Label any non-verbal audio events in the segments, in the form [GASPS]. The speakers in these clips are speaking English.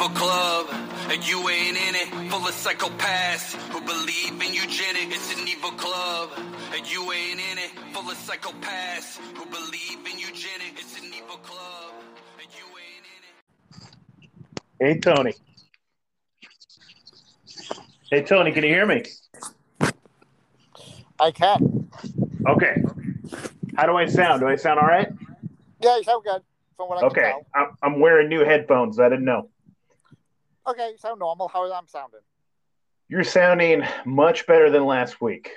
evil club, and you ain't in it. Full of psychopaths who believe in eugenics. It's an evil club, and you ain't in it. Full of psychopaths who believe in eugenics. It's an evil club, and you ain't in it. Hey, Tony. Hey, Tony, can you hear me? I can. Okay. How do I sound? Do I sound all right? Yeah, you sound good from what I Okay. can I'm, I'm wearing new headphones. I didn't know. Okay, sound normal. How am I sounding? You're sounding much better than last week.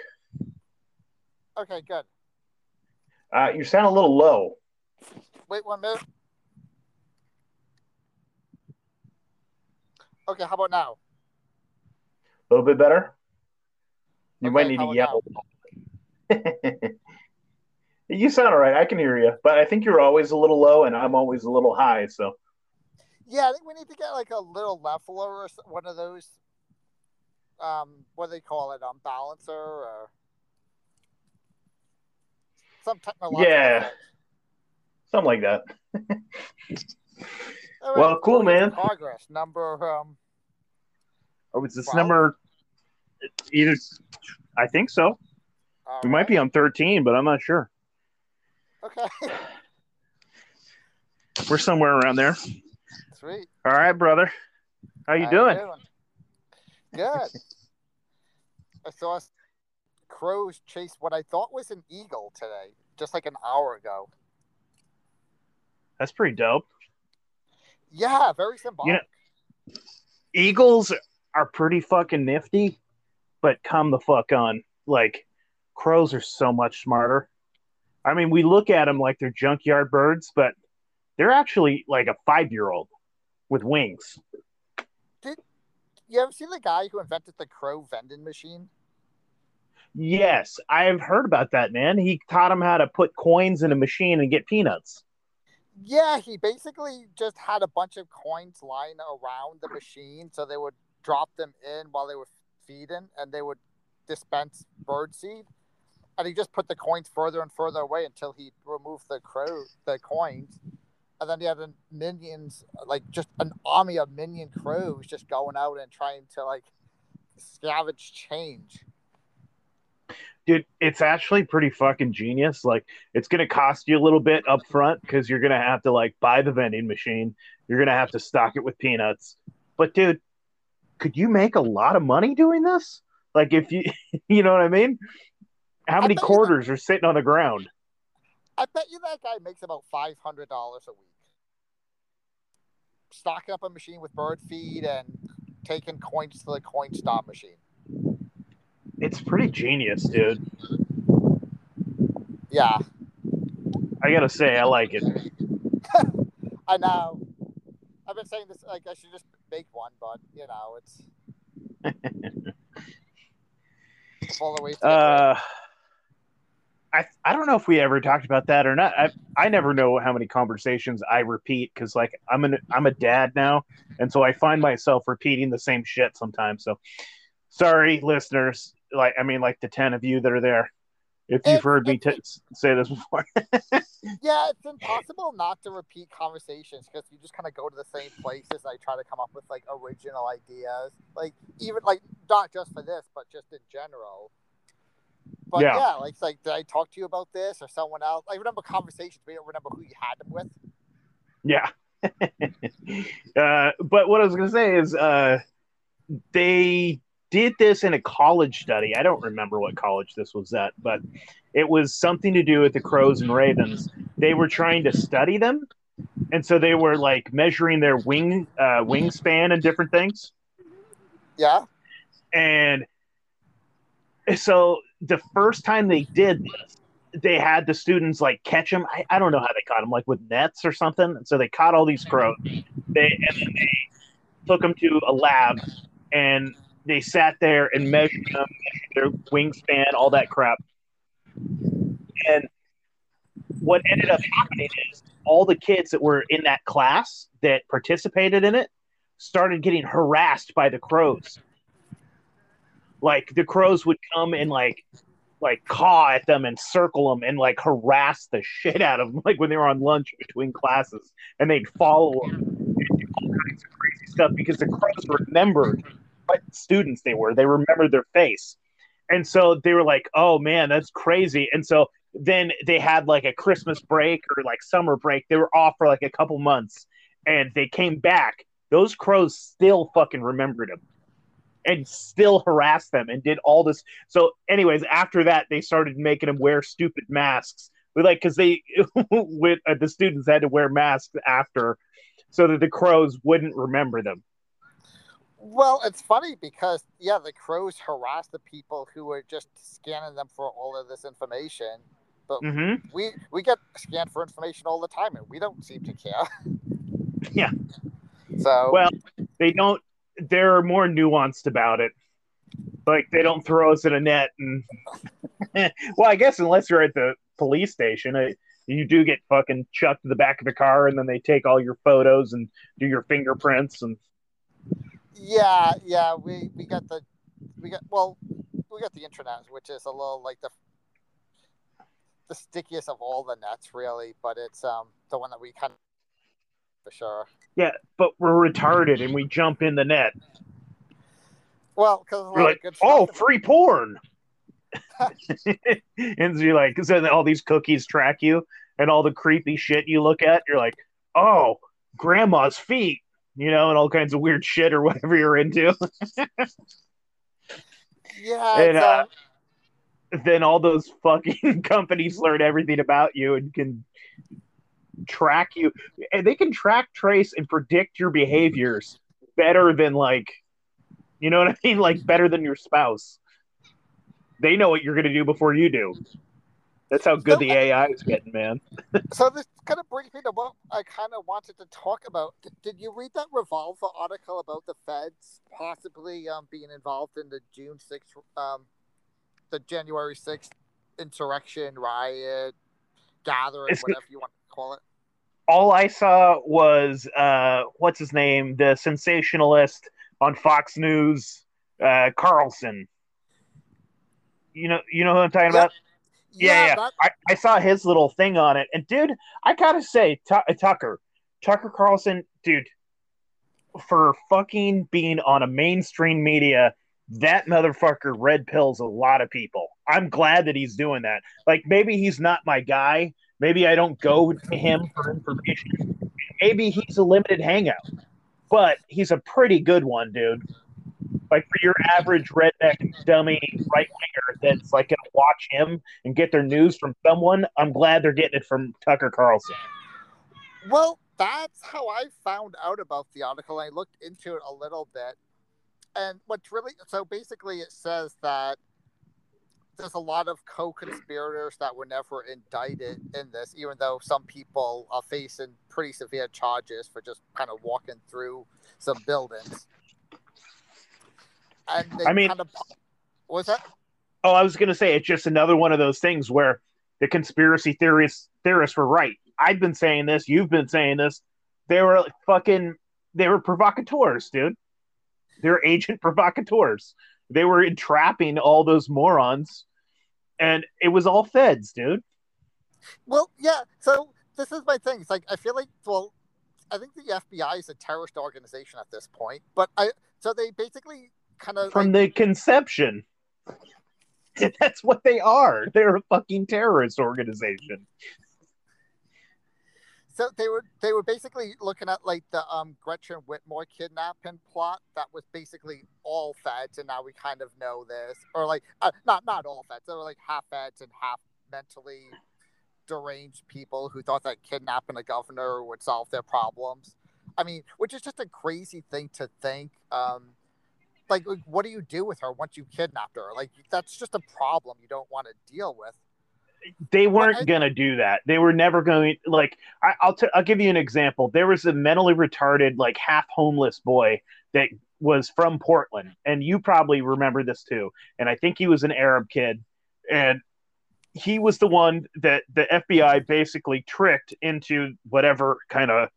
Okay, good. Uh, you sound a little low. Wait one minute. Okay, how about now? A little bit better. You might need to yell. [LAUGHS] you sound all right. I can hear you, but I think you're always a little low, and I'm always a little high. So Yeah, I think we need to get like a little leveler or one of those. Um, what do they call it? Um, balancer or some technological. Yeah. fix. something like that. [LAUGHS] All Well, cool, work in man. Progress number. Um, Oh, is this Wow. number? Either, I think so. all We might be on 13, but I'm not sure. Okay, [LAUGHS] We're somewhere around there. Sweet. All right, brother. How you How doing? Good. I saw crows chase what I thought was an eagle today, just like an hour ago. That's pretty dope. Yeah, very symbolic. Eagles are pretty fucking nifty, but come the fuck on. Like, crows are so much smarter. I mean, we look at them like they're junkyard birds, but they're actually like a five year old with wings. Did you ever seen the guy who invented the crow vending machine? Yes, I've heard about that, man. He taught them how to put coins in a machine and get peanuts. Yeah, he basically just had a bunch of coins lying around the machine, so they would drop them in while they were feeding, and they would dispense bird seed. And he just put the coins further and further away until he removed the crow, the coins, and then he had minions, like just an army of minion crows, just going out and trying to like scavenge change. dude it's actually pretty fucking genius. Like it's to cost you a little bit up front because you're to have to like buy the vending machine. You're to have to stock it with peanuts. But dude could you make a lot of money doing this? Like if you [LAUGHS] you know what i mean? How many quarters are sitting on the ground I bet you that guy makes about five hundred dollars a week. Stocking up a machine with bird feed and taking coins to the coin stop machine. it's pretty genius dude Yeah, i gotta say i like it [LAUGHS] I know. I've been saying this like I should just make one, but you know it's [LAUGHS] of ways. to uh I, I don't know if we ever talked about that or not. I I never know how many conversations I repeat because like I'm an I'm a dad now, and so I find myself repeating the same shit sometimes. So sorry, listeners. Like I mean, like the ten of you that are there, if you've It- heard me it- t- say this before. [LAUGHS] Yeah, it's impossible not to repeat conversations because you just kind of go to the same places. I try to come up with like original ideas, like even like not just for this, but just in general. But Yeah. yeah, like it's like did I talk to you about this or someone else? I remember conversations, but I don't remember who you had them with. Yeah. [LAUGHS] uh, but what I was going to say is uh, they did this in a college study. I don't remember what college this was at, but it was something to do with the crows and ravens. They were trying to study them. And so they were like measuring their wing uh, wingspan and different things. Yeah, And so the first time they did this, they had the students like catch them. I, I don't know how they caught them, like with nets or something. So they caught all these crows. They and then they took them to a lab, and they sat there and measured them, their wingspan, all that crap. And what ended up happening is all the kids that were in that class that participated in it started getting harassed by the crows like the crows would come and like like caw at them and circle them and like harass the shit out of them like when they were on lunch between classes and they'd follow them and do all kinds of crazy stuff because the crows remembered what students they were. They remembered their face. And so they were like, oh man, that's crazy. And so then they had like a Christmas break or like summer break. They were off for like a couple months and they came back. Those crows still fucking remembered him and still harassed them and did all this. So, anyways, after that, they started making them wear stupid masks. We like, because they, [LAUGHS] with uh, the students had to wear masks after so that the crows wouldn't remember them. Well, it's funny because yeah, the crows harass the people who are just scanning them for all of this information, but mm-hmm. we we get scanned for information all the time, and we don't seem to care. Yeah. So well, they don't. They're more nuanced about it. Like they don't throw us in a net, and [LAUGHS] well, I guess unless you're at the police station, I, you do get fucking chucked to the back of the car, and then they take all your photos and do your fingerprints and. Yeah, yeah, we we got the we got well, we got the internet, which is a little like the the stickiest of all the nets, really, but it's um the one that we kind of for sure. Yeah, but we're retarded and we jump in the net. Well, because we're like, oh, free porn. [LAUGHS] and so you're like, so all these cookies track you, and all the creepy shit you look at, you're like, oh, grandma's feet, you know, and all kinds of weird shit or [LAUGHS] whatever you're into. yeah. And, uh, then all those fucking [LAUGHS] companies learn everything about you and can track you and they can track trace and predict your behaviors better than like you know what i mean? Like better than your spouse. They know what you're going to do before you do. That's how good so, the ai is getting man. [LAUGHS] So this kind of brings me to what i kind of wanted to talk about. Did, you read that revolver article about the feds possibly um, being involved in the june 6th um, the january 6th insurrection riot gathering whatever you want call it all I saw was uh, what's his name, the sensationalist on Fox News, uh, Carlson. You know, you know who I'm talking about. Yeah, yeah. yeah. I, I, saw his little thing on it, and dude, I gotta say, T- uh, Tucker, Tucker Carlson, dude, for fucking being on a mainstream media, that motherfucker red pills a lot of people. I'm glad that he's doing that. Like maybe he's not my guy, Maybe I don't go to him for information. Maybe he's a limited hangout, but he's a pretty good one, dude. Like for your average redneck dummy right winger that's like gonna watch him and get their news from someone, I'm glad they're getting it from Tucker Carlson. Well, that's how I found out about the article. I looked into it a little bit. And what's really so basically it says that there's a lot of co-conspirators that were never indicted in this, even though some people are facing pretty severe charges for just kind of walking through some buildings. And I mean, kind of, was that? Oh, I was going to say it's just another one of those things where the conspiracy theorists theorists were right. I've been saying this. You've been saying this. They were fucking. They were provocateurs, dude. They're agent [LAUGHS] provocateurs they were entrapping all those morons, and it was all feds, dude. Well, yeah. So this is my thing. It's like I feel like well, I think the FBI is a terrorist organization at this point, but I so they basically kind of from like, the conception. [LAUGHS] That's what they are. They're a fucking terrorist organization so they were they were basically looking at like the um Gretchen Whitmer kidnapping plot that was basically all feds, and now we kind of know this, or like uh, not not all feds. They were like half feds and half mentally deranged people who thought that kidnapping a governor would solve their problems. I mean, which is just a crazy thing to think. Um, like, like, what do you do with her once you kidnapped her? Like, that's just a problem you don't want to deal with they weren't I, gonna do that. They were never going. Like I, will t- I'll give you an example. There was a mentally retarded, like half homeless boy that was from Portland, and you probably remember this too. And I think he was an Arab kid, and he was the one that the FBI basically tricked into whatever kind of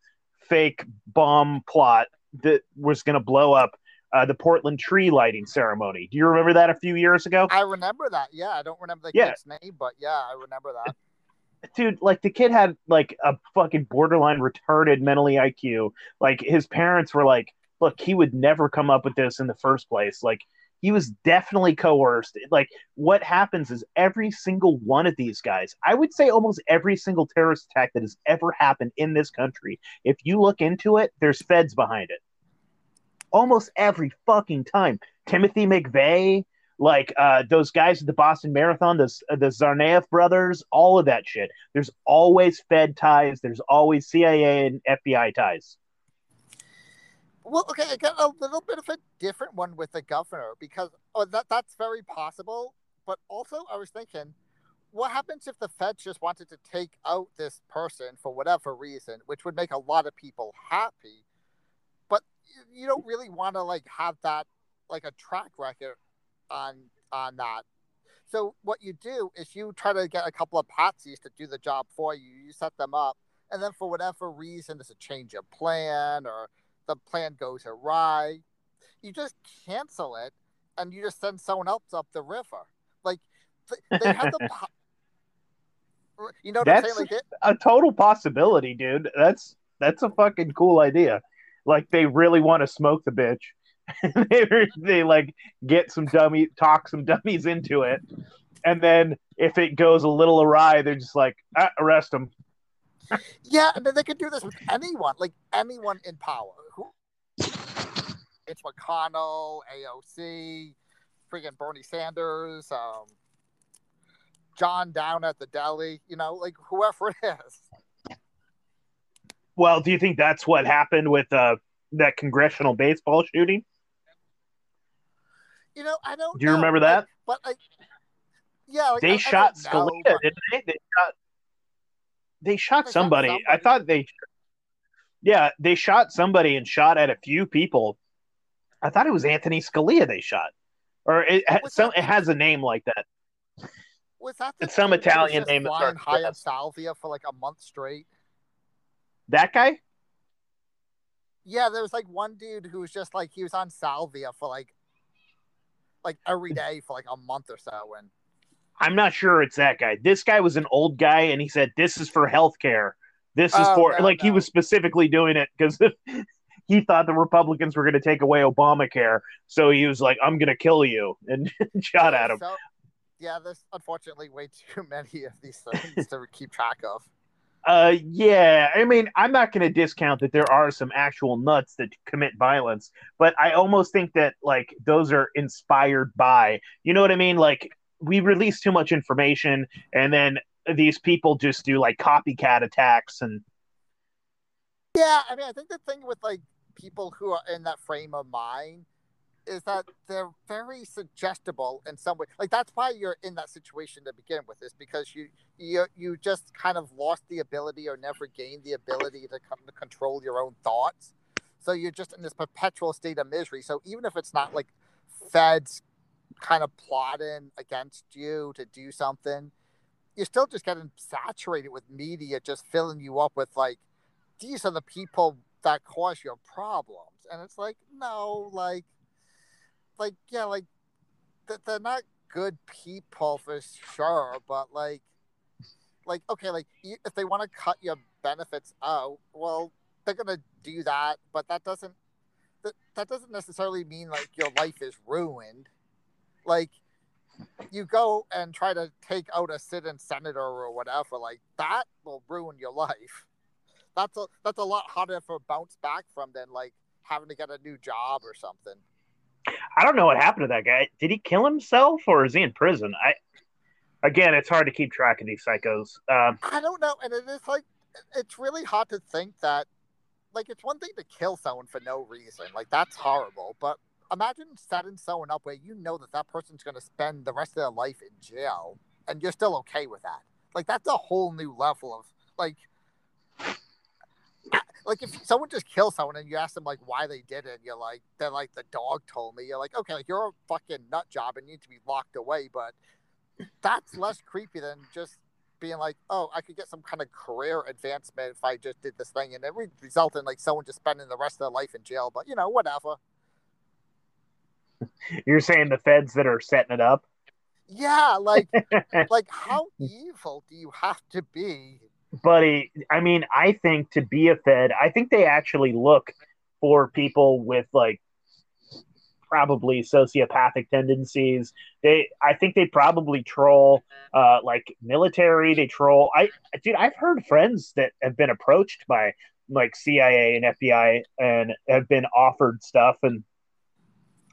fake bomb plot that was going to blow up uh, the Portland tree lighting ceremony. Do you remember that a few years ago? I remember that. Yeah, I don't remember the yeah. kid's name, but yeah, I remember that. [LAUGHS] Dude, like the kid had like a fucking borderline retarded mentally IQ. Like his parents were like, look, he would never come up with this in the first place. Like he was definitely coerced. Like what happens is every single one of these guys, I would say almost every single terrorist attack that has ever happened in this country, if you look into it, there's feds behind it. Almost every fucking time. Timothy McVeigh, like uh, those guys at the Boston Marathon, the the Tsarnaev brothers, all of that shit. There's always Fed ties. There's always CIA and FBI ties. Well, okay, I got a little bit of a different one with the governor because oh, that that's very possible. But also, I was thinking, what happens if the feds just wanted to take out this person for whatever reason, which would make a lot of people happy, you don't really want to like have that like a track record on on that. So what you do is you try to get a couple of patsies to do the job for you. You set them up, and then for whatever reason, there's a change of plan or the plan goes awry, you just cancel it and you just send someone else up the river. Like they have the. [LAUGHS] you know that's like a total possibility, dude. That's that's a fucking cool idea. Like they really want to smoke the bitch. [LAUGHS] they they like get some dummy talk some dummies into it, and then if it goes a little awry, they're just like ah, arrest them. yeah, and then they could do this with anyone, like anyone in power. Who- [LAUGHS] It's McConnell, AOC, freaking Bernie Sanders, um, John down at the deli, you know, like whoever it is. Well, do you think that's what happened with uh, that congressional baseball shooting? You know, I don't. Do you know, remember that? But like, yeah, like, they I, shot I Scalia, know, but... didn't they? They shot. They shot somebody. Somebody. I thought they. Yeah, they shot somebody and shot at a few people I thought it was Anthony Scalia they shot, or it, some, it has a name like that. Was that it's some Italian name that starts high on salvia for like a month straight? That guy? Yeah, there was like one dude who was just like he was on salvia for like like every day for like a month or so and I'm not sure it's that guy. This guy was an old guy and he said this is for healthcare. This is oh, for no, like no. he was specifically doing it because [LAUGHS] he thought the Republicans were going to take away Obamacare, so he was like, "I'm going to kill you," and [LAUGHS] shot at him. So, yeah, there's unfortunately way too [LAUGHS] many of these things to keep track of. Uh, yeah, I mean, I'm not going to discount that there are some actual nuts that commit violence, but I almost think that like those are inspired by, you know what I mean? Like we release too much information, and then these people just do like copycat attacks and. Yeah, I mean, I think the thing with like people who are in that frame of mind is that they're very suggestible in some way. Like that's why you're in that situation to begin with, is because you you you just kind of lost the ability or never gained the ability to come to control your own thoughts. So you're just in this perpetual state of misery. So even if it's not like feds kind of plotting against you to do something, you're still just getting saturated with media just filling you up with like these are the people that cause your problems and it's like no like like yeah like they're not good people for sure but like like okay like if they want to cut your benefits out well they're gonna do that but that doesn't that, that doesn't necessarily mean like your life is ruined like you go and try to take out a sit-in senator or whatever like that will ruin your life that's a that's a lot harder for bounce back from than like having to get a new job or something. I don't know what happened to that guy. Did he kill himself or is he in prison? I again, it's hard to keep track of these psychos. Um, I don't know, and it is like it's really hard to think that like it's one thing to kill someone for no reason, like that's horrible, but imagine setting someone up where you know that that person's going to spend the rest of their life in jail and you're still okay with that. Like that's a whole new level of like like if someone just kills someone and you ask them like why they did it, you're like, they're like the dog told me. You're like, okay, like you're a fucking nut job and you need to be locked away, but that's less creepy than just being like, oh, I could get some kind of career advancement if I just did this thing, and it would result in like someone just spending the rest of their life in jail. But you know, whatever. [LAUGHS] You're saying the feds that are setting it up? Yeah, like, [LAUGHS] like how evil do you have to be buddy, I mean, I think to be a Fed, I think they actually look for people with like probably sociopathic tendencies. They, I think they probably troll uh, like military. They troll. I, dude, I've heard friends that have been approached by like CIA and FBI and have been offered stuff and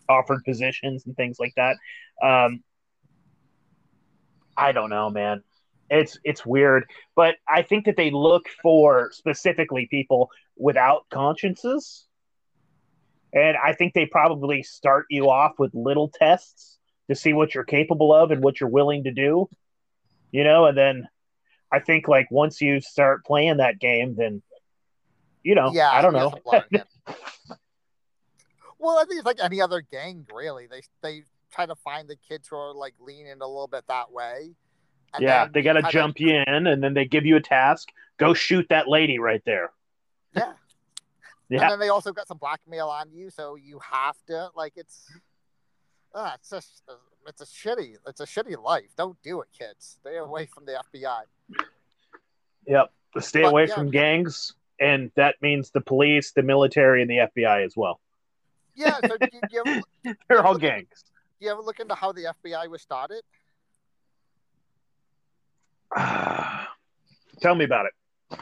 offered positions and things like that. Um, I don't know, man. It's it's weird, but I think that they look for specifically people without consciences and I think they probably start you off with little tests to see what you're capable of and what you're willing to do. You know, and then I think like once you start playing that game, then you know, yeah, I don't know. [LAUGHS] well, I think it's like any other gang, really. They they try to find the kids who are like leaning a little bit that way. Yeah, they got to jump you in, and then they give you a task. Go shoot that lady right there. Yeah, yeah. And then they also got some blackmail on you, so you have to like it's. Uh, it's just it's a shitty it's a shitty life. Don't do it, kids. Stay away from the FBI. Yep, stay but, away yeah, from gangs, and that means the police, the military, and the FBI as well. Yeah, so you, you ever, [LAUGHS] they're all gangs. Into, you ever look into how the FBI was started? [SIGHS] Tell me about it.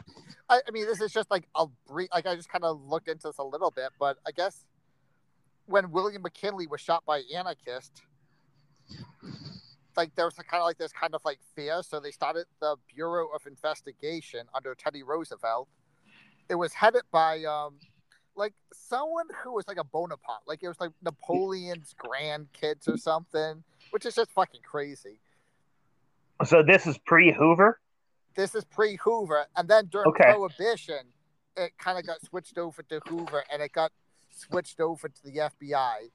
I, I mean, this is just like a brief. Like I just kind of looked into this a little bit, but I guess when William McKinley was shot by anarchist, like there was kind of like this kind of like fear, so they started the Bureau of Investigation under Teddy Roosevelt. It was headed by um, like someone who was like a Bonaparte, like it was like Napoleon's grandkids or something, which is just fucking crazy. So this is pre Hoover. This is pre Hoover, and then during okay. Prohibition, it kind of got switched over to Hoover, and it got switched over to the FBI.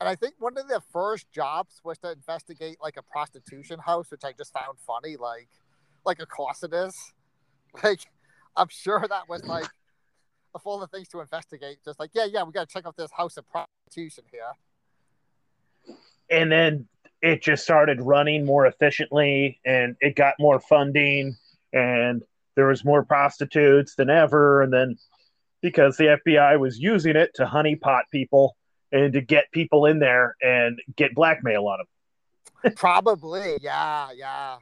And I think one of their first jobs was to investigate like a prostitution house, which I just found funny, like like a Cocytus. [LAUGHS] Like I'm sure that was like of all the things to investigate, just like yeah, yeah, we got to check out this house of prostitution here. And then it just started running more efficiently, and it got more funding, and there was more prostitutes than ever and then because the FBI was using it to honeypot people and to get people in there and get blackmail on them. Probably, yeah, yeah.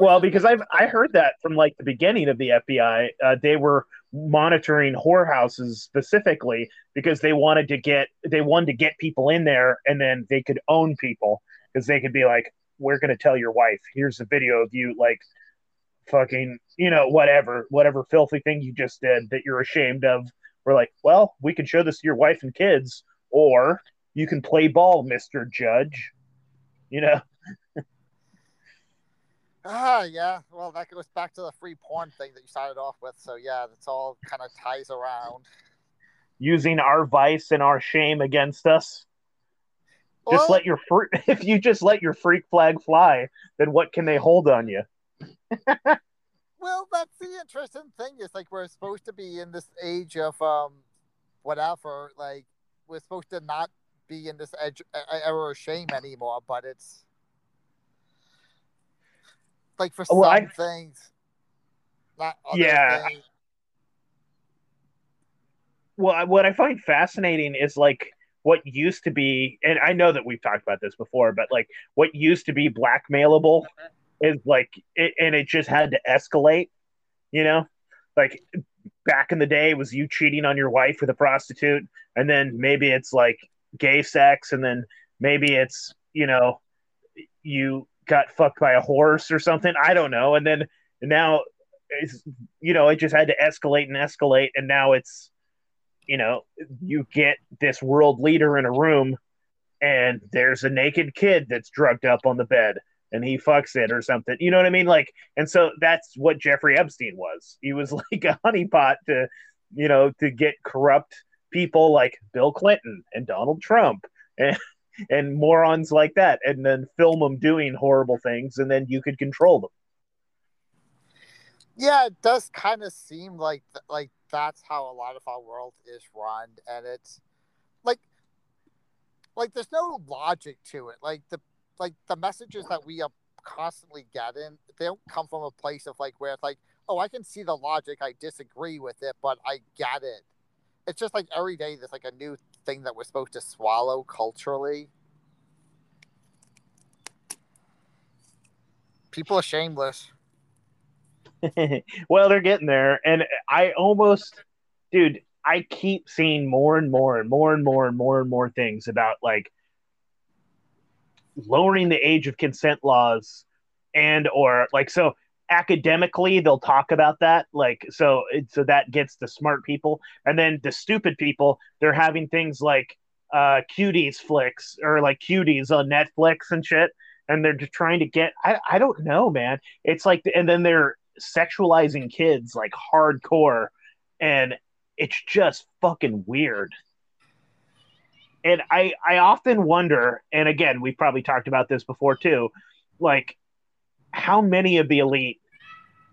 Well, because I've I heard that from like the beginning of the FBI, uh, they were monitoring whorehouses specifically because they wanted to get they wanted to get people in there and then they could own people because they could be like, we're going to tell your wife, here's a video of you like fucking, you know, whatever, whatever filthy thing you just did that you're ashamed of. We're like, well, we can show this to your wife and kids, or you can play ball, Mister Judge. You know. [LAUGHS] Ah, yeah. Well, that goes back to the free porn thing that you started off with. So yeah, that's all kind of ties around. Using our vice and our shame against us. Well, just let your free, [LAUGHS] if you just let your freak flag fly, then what can they hold on you? [LAUGHS] well, that's the interesting thing. Is like we're supposed to be in this age of um, whatever. Like we're supposed to not be in this edge era of shame anymore, but it's like for well, some I... things, not yeah. Things. Well, what I find fascinating is like what used to be, and I know that we've talked about this before, but like what used to be blackmailable is like it, and it just had to escalate you know like back in the day was you cheating on your wife with a prostitute and then maybe it's like gay sex and then maybe it's you know you got fucked by a horse or something i don't know and then now it's you know it just had to escalate and escalate and now it's you know you get this world leader in a room and there's a naked kid that's drugged up on the bed and he fucks it or something. You know what I mean? Like, and so that's what Jeffrey Epstein was. He was [LAUGHS] like a honeypot to, you know, to get corrupt people like Bill Clinton and Donald Trump and and morons like that, and then film them doing horrible things, and then you could control them. Yeah, it does kind of seem like like that's how a lot of our world is run, and it's like like there's no logic to it. Like the like the messages that we are constantly getting, they don't come from a place of like where it's like, oh, I can see the logic, I disagree with it, but I get it. it's just like every day there's like a new thing that we're supposed to swallow culturally. People are shameless. [LAUGHS] well, they're getting there, and I almost, dude, I keep seeing more and more and more and more and more and more things about like lowering the age of consent laws and or like so academically they'll talk about that like so so that gets the smart people. And then the stupid people they're having things like uh cuties flicks or like cuties on netflix and shit. And they're just trying to get i, I don't know man. It's like and then they're sexualizing kids like hardcore. And it's just fucking weird. And i i often wonder and again we've probably talked about this before too like how many of the elite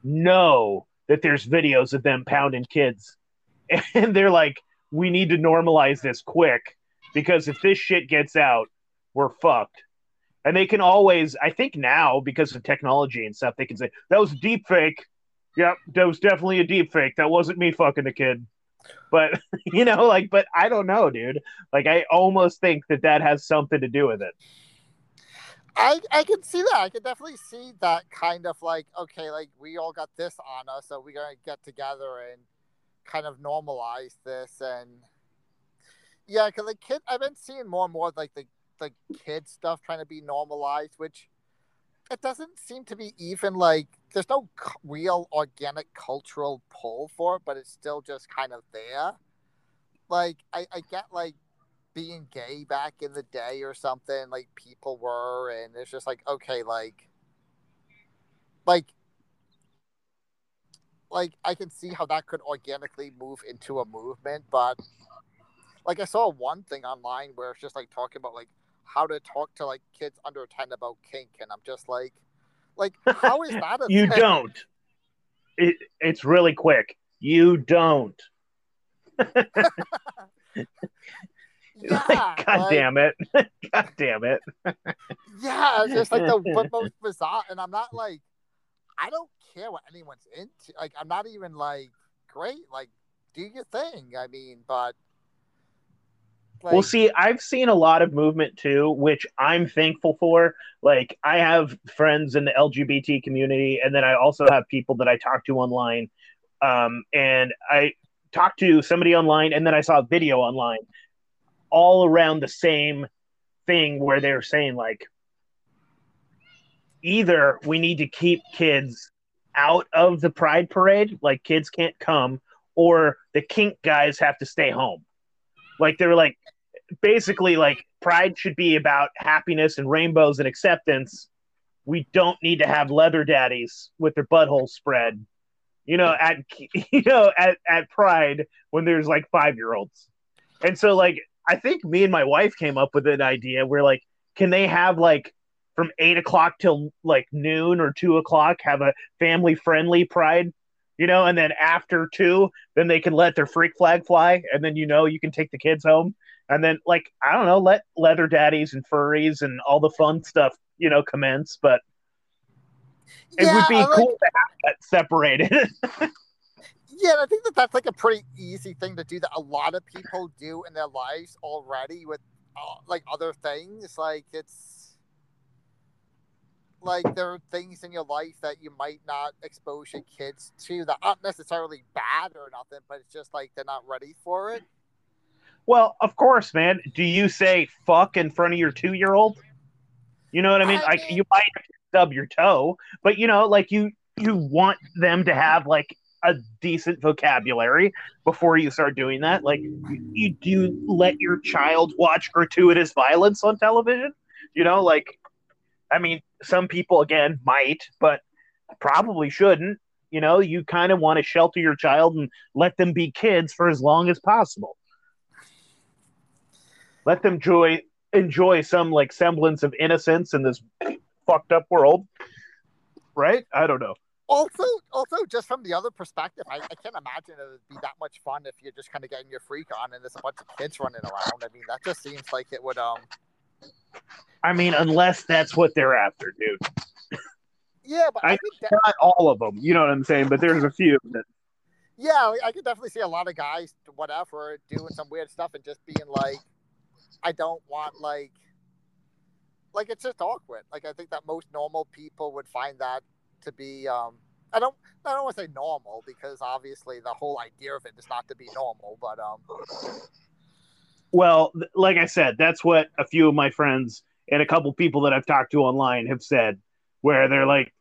know that there's videos of them pounding kids? [LAUGHS] And they're like we need to normalize this quick because if this shit gets out we're fucked. And they can always i think now because of technology and stuff they can say that was a deep fake. Yep that was definitely a deep fake. That wasn't me fucking the kid. But [LAUGHS] you know like but i don't know dude. Like i almost think that that has something to do with it I I can see that. I can definitely see that kind of like okay, like we all got this on us, so we're gonna get together and kind of normalize this and yeah, because like kid, I've been seeing more and more like the the kid stuff trying to be normalized, which it doesn't seem to be even like there's no real organic cultural pull for it, but it's still just kind of there. Like I, I get like being gay back in the day or something like people were and it's just like okay like like like i can see how that could organically move into a movement but like i saw one thing online where it's just like talking about like how to talk to like kids under 10 about kink and i'm just like like how is that a [LAUGHS] you thing? don't. It, it's really quick. You don't [LAUGHS] [LAUGHS] Yeah, like, God like, damn it. [LAUGHS] God damn it. yeah, it's just like the [LAUGHS] most bizarre. And I'm not like, I don't care what anyone's into. Like, I'm not even like, great. Like, do your thing. I mean, but. Like, well, see, I've seen a lot of movement too, which I'm thankful for. Like, I have friends in the LGBT community, and then I also have people that I talk to online. Um, and I talked to somebody online, and then I saw a video online all around the same thing where they're saying like either we need to keep kids out of the pride parade like kids can't come or the kink guys have to stay home. Like they're like basically like pride should be about happiness and rainbows and acceptance. We don't need to have leather daddies with their buttholes spread you know at [LAUGHS] you know at, at pride when there's like five year olds and so like I think me and my wife came up with an idea where like, can they have like from eight o'clock till like noon or two o'clock have a family friendly pride, you know, and then after two, then they can let their freak flag fly, and then you know you can take the kids home, and then like I don't know, let leather daddies and furries and all the fun stuff, you know, commence, but. It yeah, would be like, cool to have that separated. [LAUGHS] Yeah, I think that that's like a pretty easy thing to do that a lot of people do in their lives already with uh, like other things. Like it's like there are things in your life that you might not expose your kids to that aren't necessarily bad or nothing, but it's just like they're not ready for it. Well, of course, man. Do you say fuck in front of your two year old? You know what I mean? I like mean, you might stub your toe, but you know, like you you want them to have like a decent vocabulary before you start doing that. Like, you do let your child watch gratuitous violence on television? You know, like, I mean, some people again might, but probably shouldn't. You know, you kind of want to shelter your child and let them be kids for as long as possible. Let them enjoy enjoy some like semblance of innocence in this fucked up world. Right? I don't know also, also, just from the other perspective, I, I can't imagine it would be that much fun if you're just kind of getting your freak on and there's a bunch of kids running around. I mean, that just seems like it would. Um. I mean, unless that's what they're after, dude. Yeah, but I, I think that... not all of them. You know what I'm saying? But there's a few that. Yeah, I could definitely see a lot of guys, whatever, doing some weird stuff and just being like, I don't want like, like it's just awkward. Like I think that most normal people would find that to be. um I don't. I don't want to say normal because obviously the whole idea of it is not to be normal. But um, Well, like I said, that's what a few of my friends and a couple people that I've talked to online have said, where they're like,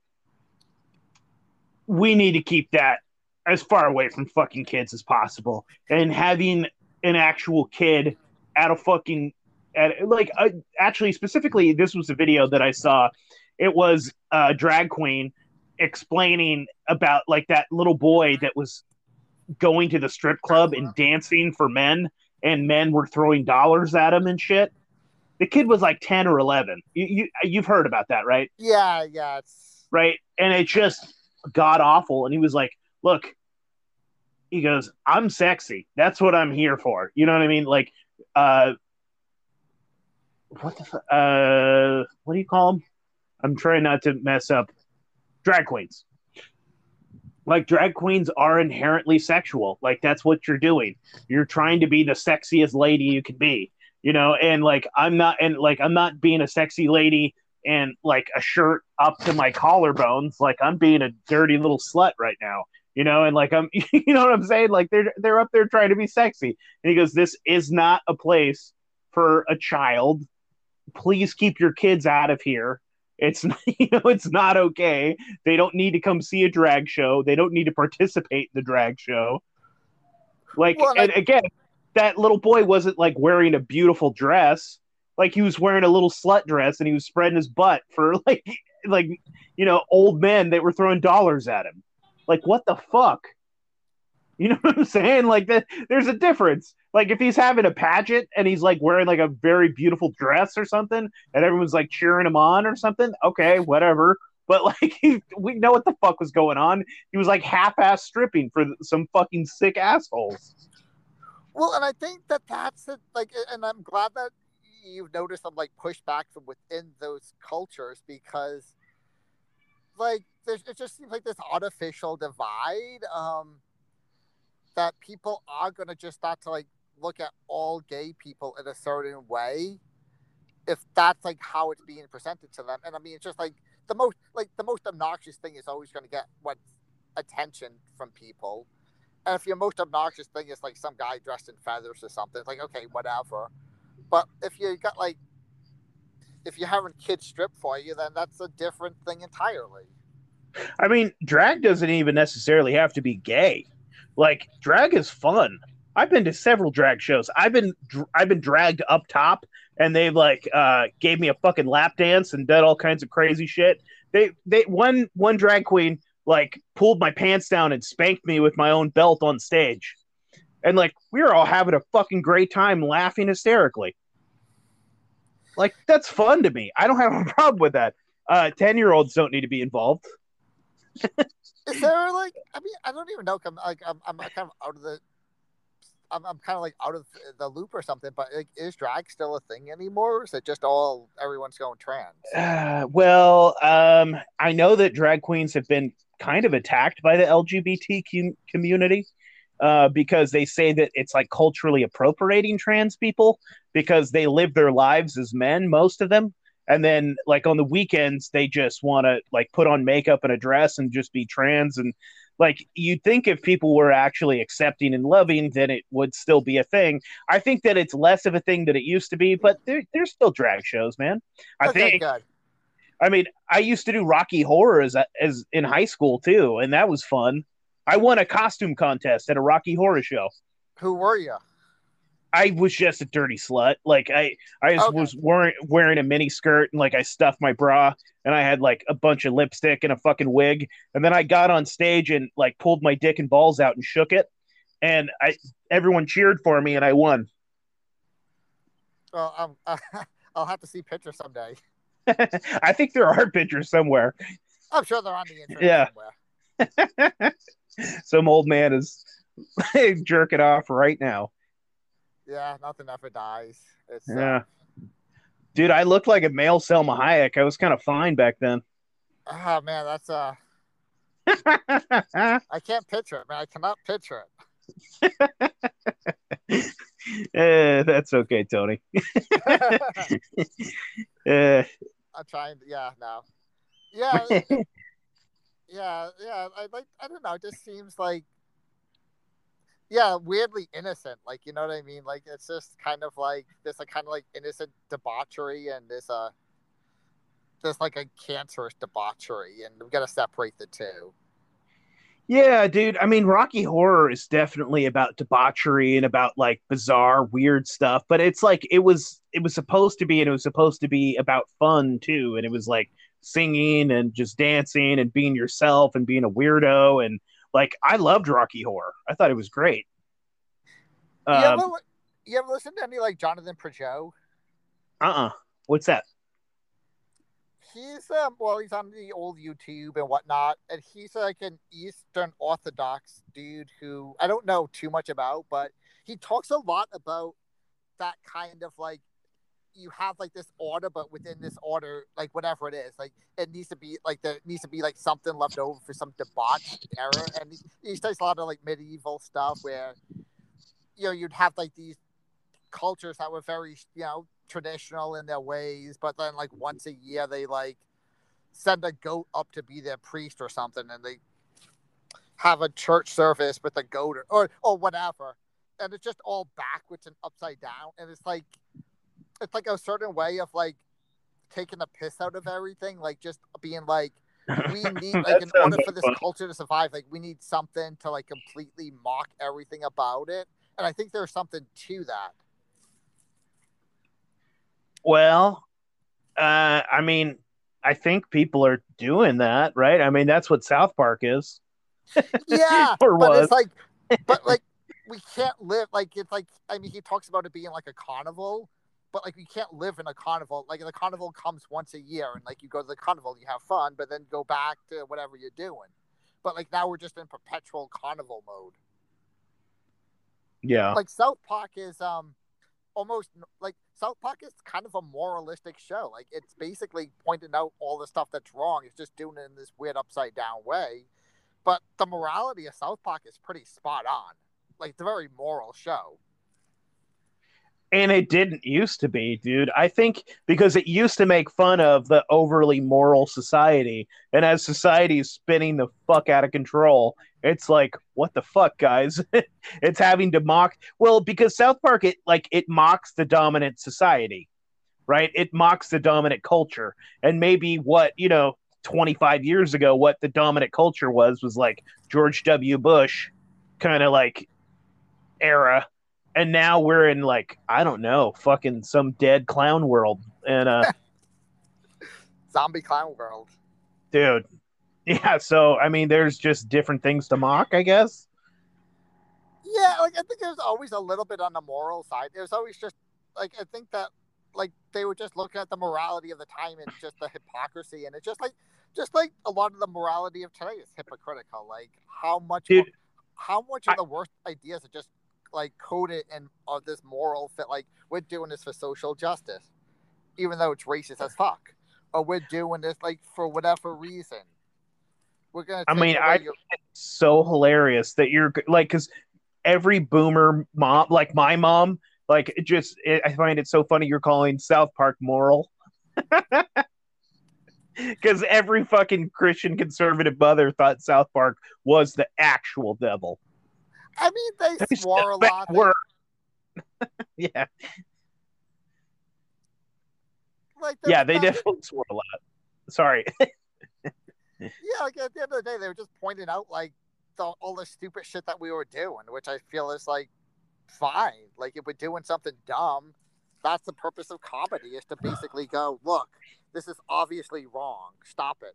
we need to keep that as far away from fucking kids as possible. And having an actual kid at a fucking, at like, uh, actually, specifically, this was a video that I saw. It was a drag queen explaining about like that little boy that was going to the strip club and dancing for men and men were throwing dollars at him and shit. The kid was like 10 or 11. You, you you've heard about that, right? yeah, yeah, it's Right? And it just god awful and he was like, "Look, he goes, "I'm sexy. That's what I'm here for." You know what I mean? Like uh what the uh what do you call them? I'm trying not to mess up drag queens. Like drag queens are inherently sexual. Like that's what you're doing. You're trying to be the sexiest lady you can be. You know, and like I'm not and like I'm not being a sexy lady and like a shirt up to my collarbones. Like I'm being a dirty little slut right now. You know, and like I'm [LAUGHS] you know what I'm saying? Like they're they're up there trying to be sexy. And he goes, This is not a place for a child. Please keep your kids out of here. It's [LAUGHS] you know it's not okay. They don't need to come see a drag show. They don't need to participate in the drag show. Like Well, and I- again, that little boy wasn't like wearing a beautiful dress. Like he was wearing a little slut dress and he was spreading his butt for [LAUGHS] like like you know old men that were throwing dollars at him. Like what the fuck? You know [LAUGHS] what I'm saying? Like that there's a difference. Like if he's having a pageant and he's like wearing like a very beautiful dress or something and everyone's like cheering him on or something, okay, whatever. But [LAUGHS] like we know what the fuck was going on. He was like half-ass stripping for some fucking sick assholes. Well, and I think that that's it. Like, and I'm glad that you've noticed some like pushback from within those cultures because, like, there's, it just seems like this artificial divide um, that people are gonna just start to like look at all gay people in a certain way if that's like how it's being presented to them. And I mean, it's just like the most like the most obnoxious thing is always going to get what attention from people. And if your most obnoxious thing is like some guy dressed in feathers or something, it's like okay, whatever. But if you got like, if you're having kids strip for you, then that's a different thing entirely. I mean, drag doesn't even necessarily have to be gay. Like drag is fun. I've been to several drag shows. I've been I've been dragged up top, and they've like uh, gave me a fucking lap dance and did all kinds of crazy shit. They they one one drag queen like pulled my pants down and spanked me with my own belt on stage, and like we were all having a fucking great time, laughing hysterically. Like that's fun to me. I don't have a [LAUGHS] problem with that. Uh, Ten year olds don't need to be involved. [LAUGHS] Is there like I mean I don't even know. I'm like I'm, I'm kind of out of the. I'm, I'm kind of like out of the loop or something, but like, is drag still a thing anymore? Or is it just all everyone's going trans? Uh, well, um, I know that drag queens have been kind of attacked by the LGBT community uh, because they say that it's like culturally appropriating trans people because they live their lives as men, most of them. And then, like on the weekends, they just want to like put on makeup and a dress and just be trans. And like you'd think if people were actually accepting and loving, then it would still be a thing. I think that it's less of a thing than it used to be, but there, there's still drag shows, man. I oh, okay, think. I mean, I used to do Rocky Horror as, as in high school too, and that was fun. I won a costume contest at a Rocky Horror show. Who were you? I was just a dirty slut. Like I, I Okay. was wearing wearing a mini skirt and like I stuffed my bra and I had like a bunch of lipstick and a fucking wig. And then I got on stage and like pulled my dick and balls out and shook it. And I everyone cheered for me and I won. Well, um, [LAUGHS] I'll have to see pictures someday. [LAUGHS] I think there are pictures somewhere. I'm sure they're on the internet Yeah. somewhere. [LAUGHS] Some old man is jerking off right now. Yeah, nothing ever dies. It's uh, Yeah. Dude, I looked like a male Salma Hayek. I was kind of fine back then. oh man, that's uh [LAUGHS] I can't picture it, man. I cannot picture it. [LAUGHS] eh, that's okay, Tony. [LAUGHS] eh. I'm trying. To, yeah, no. Yeah, yeah, yeah. I like. I don't know. It just seems like, yeah, weirdly innocent. Like you know what I mean? Like it's just kind of like this, like kind of like innocent debauchery and this, uh, this like a cancerous debauchery, and we've got to separate the two. Yeah, dude. I mean, Rocky Horror is definitely about debauchery and about like bizarre, weird stuff. But it's like it was it was supposed to be, and it was supposed to be about fun too. And it was like singing and just dancing and being yourself and being a weirdo. And like I loved Rocky Horror. I thought it was great. Um, you, ever, you ever listen to any like Jonathan Pageau? Uh uh-uh. uh What's that? he's um well he's on the old YouTube and whatnot, and he's like an Eastern Orthodox dude who I don't know too much about, but he talks a lot about that kind of like you have like this order, but within this order, like whatever it is, like it needs to be like there needs to be like something left over for some debauched error. And he, he studies a lot of like medieval stuff where you know you'd have like these cultures that were very you know traditional in their ways, but then like once a year they like send a goat up to be their priest or something, and they have a church service with a goat or or, or whatever, and it's just all backwards and upside down, and it's like it's like a certain way of like taking the piss out of everything, like just being like we [LAUGHS] need like in order for this fun. culture to survive, like we need something to like completely mock everything about it. And I think there's something to that. Well, uh, I mean, I think people are doing that, right? I mean, that's what South Park is. Yeah, [LAUGHS] or but was. it's like, but [LAUGHS] like, we can't live like it's like. I mean, he talks about it being like a carnival, but like we can't live in a carnival. Like the carnival comes once a year, and like you go to the carnival, you have fun, but then go back to whatever you're doing. But like now we're just in perpetual carnival mode. Yeah, like South Park is um almost like South Park is kind of a moralistic show. Like it's basically pointing out all the stuff that's wrong. It's just doing it in this weird upside down way. But the morality of South Park is pretty spot on. Like it's a very moral show. And it didn't used to be, dude. I think because it used to make fun of the overly moral society. And as society is spinning the fuck out of control, it's like, what the fuck, guys? [LAUGHS] it's having to mock well, because South Park it like it mocks the dominant society, right? It mocks the dominant culture. And maybe what, you know, 25 years ago, what the dominant culture was was like George W. Bush kind of like era and now we're in like I don't know, fucking some dead clown world, and uh, [LAUGHS] zombie clown world, dude. Yeah, so I mean, there's just different things to mock, I guess. Yeah, like I think there's always a little bit on the moral side. There's always just like I think that like they were just looking at the morality of the time and just the hypocrisy, and it's just like just like a lot of the morality of today is hypocritical. Like how much, Dude, how much of the worst ideas are just like code it and uh, this moral fit like we're doing this for social justice even though it's racist as fuck. Or we're doing this like for whatever reason. We're gonna i mean i your... it's so hilarious that you're like because every boomer mom like my mom like it just it, i find it so funny you're calling south park moral. [LAUGHS] Because every fucking christian conservative mother thought south park was the actual devil I mean, they swore a lot. [LAUGHS] Yeah. Like yeah, they definitely swore a lot. Sorry. [LAUGHS] yeah, like at the end of the day, they were just pointing out like the, all the stupid shit that we were doing, which I feel is like fine. Like if we're doing something dumb, that's the purpose of comedy is to basically go, look, this is obviously wrong. Stop it.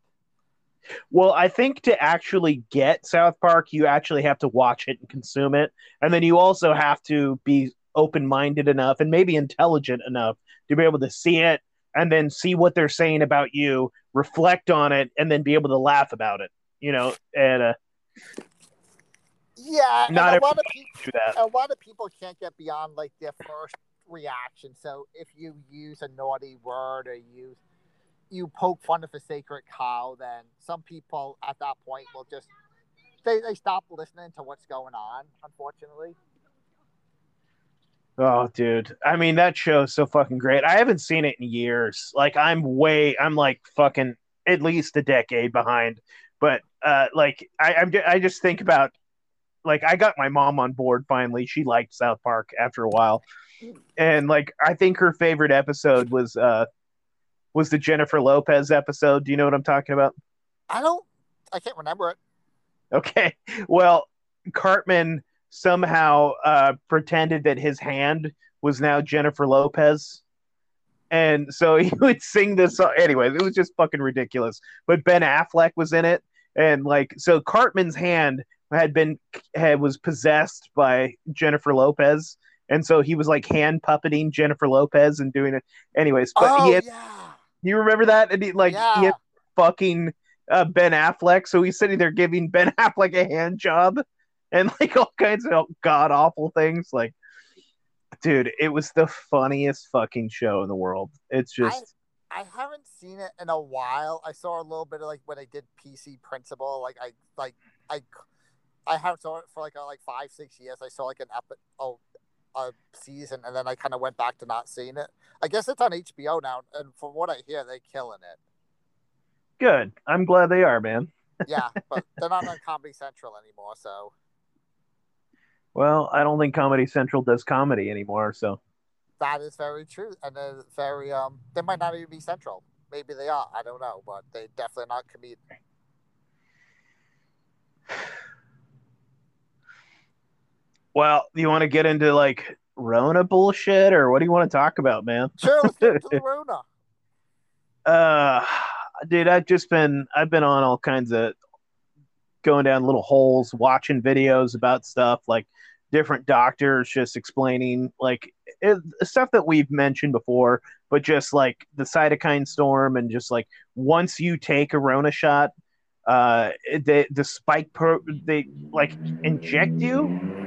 Well, I think to actually get South Park, you actually have to watch it and consume it. And then you also have to be open minded enough and maybe intelligent enough to be able to see it and then see what they're saying about you, reflect on it, and then be able to laugh about it. You know, and uh, yeah, not a lot of people, a lot of people can't get beyond like their first reaction. So if you use a naughty word or use you poke fun of a sacred cow, then some people at that point will just they, they stop listening to what's going on, unfortunately. Oh, dude. I mean, that show's so fucking great. I haven't seen it in years. Like, I'm way, I'm like fucking at least a decade behind. But, uh, like, I, I'm, I just think about, like, I got my mom on board finally. She liked South Park after a while. And, like, I think her favorite episode was, uh, was the Jennifer Lopez episode. Do you know what I'm talking about? I don't, I can't remember it. Okay. Well, Cartman somehow uh, pretended that his hand was now Jennifer Lopez. And so [LAUGHS] he would sing this song. Anyways, it was just fucking ridiculous. But Ben Affleck was in it. And like, so Cartman's hand had been, had was possessed by Jennifer Lopez. And so he was like hand puppeting Jennifer Lopez and doing it. Anyways, but oh, he had, yeah. You remember that? And he like, Yeah. he had fucking uh, Ben Affleck. So he's sitting there giving Ben [LAUGHS] Affleck a hand job and like all kinds of god awful things. Like, dude, it was the funniest fucking show in the world. It's just, I haven't seen it in a while. I saw a little bit of like when I did PC Principal. Like I like I I haven't saw it for like uh, like five six years. I saw like an epi- oh, a season, and then I kind of went back to not seeing it. I guess it's on HBO now, and from what I hear, they're killing it. good. I'm glad they are, man. Yeah, but they're not on Comedy Central anymore. So Well, I don't think Comedy Central does comedy anymore. So, that is very true, and they're very um. They might not even be Central. Maybe they are. I don't know, but they definitely not comedian. Well, you want to get into like Rona bullshit or what do you want to talk about, man? Sure, let's get to the [LAUGHS] Rona. Uh, dude, I've just been I've been on all kinds of going down little holes, watching videos about stuff like different doctors just explaining like it, stuff that we've mentioned before, but just like the cytokine storm and just like once you take a Rona shot, uh, the the spike pro they like inject you.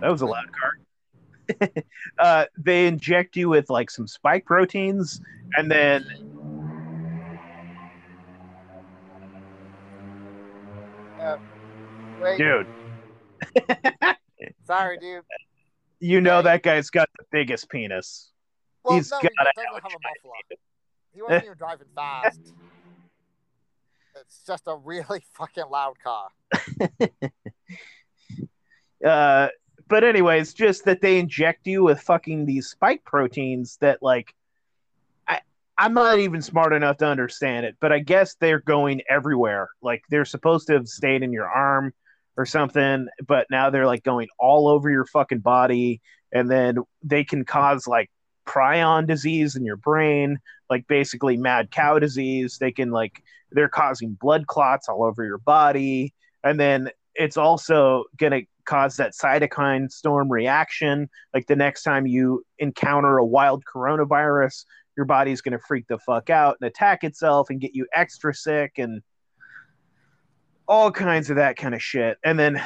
That was a loud car. [LAUGHS] uh, they inject you with like some spike proteins, and then Wait, dude, [LAUGHS] sorry, dude. you know that guy's got the biggest penis. Well, He's no, gotta he doesn't have a muffler. He wasn't even driving fast. [LAUGHS] It's just a really fucking loud car. Uh, but anyways, it's just that they inject you with fucking these spike proteins that like I I'm not even smart enough to understand it, but I guess they're going everywhere. Like they're supposed to have stayed in your arm or something, but now they're like going all over your fucking body and then they can cause like prion disease in your brain, like basically mad cow disease. They can like they're causing blood clots all over your body and then it's also going to cause that cytokine storm reaction. Like the next time you encounter a wild coronavirus, your body's going to freak the fuck out and attack itself and get you extra sick and all kinds of that kind of shit. And then,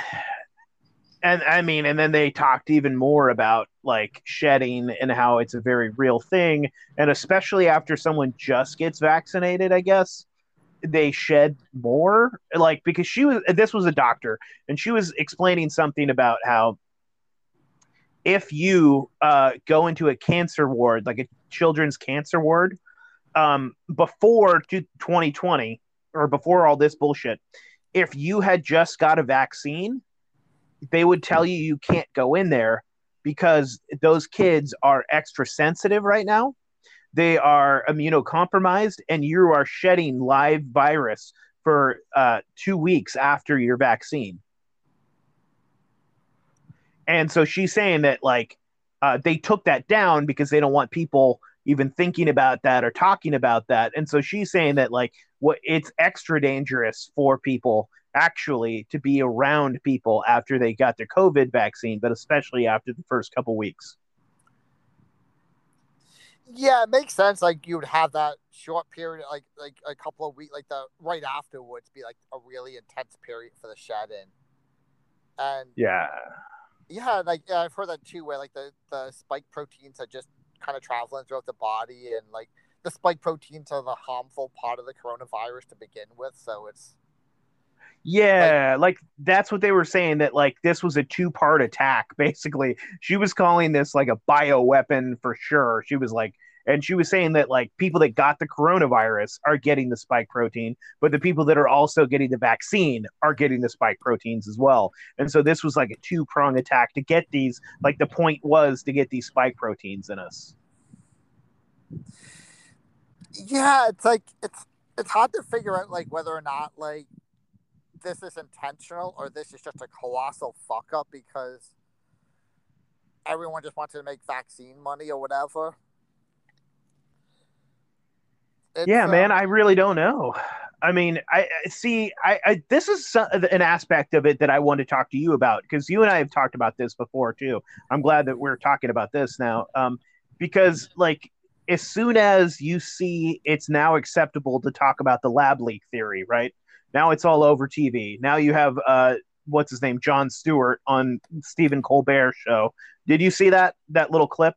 and I mean, and then they talked even more about like shedding and how it's a very real thing. And especially after someone just gets vaccinated, I guess they shed more like because she was this was a doctor and she was explaining something about how if you uh, go into a cancer ward like a children's cancer ward um, before to 2020 or before all this bullshit if you had just got a vaccine they would tell you you can't go in there because those kids are extra sensitive right now they are immunocompromised and you are shedding live virus for uh, two weeks after your vaccine. And so she's saying that like uh, they took that down because they don't want people even thinking about that or talking about that. And so she's saying that like what it's extra dangerous for people actually to be around people after they got their COVID vaccine, but especially after the first couple weeks. Yeah, it makes sense. Like you would have that short period, like like a couple of weeks, like the right afterwards, be like a really intense period for the shed in. And Yeah. yeah, like yeah, I've heard that too, where like the the spike proteins are just kind of traveling throughout the body, and like the spike proteins are the harmful part of the coronavirus to begin with. So it's yeah, like, like, that's what they were saying that like this was a two-part attack [LAUGHS] basically. She was calling this like a bio weapon for sure. She was like and she was saying that like people that got the coronavirus are getting the spike protein but the people that are also getting the vaccine are getting the spike proteins as well and so this was like a two prong attack to get these like the point was to get these spike proteins in us yeah it's like it's it's hard to figure out like whether or not like this is intentional or this is just a colossal fuck up because everyone just wanted to make vaccine money or whatever it's, yeah, man, um, I really don't know. I mean, I see. I, I this is an aspect of it that I want to talk to you about because you and I have talked about this before too. I'm glad that we're talking about this now, um, because like as soon as you see it's now acceptable to talk about the lab leak theory, right? Now it's all over TV. Now you have uh, what's his name, Jon Stewart on Stephen Colbert show. Did you see that that little clip?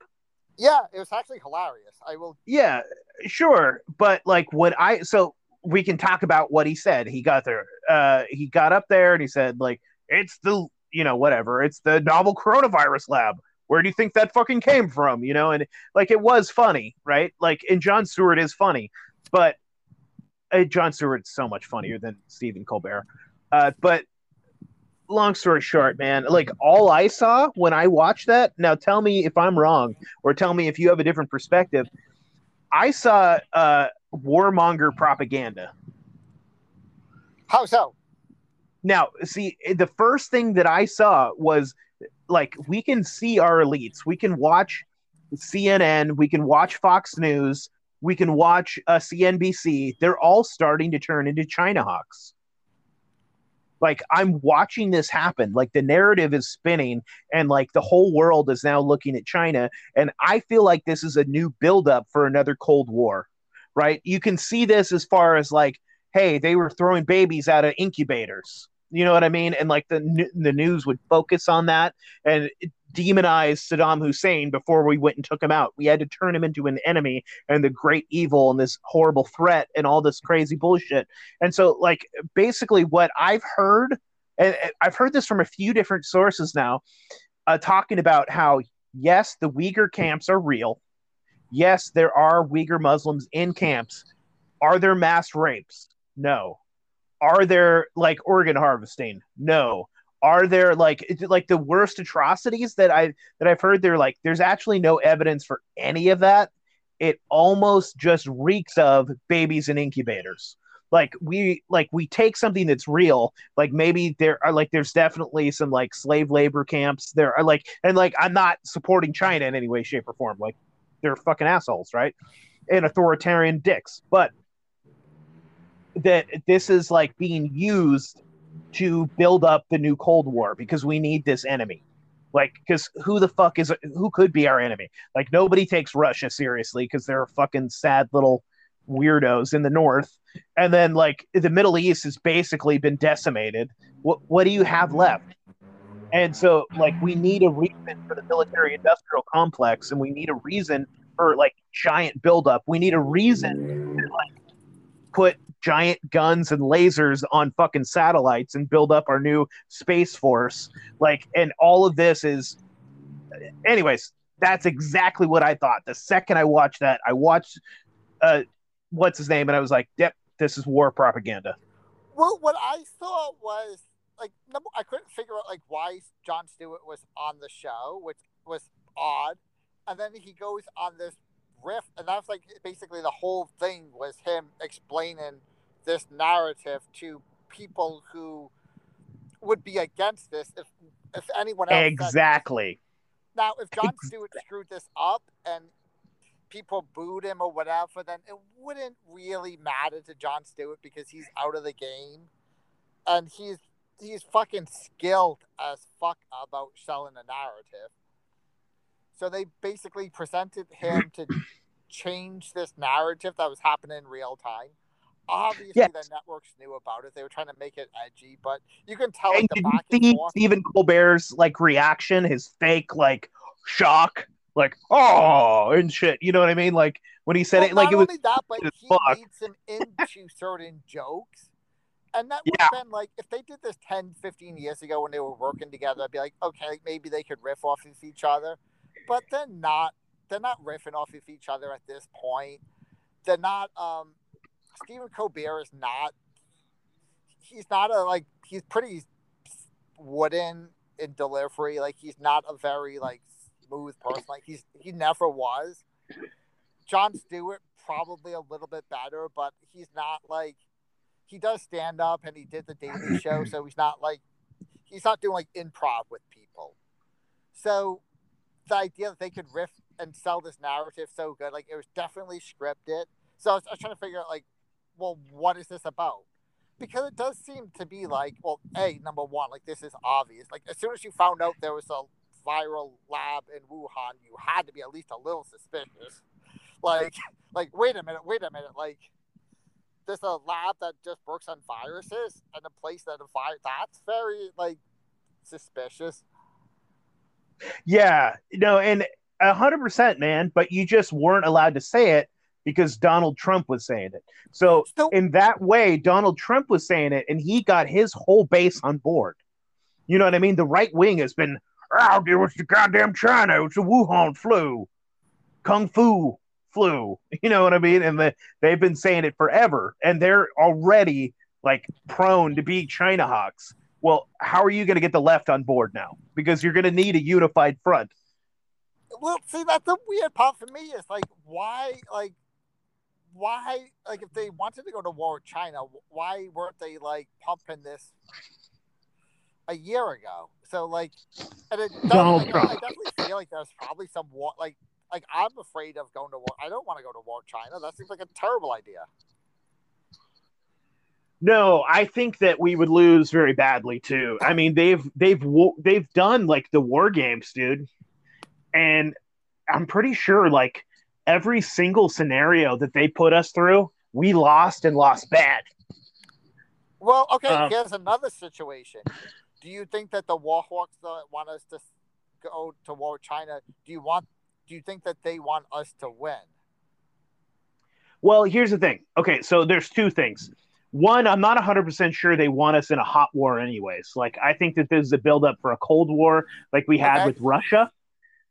Yeah, it was actually hilarious. I will. Yeah, sure, but like when I so we can talk about what he said. He got there. Uh, he got up there and he said like it's the you know whatever. It's the novel coronavirus lab. Where do you think that fucking came from? You know, and like it was funny, right? Like, and Jon Stewart is funny, but uh, Jon Stewart's so much funnier than Stephen Colbert. Uh, but long story short, man, like all I saw when I watched that, now tell me if I'm wrong or tell me if you have a different perspective. I saw uh, warmonger propaganda. How so? Now, see, the first thing that I saw was like we can see our elites. We can watch CNN, we can watch Fox News, we can watch uh, CNBC. They're all starting to turn into China hawks. Like i'm watching this happen. Like the narrative is spinning and like the whole world is now looking at china and i feel like this is a new buildup for another cold war right? You can see this as far as like hey they were throwing babies out of incubators. You know what i mean? And like the the news would focus on that and demonize Saddam Hussein before we went and took him out. We had to turn him into an enemy and the great evil and this horrible threat and all this crazy bullshit. And so, like, basically, what I've heard, and I've heard this from a few different sources now, uh, talking about how, yes, the Uyghur camps are real. Yes, there are Uyghur Muslims in camps. Are there mass rapes? No. Are there like organ harvesting? No are there like like the worst atrocities that I that I've heard? They're like there's actually no evidence for any of that. It almost just reeks of babies in incubators. Like we like we take something that's real. Like maybe there are like there's definitely some like slave labor camps. There are like and like I'm not supporting China in any way, shape, or form. Like they're fucking assholes, right? And authoritarian dicks. But that this is like being used to build up the new Cold War because we need this enemy. Like, because who the fuck is who could be our enemy? Like, nobody takes Russia seriously because they're fucking sad little weirdos in the north. And then, like, the Middle East has basically been decimated. What what do you have left? And so, like, we need a reason for the military industrial complex, and we need a reason for like giant buildup. We need a reason to like put giant guns and lasers on fucking satellites and build up our new space force. Like, and all of this is, anyways, that's exactly what I thought. The second I watched that, I watched, uh, what's his name, and I was like, yep, this is war propaganda. Well, what I thought was like, number, I couldn't figure out like why Jon Stewart was on the show, which was odd. And then he goes on this riff, and that's like basically the whole thing was him explaining this narrative to people who would be against this if if anyone else exactly. Now if Jon Stewart screwed this up and people booed him or whatever then it wouldn't really matter to Jon Stewart because he's out of the game. And he's he's fucking skilled as fuck about selling a narrative. So they basically presented him to [CLEARS THROAT] change this narrative that was happening in real time obviously yes. the networks knew about it. They were trying to make it edgy, but you can tell like, the back and forth. Stephen Colbert's like reaction, his fake like shock like oh and shit. You know what I mean? Like when he said Well, it, like not it was only that, but he fuck. leads them into [LAUGHS] certain jokes. And that would Yeah. have been like, if they did this 10, 15 years ago when they were working together, I'd be like, okay, maybe they could riff off of each other. But they're not. They're not riffing off of each other at this point. They're not. Um, Stephen Colbert is not. He's not a like. He's pretty wooden in delivery. Like he's not a very like smooth person. Like he's he never was. Jon Stewart probably a little bit better, but he's not like he does stand up and he did the Daily [CLEARS THROAT] Show, so he's not like he's not doing like improv with people. So the idea that they could riff and sell this narrative so good, like it was definitely scripted. So I was, I was trying to figure out like, well, what is this about? Because it does seem to be like, well, a number one, like this is obvious. Like as soon as you found out there was a viral lab in Wuhan, you had to be at least a little suspicious. Like, like wait a minute, wait a minute, like there's a lab that just works on viruses and a place that a virus that's very like suspicious. Yeah, no, and a hundred percent, man. But you just weren't allowed to say it because Donald Trump was saying it. So So in that way, Donald Trump was saying it, and he got his whole base on board. You know what I mean? The right wing has been, oh, it was the goddamn China, it's the Wuhan flu, Kung Fu flu. [LAUGHS] You know what I mean? And the, they've been saying it forever, and they're already like prone to be China hawks. Well, how are you going to get the left on board now? Because you're going to need a unified front. well, see, that's the weird part for me is like why, like, why, like, if they wanted to go to war with China, why weren't they like pumping this a year ago? So, like, and it Donald I, Trump. I definitely feel like there's probably some war, like, like I'm afraid of going to war. I don't want to go to war with China. That seems like a terrible idea. No, I think that we would lose very badly too. I mean, they've they've they've done like the war games, dude, and I'm pretty sure like every single scenario that they put us through, we lost and lost bad. Well, okay, Um, here's another situation. Do you think that the Warhawks want us to go to war with China? Do you want? Do you think that they want us to win? Well, here's the thing. Okay, so there's two things. One, I'm not 100% sure they want us in a hot war, anyways. Like, I think that this is a buildup for a Cold War, like we had Okay. with Russia,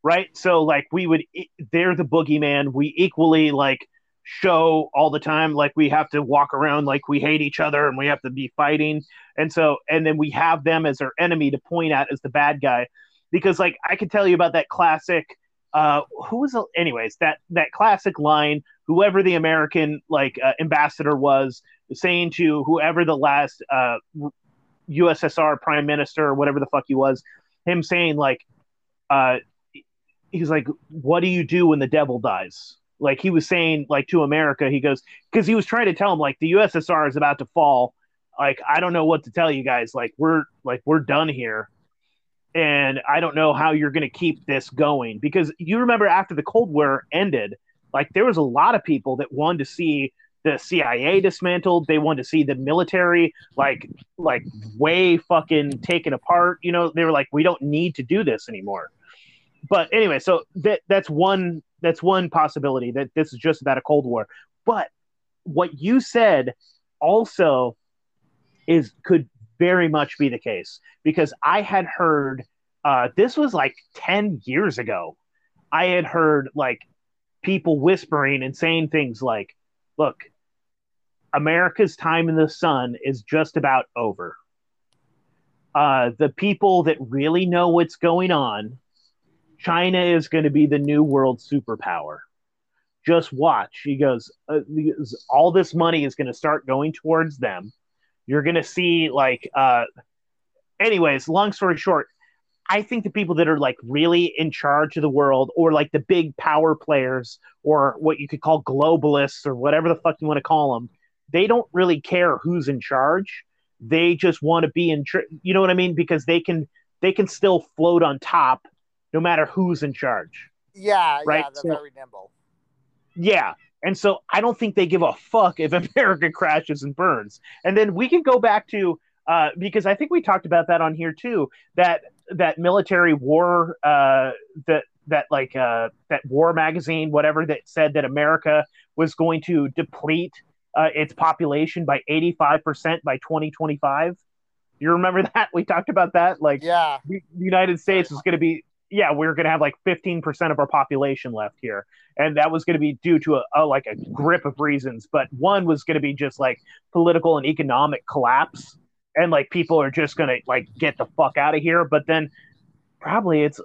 right? So, like, we would, they're the boogeyman. We equally, like, show all the time, like, we have to walk around like we hate each other and we have to be fighting. And so, and then we have them as our enemy to point at as the bad guy. Because, like, I could tell you about that classic, uh, who was, anyways, that, that classic line whoever the American like uh, ambassador was saying to whoever the last uh, USSR prime minister or whatever the fuck he was, him saying like, uh, he's like, "What do you do when the devil dies?" Like he was saying like to America, he goes because he was trying to tell him like the USSR is about to fall. Like I don't know what to tell you guys. Like we're like we're done here. And I don't know how you're going to keep this going because you remember after the Cold War ended, like there was a lot of people that wanted to see the CIA dismantled. They wanted to see the military like like way fucking taken apart. You know, they were like, we don't need to do this anymore. But anyway, so that that's one that's one possibility that this is just about a Cold War. But what you said also is could very much be the case because I had heard uh, this was like ten years ago. I had heard like people whispering and saying things like, look, America's time in the sun is just about over. Uh, the people that really know what's going on, China is going to be the new world superpower. Just watch. He goes, uh, all this money is going to start going towards them. You're going to see, like, uh, anyways, long story short, I think the people that are like really in charge of the world, or like the big power players, or what you could call globalists, or whatever the fuck you want to call them, they don't really care who's in charge. They just want to be in, tr- you know what I mean? Because they can they can still float on top, no matter who's in charge. Yeah, Right, yeah, they're so- very nimble. Yeah. And so I don't think they give a fuck if [LAUGHS] America crashes and burns. And then we can go back to uh, because I think we talked about that on here too. That that military war uh, that that like uh, that war magazine, whatever that said that America was going to deplete uh, its population by 85% by 2025. You remember [LAUGHS] that? We talked about that. Like, yeah, the United States is going to be, yeah, we're going to have like 15% of our population left here. And that was going to be due to a, a, like a grip of reasons. But one was going to be just like political and economic collapse. And like people are just going to like get the fuck out of here. But then probably it's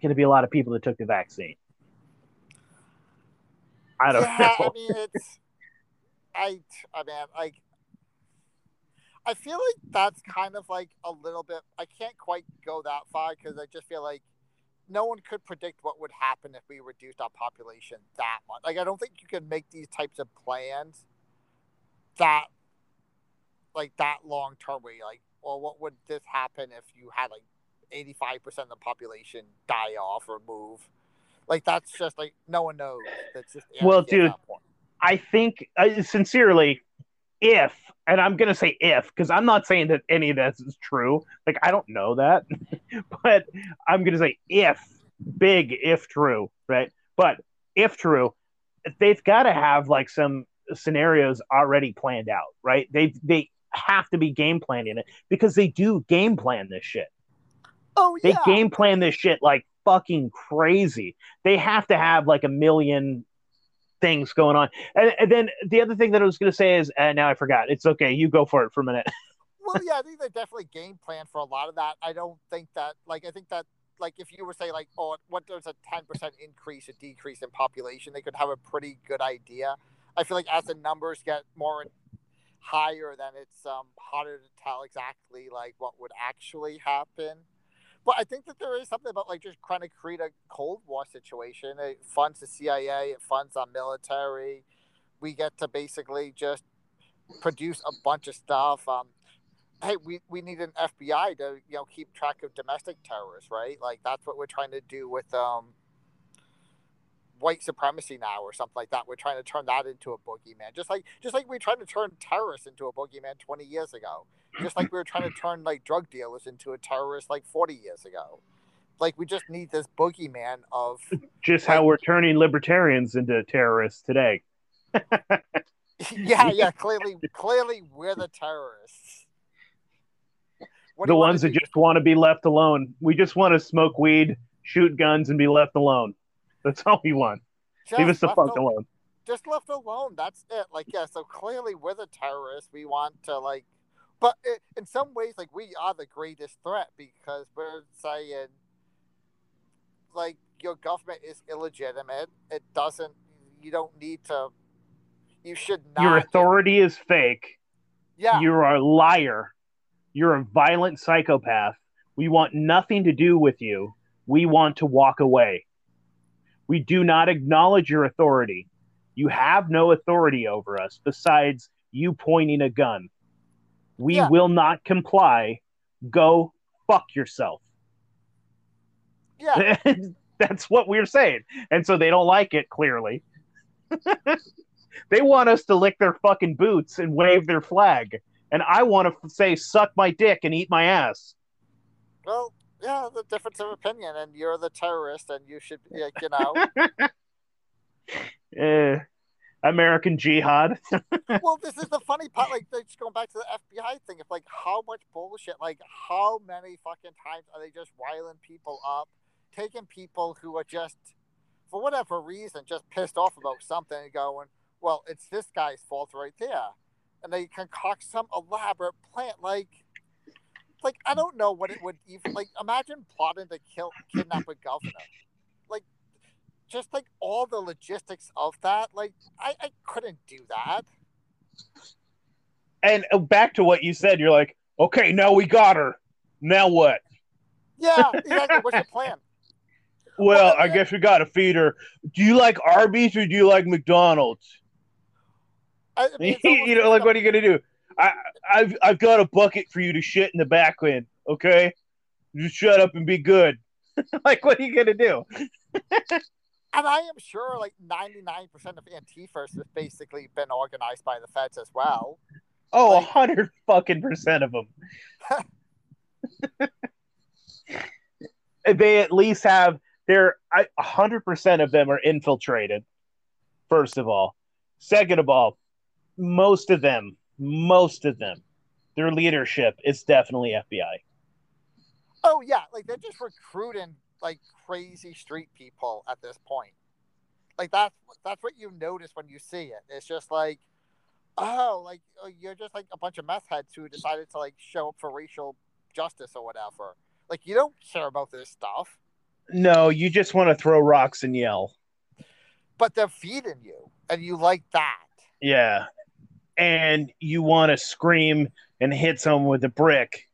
going to be a lot of people that took the vaccine. I don't yeah, know. I mean, it's I, I mean, like, I feel like that's kind of like a little bit. I can't quite go that far because I just feel like no one could predict what would happen if we reduced our population that much. Like, I don't think you can make these types of plans that, like, that long term. Where you're like, well, what would this happen if you had like eighty five percent of the population die off or move? Like, that's just like no one knows. That's just well, dude. I think uh, sincerely, if and I'm gonna say if because I'm not saying that any of this is true. Like I don't know that, [LAUGHS] but I'm gonna say if big if true, right? But if true, they've got to have like some scenarios already planned out, right? They they have to be game planning it because they do game plan this shit. Oh yeah, they game plan this shit like fucking crazy. They have to have like a million things going on. And, and then the other thing that I was going to say is, and now I forgot. It's okay. You go for it for a minute. [LAUGHS] well, yeah, I think they definitely game plan for a lot of that. I don't think that, like, I think that, like, if you were say, like, oh, what there's a ten percent increase or decrease in population, they could have a pretty good idea. I feel like as the numbers get more higher, then it's um, harder to tell exactly like what would actually happen. But I think that there is something about like just trying to create a Cold War situation. It funds the CIA, it funds our military. We get to basically just produce a bunch of stuff. Um, hey, we, we need an FBI to you know keep track of domestic terrorists, right? Like that's what we're trying to do with um, white supremacy now or something like that. We're trying to turn that into a boogeyman, just like just like we tried to turn terrorists into a boogeyman twenty years ago, just like we were trying to turn like drug dealers into a terrorist like forty years ago. Like we just need this boogeyman of just like, how we're turning libertarians into terrorists today. [LAUGHS] yeah, yeah, [LAUGHS] clearly, clearly we're the terrorists. the ones that just want to be left alone. We just want to smoke weed, shoot guns, and be left alone. [LAUGHS] That's all we want. Just Leave us the fuck al- alone. Just left alone. That's it. Like, yeah. So clearly, we're the terrorists. We want to like, but it, in some ways, like we are the greatest threat because we're saying, like, your government is illegitimate. It doesn't. You don't need to. You should not. Your authority is fake. Yeah. You're a liar. You're a violent psychopath. We want nothing to do with you. We want to walk away. We do not acknowledge your authority. You have no authority over us besides you pointing a gun. We yeah. will not comply. Go fuck yourself. Yeah. [LAUGHS] That's what we're saying. And so they don't like it, clearly. [LAUGHS] they want us to lick their fucking boots and wave their flag. And I want to say, suck my dick and eat my ass. Well, yeah, the difference of opinion, and you're the terrorist, and you should, like, you know. uh, [LAUGHS] American jihad. [LAUGHS] well, this is the funny part. Like, just going back to the FBI thing, if like how much bullshit, like how many fucking times are they just riling people up, taking people who are just, for whatever reason, just pissed off about something and going, well, it's this guy's fault right there, and they concoct some elaborate plan, like like I don't know what it would even like. Imagine plotting to kill, kidnap a governor. Like, just like all the logistics of that. Like, I, I couldn't do that. And uh, back to what you said, you're like, okay, now we got her. Now what? Yeah, exactly. What's your plan? [LAUGHS] Well, well I guess we got to feed her. Do you like Arby's or do you like McDonald's? I mean, [LAUGHS] you know, like, what are you going to do? I, I've I've got a bucket for you to shit in the back end. Okay, just shut up and be good. [LAUGHS] like, what are you gonna do? [LAUGHS] and I am sure, like ninety nine percent of Antifa has basically been organized by the feds as well. Oh, a like... hundred fucking percent of them. [LAUGHS] they at least have they're hundred percent of them are infiltrated. First of all, second of all, most of them, most of them, their leadership is definitely FBI. Oh yeah, like they're just recruiting like crazy street people at this point. Like that's that's what you notice when you see it. It's just like, oh, like oh, you're just like a bunch of meth heads who decided to like show up for racial justice or whatever. Like you don't care about this stuff. No, you just want to throw rocks and yell. But they're feeding you, and you like that. Yeah, and you want to scream and hit someone with a brick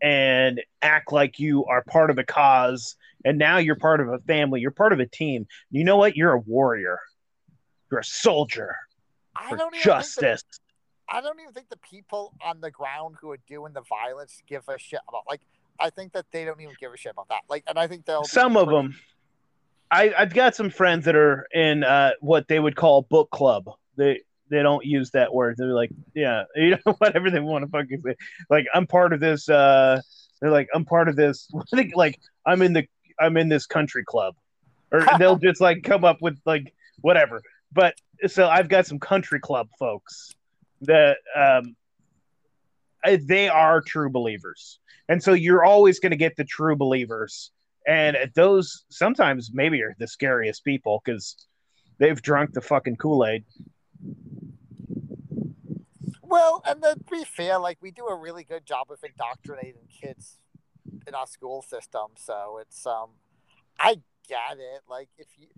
and act like you are part of a cause and now you're part of a family you're part of a team you know what you're a warrior you're a soldier I don't justice the, I don't even think the people on the ground who are doing the violence give a shit about. Like, I think that they don't even give a shit about that. Like, and I think they'll. some of them I, i've got some friends that are in uh, what they would call book club they they don't use that word. They're like yeah [LAUGHS] you know whatever they want to fucking say. Like i'm part of this uh they're like i'm part of this [LAUGHS] like i'm in the i'm in this country club. Or [LAUGHS] they'll just like come up with like whatever. But so i've got some country club folks that um I- they are true believers. And so you're always going to get the true believers. And those sometimes maybe are the scariest people because they've drunk the fucking kool-aid Well, and to be fair, like we do a really good job of indoctrinating kids in our school system. So it's um, I get it. Like if you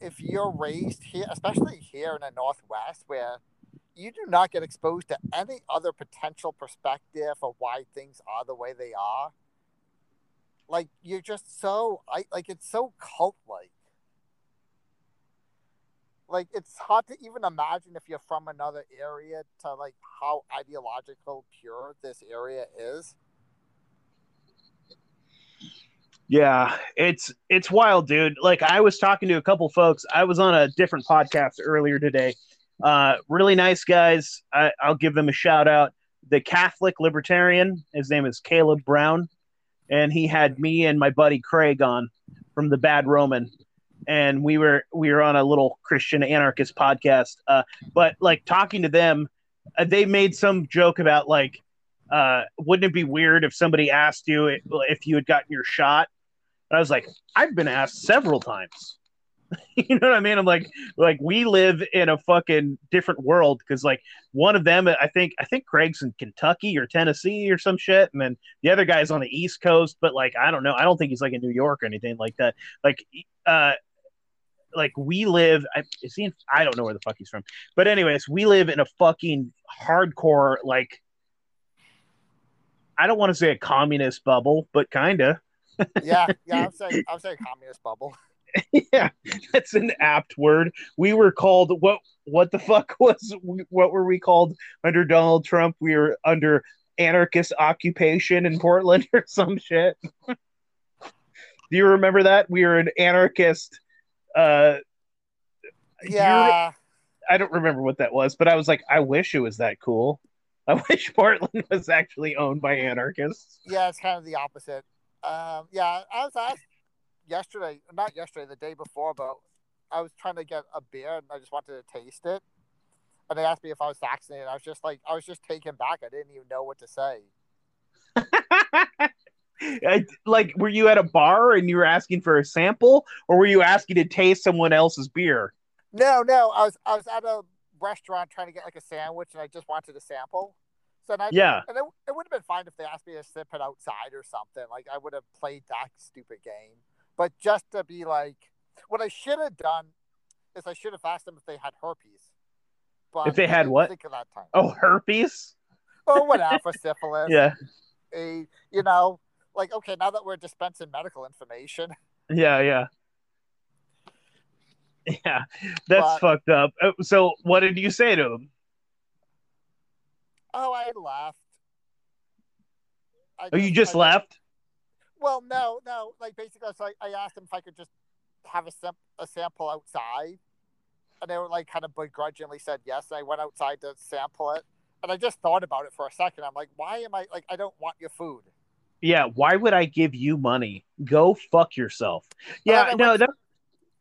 if you're raised here, especially here in the Northwest, where you do not get exposed to any other potential perspective of why things are the way they are. Like you're just so I like it's so cult like. Like it's hard to even imagine if you're from another area to like how ideological pure this area is. Yeah, it's it's wild, dude. Like I was talking to a couple folks. I was on a different podcast earlier today. Uh, really nice guys. I, I'll give them a shout out. The Catholic Libertarian. His name is Caleb Brown, and he had me and my buddy Craig on from the Bad Roman, and we were we were on a little Christian anarchist podcast. Uh, but like talking to them, uh, they made some joke about like, uh, wouldn't it be weird if somebody asked you if, if you had gotten your shot? And I was like, I've been asked several times. [LAUGHS] you know what I mean? I'm like, like we live in a fucking different world because like one of them, I think, I think Craig's in Kentucky or Tennessee or some shit, and then the other guy's on the East Coast, but like I don't know, I don't think he's like in New York or anything like that. Like, uh, like we live, I, is he in, I don't know where the fuck he's from, but anyways, we live in a fucking hardcore like. I don't want to say a communist bubble, but kinda. Yeah, yeah, [LAUGHS] I'm saying I'm saying communist bubble. [LAUGHS] yeah, that's an apt word. We were called what? What the fuck [LAUGHS] was? What were we called under Donald Trump? We were under anarchist occupation in Portland or some shit. Do you remember that? We were an anarchist. Uh, Yeah. I don't remember what that was, but I was like, I wish it was that cool. [LAUGHS] I wish Portland [LAUGHS] was actually owned by anarchists. Yeah, it's kind of the opposite. Um, yeah, I was asked yesterday, not yesterday, the day before, but I was trying to get a beer and I just wanted to taste it. And they asked me if I was vaccinated. I was just like, I was just taken back. I didn't even know what to say. [LAUGHS] I- [LAUGHS] uh, like, were you at a bar and you were asking for a sample, or were you asking to taste someone else's beer? No, no, I was I was at a restaurant trying to get like a sandwich, and I just wanted a sample. So I Yeah. and it, it would have been fine if they asked me to sip it outside or something. Like I would have played that stupid game. But just to be like, what I should have done is I should have asked them if they had herpes. But If they had what? Think of that time. Oh, herpes. Oh, or whatever, syphilis. [LAUGHS] Yeah, A, you know, like okay, now that we're dispensing medical information, [LAUGHS] yeah, yeah, yeah. That's But- fucked up. Uh, So, what did you say to him? oh, I laughed I Oh, you I just left? Well, no, no. Like basically, so I, I asked him if I could just have a a sample outside, and they were like kind of begrudgingly said yes. And I went outside to sample it, and I just thought about it for a second. I'm like, why am I like I don't want your food? Yeah, why would I give you money? Go fuck yourself. Yeah, I no, that,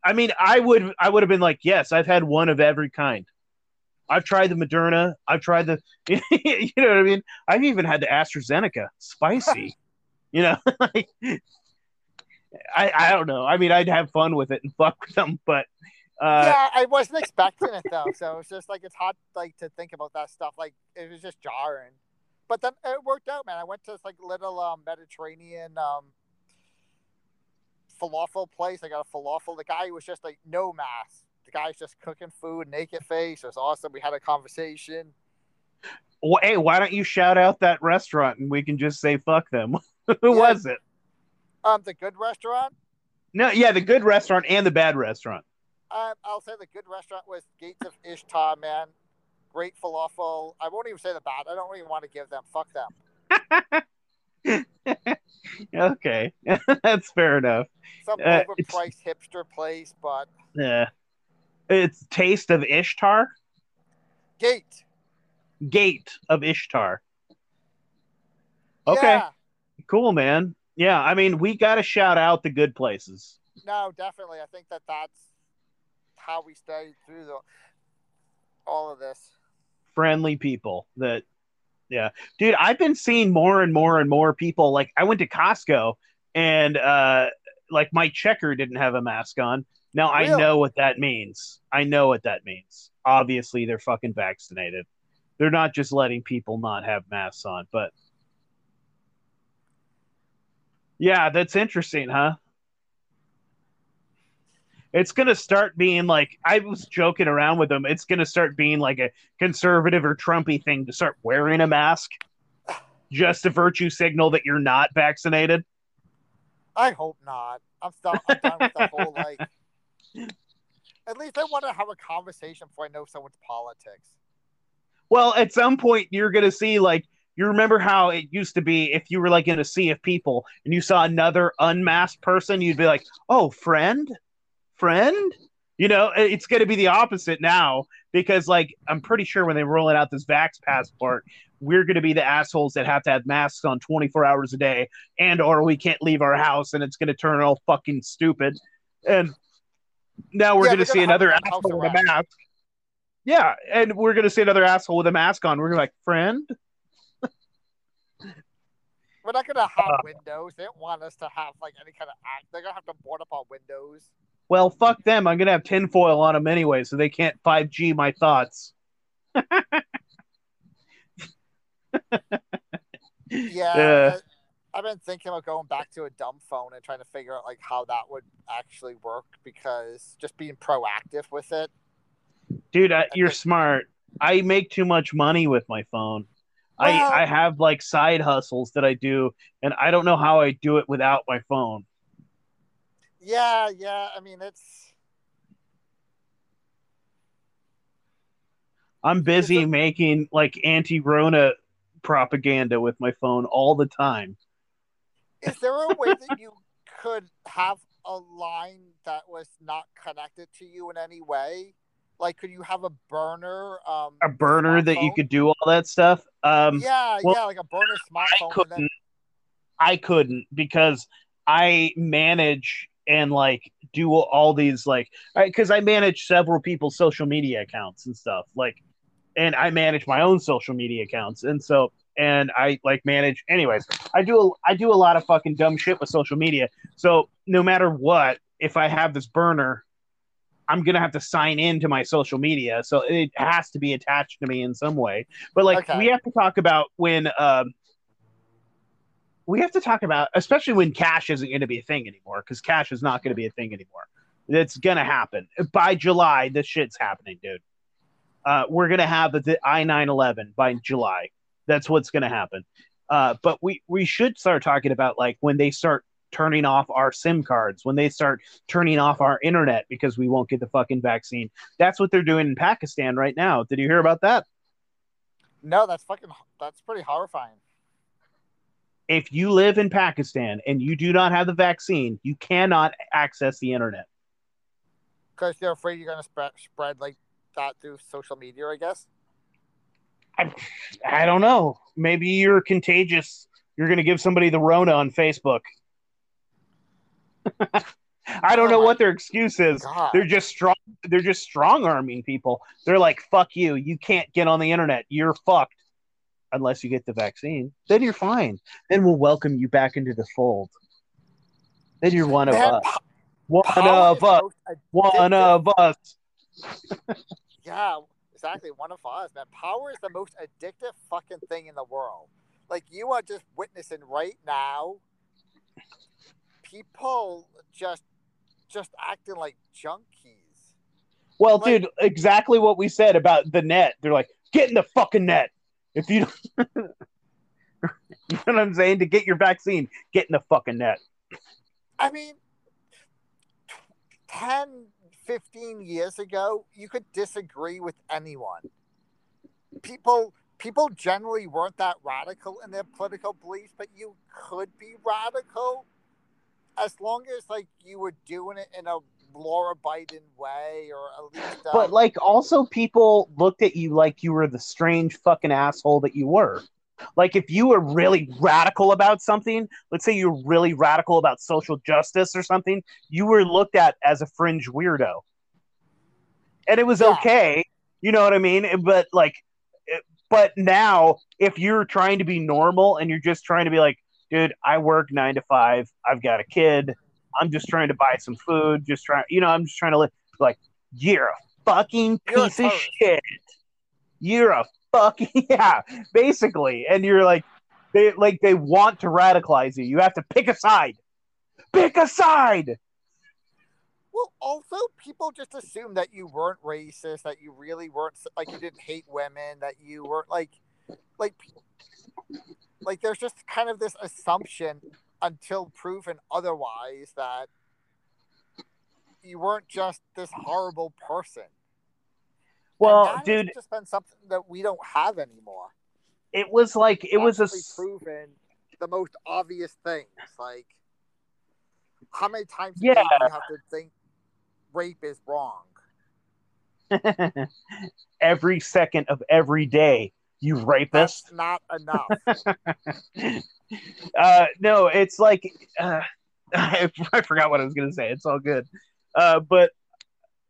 I mean, I would, I would have been like, yes, I've had one of every kind. I've tried the Moderna. I've tried the, [LAUGHS] you know what I mean. I've even had the AstraZeneca, spicy. [LAUGHS] you know, [LAUGHS] like, I, I don't know. I mean, I'd have fun with it and fuck with them, but uh, yeah, I wasn't expecting it though, so it's just like it's hard like to think about that stuff. Like it was just jarring, but then it worked out, man. I went to this like little um, Mediterranean um, falafel place. I got a falafel. The guy was just like no mask. The guy's just cooking food, naked face. It was awesome. We had a conversation. Well, hey, why don't you shout out that restaurant and we can just say fuck them? [LAUGHS] Who Yeah. was it? Um, the good restaurant. No, yeah, the good restaurant and the bad restaurant. Um, I'll say the good restaurant was Gates of Ishtar, man. Great falafel. I won't even say the bad. I don't even want to give them. Fuck them. [LAUGHS] okay, [LAUGHS] that's fair enough. Some Uh, overpriced hipster place, but Yeah, it's taste of Ishtar, Gate. gate of Ishtar. Okay, Yeah. cool, man. Yeah, I mean, we got to shout out the good places. No, definitely. I think that that's how we stay through the all of this. Friendly people that yeah. Dude i've been seeing more and more and more people like i went to costco and uh like my checker didn't have a mask on. Now i know what that means. I know what that means. Obviously they're fucking vaccinated. They're not just letting people not have masks on but yeah that's interesting huh it's going to start being like i was joking around with them it's going to start being like a conservative or trumpy thing to start wearing a mask just a virtue signal that you're not vaccinated I hope not. I'm, st- I'm done with the whole like. [LAUGHS] At least I want to have a conversation before I know someone's politics. well at some point you're going to see like you remember how it used to be if you were like in a sea of people and you saw another unmasked person you'd be like oh friend friend you know it's going to be the opposite now because like i'm pretty sure when they're rolling out this vax passport we're going to be the assholes that have to have masks on 24 hours a day and or we can't leave our house and it's going to turn all fucking stupid and now we're Yeah, going to see another asshole with a mask yeah and we're going to see another asshole with a mask on we're gonna be like friend We're not gonna have Uh. windows. They don't want us to have like any kind of act. They're gonna have to board up our windows. Well fuck them. I'm going to have tinfoil on them anyway so they can't 5g my thoughts. [LAUGHS] Yeah. I've been thinking about going back to a dumb phone and trying to figure out like how that would actually work because just being proactive with it. dude I, you're think- smart. I make too much money with my phone. Well- I, I have like side hustles that i do and i don't know how i do it without my phone Yeah, yeah. I mean, it's i'm busy making like anti-rona propaganda with my phone all the time is there a way that you could have a line that was not connected to you in any way? Like, could you have a burner? Um, a burner that you could do all that stuff um yeah, well, yeah, like a burner I smartphone. And couldn't. then, I couldn't because I manage and like do all these like because I, manage several people's social media accounts and stuff like, and I manage my own social media accounts and so and I like manage anyways. I do a, I do a lot of fucking dumb shit with social media. So no matter what, if I have this burner. I'm gonna have to sign into my social media, so it has to be attached to me in some way. But like, Okay. we have to talk about when um, we have to talk about, especially when cash isn't going to be a thing anymore, because cash is not going to be a thing anymore. It's going to happen by July. This shit's happening, dude. Uh, we're going to have the I nine eleven by July. That's what's going to happen. Uh, but we we should start talking about like when they start turning off our SIM cards, when they start turning off our internet because we won't get the fucking vaccine. That's what they're doing in Pakistan right now. Did you hear about that? no, that's fucking. That's pretty horrifying. If you live in Pakistan and you do not have the vaccine, you cannot access the internet. Because they're afraid you're gonna spread spread like that through social media. I guess. I, I don't know. Maybe you're contagious You're going to give somebody the Rona on Facebook. [LAUGHS] I don't Oh know what their excuse is. God. They're just strong. They're just strong arming people. They're like, "Fuck you! You can't get on the internet. You're fucked unless you get the vaccine. Then you're fine. Then we'll welcome you back into the fold. Then you're one of Man, us. po- One of us. One of us. [LAUGHS] Yeah, exactly. One of us, man. Power is the most addictive fucking thing in the world. Like you are just witnessing right now. People just just acting like junkies. Well, Like- dude, exactly what we said about the net. They're like, get in the fucking net. If you don't, [LAUGHS] you know what I'm saying? To get your vaccine, get in the fucking net. I mean, 10, 15 years ago, you could disagree with anyone. People people generally weren't that radical in their political beliefs, but you could be radical as long as like you were doing it in a Laura Biden way or at least um, But like, also, people looked at you like you were the strange fucking asshole that you were. Like, if you were really radical about something, let's say you're really radical about social justice or something, you were looked at as a fringe weirdo. And it was Yeah. okay, you know what I mean? But like, but now, if you're trying to be normal and you're just trying to be like, dude, I work nine to five, I've got a kid, I'm just trying to buy some food, just trying, you know, I'm just trying to live. Like, you're a fucking You're piece of shit. You're a fucking [LAUGHS] yeah, basically. And you're like, they like they want to radicalize you. You have to pick a side. Pick a side. Well, also, people just assume that you weren't racist, that you really weren't like you didn't hate women, that you weren't like, like, like there's just kind of this assumption until proven otherwise that you weren't just this horrible person. Well, dude, just been something that we don't have anymore. it was like it was a proven the most obvious things, like how many times Yeah. do you have to think rape is wrong. [LAUGHS] every second of every day. You rapist. That's not enough. [LAUGHS] uh, no, it's like uh, [LAUGHS] I forgot what I was gonna say. It's all good, uh, but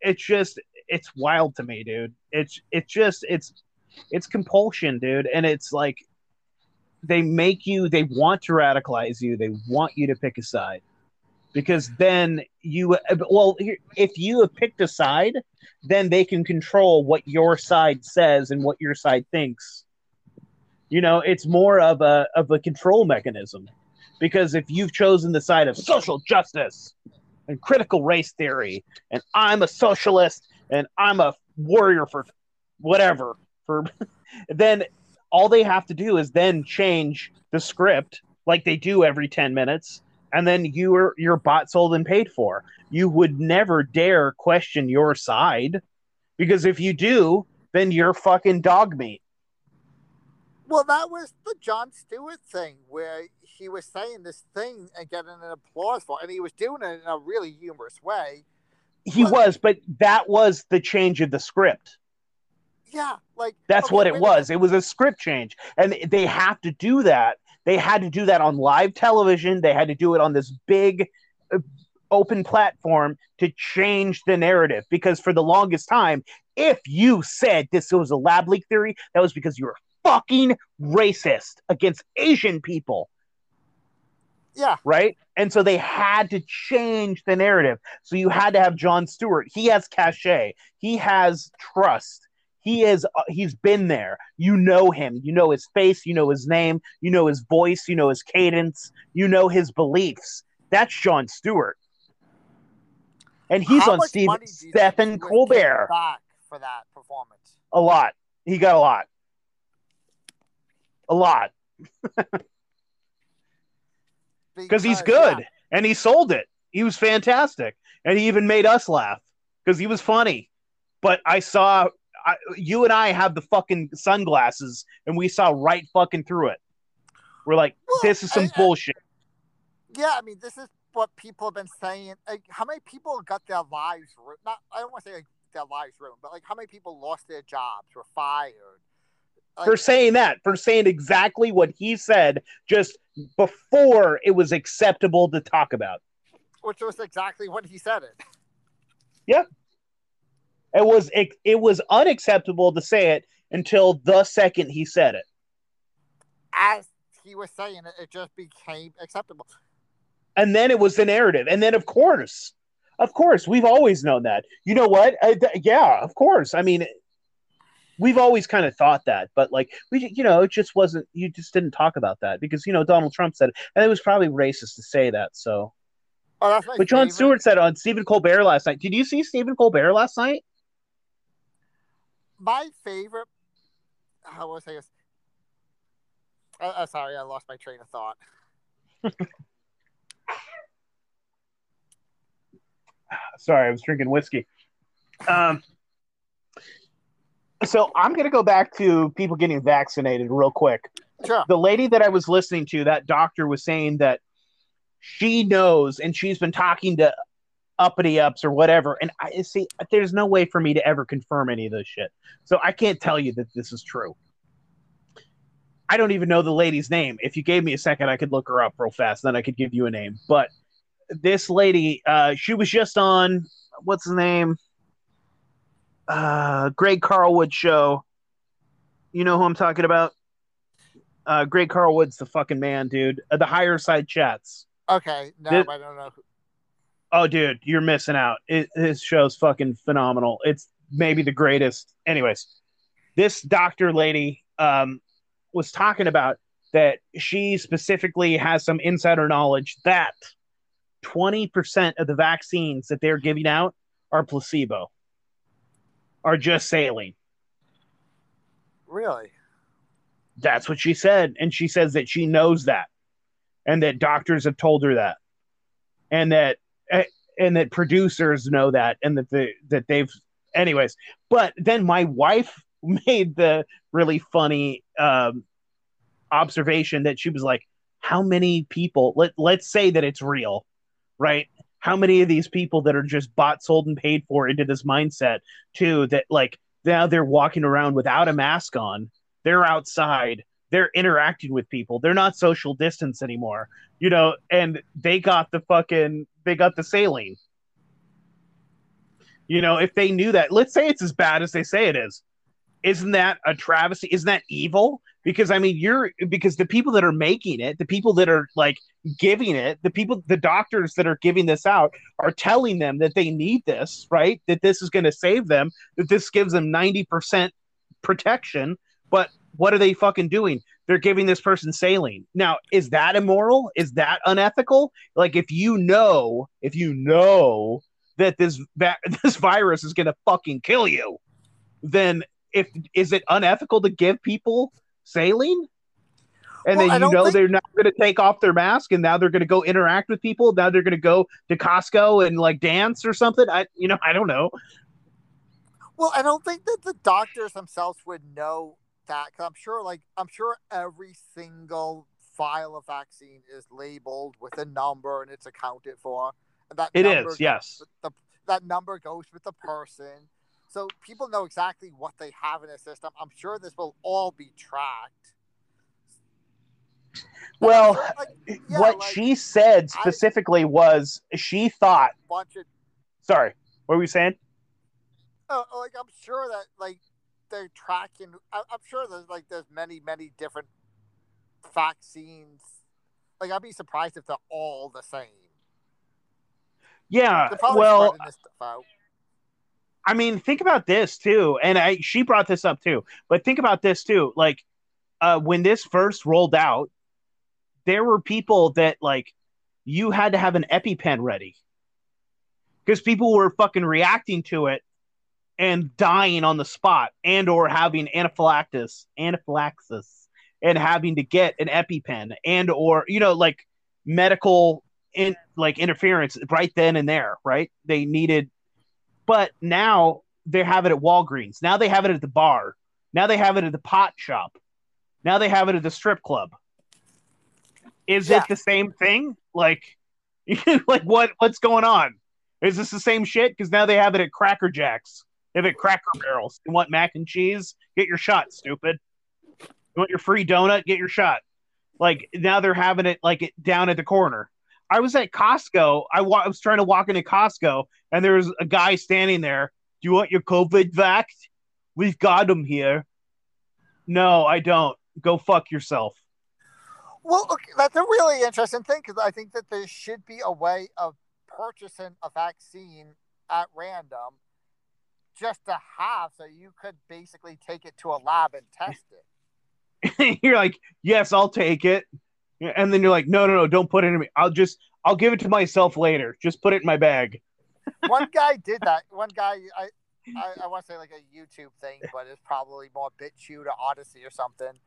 it's just it's wild to me, dude. It's it's just it's it's compulsion, dude, and it's like they make you they want to radicalize you. They want you to pick a side because then you well if you have picked a side then they can control what your side says and what your side thinks you know it's more of a of a control mechanism. Because if you've chosen the side of social justice and critical race theory and i'm a socialist and i'm a warrior for whatever for [LAUGHS] then all they have to do is then change the script like they do every 10 minutes and then you are you're bought sold and paid for. You would never dare question your side because if you do then you're fucking dog meat well, that was the Jon Stewart thing where he was saying this thing and getting an applause for, it, and he was doing it in a really humorous way. he Well- was but that was the change of the script Yeah, like That's okay, what it was. It was a script change. And they have to do that. They had to do that on live television. They had to do it on this big uh, open platform to change the narrative because for the longest time, if you said this was a lab leak theory, that was because you were fucking racist against Asian people, Yeah, right? And so they had to change the narrative. So you had to have Jon Stewart. He has cachet. He has trust. He is uh, he's been there. You know him. You know his face, you know his name, you know his voice, you know his cadence, you know his beliefs. That's Jon Stewart. And he's How on Steve money do you think Stephen Colbert. back for that performance. A lot. He got a lot. A lot. [LAUGHS] Because he's good. yeah, And he sold it. He was fantastic. And he even made us laugh because he was funny. But I saw I, you and I have the fucking sunglasses and we saw right fucking through it. We're like, Well, this is some I- I- bullshit. yeah, I mean, this is what people have been saying. Like, how many people got their lives ru- not? I don't want to say like their lives ruined, but like how many people lost their jobs, were fired, Like, for saying that, for saying exactly what he said just before it was acceptable to talk about. which was exactly what he said it. Yeah. It was it, it was unacceptable to say it until the second he said it. As he was saying it, it just became acceptable. And then it was the narrative. And then of course, of course, we've always known that. You know what? I, th- yeah, of course. I mean, we've always kind of thought that, but like we, you know, it just wasn't. You just didn't talk about that because you know Donald Trump said it, and it was probably racist to say that. So, Oh, that's but Jon favorite. Stewart said on Stephen Colbert last night. Did you see Stephen Colbert last night? My favorite. How was I? Uh, uh, sorry, I lost my train of thought. [LAUGHS] [SIGHS] Sorry, I was drinking whiskey. Um, so I'm going to go back to people getting vaccinated real quick. Sure. The lady that I was listening to, that doctor was saying that she knows and she's been talking to uppity ups or whatever. And I see, there's no way for me to ever confirm any of this shit. So I can't tell you that this is true. I don't even know the lady's name. If you gave me a second, I could look her up real fast. Then I could give you a name. But this lady, uh, she was just on what's the name? Uh, Greg Carlwood show. You know who I'm talking about? Uh, Greg Carlwood's the fucking man, dude. Uh, the higher side chats. Okay, no, This- I don't know. who- Oh, dude, you're missing out. It, his show's fucking phenomenal. It's maybe the greatest. Anyways, this doctor lady um, was talking about that she specifically has some insider knowledge that 20% of the vaccines that they're giving out are placebo, are just saline. Really? That's what she said. And she says that she knows that and that doctors have told her that. And that eh, and that producers know that and that the that they've anyways. But then my wife [LAUGHS] made the really funny um observation that she was like, how many people let let's say that it's real, right? How many of these people that are just bought, sold, and paid for into this mindset too that like now they're walking around without a mask on. They're outside. They're interacting with people. They're not social distance anymore you know and they got the fucking they got the saline. You know if they knew that let's say it's as bad as they say it is isn't that a travesty? Isn't that evil? Because i mean you're because the people that are making it the people that are like giving it the people the doctors that are giving this out are telling them that they need this right? That this is going to save them that this gives them 90% protection. But what are they fucking doing? They're giving this person saline. Now is that immoral? Is that unethical? Like if you know if you know that this va- [LAUGHS] this virus is going to fucking kill you then if is it unethical to give people saline and Well, then you know think- they're not going to take off their mask and now they're going to go interact with people now they're going to go to costco and like dance or something i you know i don't know Well, I don't think that the doctors themselves would know that. Cause I'm sure, like, I'm sure every single file of vaccine is labeled with a number and it's accounted for. And that it is, yes. The, that number goes with the person. So people know exactly what they have in the system. I'm sure this will all be tracked. Well like, Yeah, what like, she said I- specifically was she thought bunch of sorry what were we saying Oh, like I'm sure that like they're tracking. I, I'm sure there's like there's many many different vaccines. Like I'd be surprised if they're all the same. yeah well spreading this stuff out. I mean, think about this too, and I she brought this up too. But think about this too, like uh, when this first rolled out, there were people that like you had to have an EpiPen ready because people were fucking reacting to it and dying on the spot, and or having anaphylaxis, anaphylaxis, and having to get an EpiPen, and or you know like medical in like interference right then and there, right? They needed but now they have it at Walgreens. Now they have it at the bar. Now they have it at the pot shop. Now they have it at the strip club. Is Yeah. it the same thing? Like, [LAUGHS] like what? What's going on? Is this the same shit? Because now they have it at Cracker Jacks. They have it at Cracker Barrels. You want mac and cheese? Get your shot, stupid. You want your free donut? Get your shot. Like now they're having it like it down at the corner. I was at Costco. I, wa- I was trying to walk into Costco, and there was a guy standing there. Do you want your COVID vax? We've got them here. No, I don't. Go fuck yourself. Well, okay, that's a really interesting thing because I think that there should be a way of purchasing a vaccine at random just to have so you could basically take it to a lab and test it. [LAUGHS] you're like, yes, I'll take it. And then you're like, no, no, no, don't put it in me. I'll just, I'll give it to myself later. Just put it in my bag. [LAUGHS] One guy did that. [LAUGHS] One guy, I, I, I want to say like a YouTube thing, but it's probably more BitChute or Odysee or something.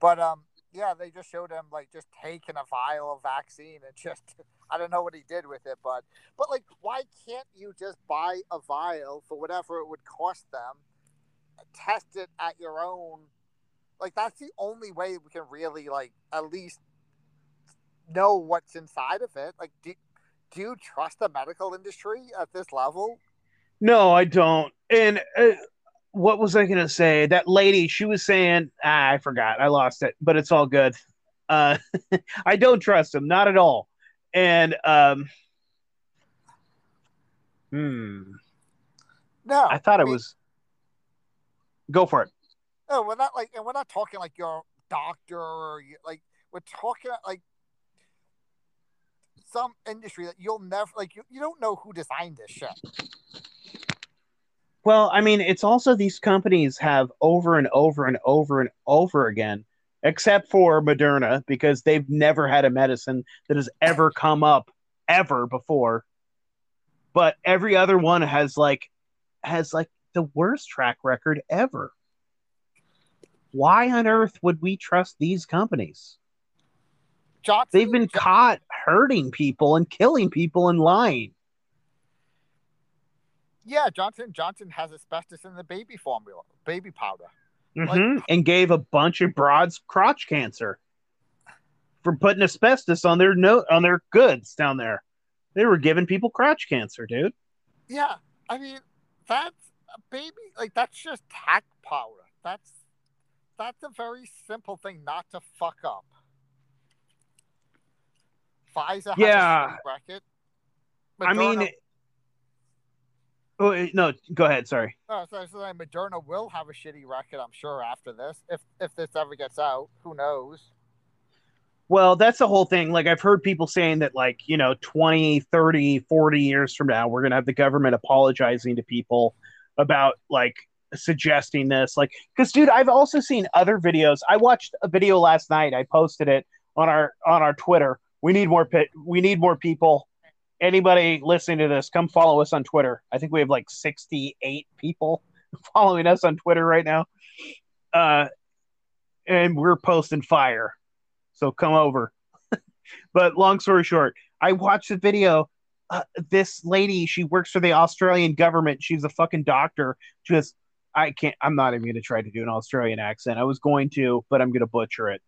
But um, yeah, they just showed him like just taking a vial of vaccine and [LAUGHS] just I don't know what he did with it, but but like why can't you just buy a vial for whatever it would cost them, test it at your own like that's the only way we can really like at least know what's inside of it. Like do, do you trust the medical industry at this level? No, I don't. And uh, what was I going to say? That lady, she was saying, ah, I forgot. I lost it, but it's all good. Uh, [LAUGHS] I don't trust him, not at all. And um, hmm. No, I thought I it was. Go for it. No, we're not like, and we're not talking like your doctor or like we're talking like some industry that you'll never like. You, you don't know who designed this shit. Well, I mean, it's also these companies have over and over and over and over again, except for Moderna, because they've never had a medicine that has ever come up ever before. But every other one has like has like the worst track record ever. Why on earth would we trust these companies? Johnson, They've been caught hurting people and killing people and lying. yeah. Johnson Johnson has asbestos in the baby formula, baby powder. Mhm. and gave a bunch of broads crotch cancer for putting asbestos on their note on their goods down there. They were giving people crotch cancer, dude. Yeah, I mean that's a baby like that's just talc powder. That's that's a very simple thing not to fuck up. Pfizer has Yeah. a shitty record. I mean, oh, no, go ahead. Sorry. Oh, so, so Moderna will have a shitty record, I'm sure, after this. If if this ever gets out, who knows? Well, that's the whole thing. Like, I've heard people saying that, like, you know, 20, 30, 40 years from now, we're going to have the government apologizing to people about, like, suggesting this. Like, because, dude, I've also seen other videos. I watched a video last night. I posted it on our on our Twitter. We need more pit. We need more people. Anybody listening to this, come follow us on Twitter. I think we have like 68 people [LAUGHS] following us on Twitter right now. Uh, and we're posting fire. So come over. [LAUGHS] but long story short, I watched the video. Uh, this lady, she works for the Australian government. She's a fucking doctor. Just, I can't, I'm not even going to try to do an Australian accent. I was going to, but I'm going to butcher it.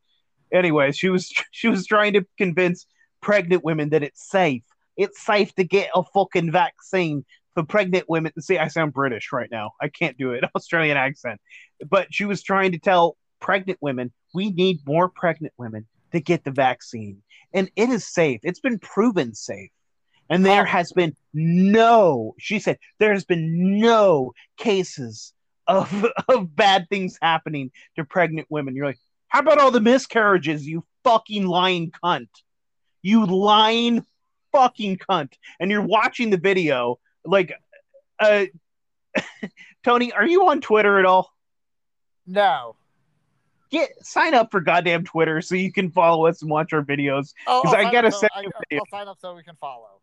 Anyway, she was, [LAUGHS] she was trying to convince pregnant women that it's safe. It's safe to get a fucking vaccine for pregnant women. See, I sound British right now. I can't do it. [LAUGHS] Australian accent. But she was trying to tell pregnant women, we need more pregnant women to get the vaccine. And it is safe. It's been proven safe. And there has been no, she said, there has been no cases of, [LAUGHS] of bad things happening to pregnant women. You're like, how about all the miscarriages, you fucking lying cunt? You lying fucking cunt. And you're watching the video, like, uh, [LAUGHS] Tony, are you on Twitter at all? No. get sign up for goddamn Twitter so you can follow us and watch our videos. Oh, 'Cause I'll I gotta so, send I. I'll sign up so we can follow.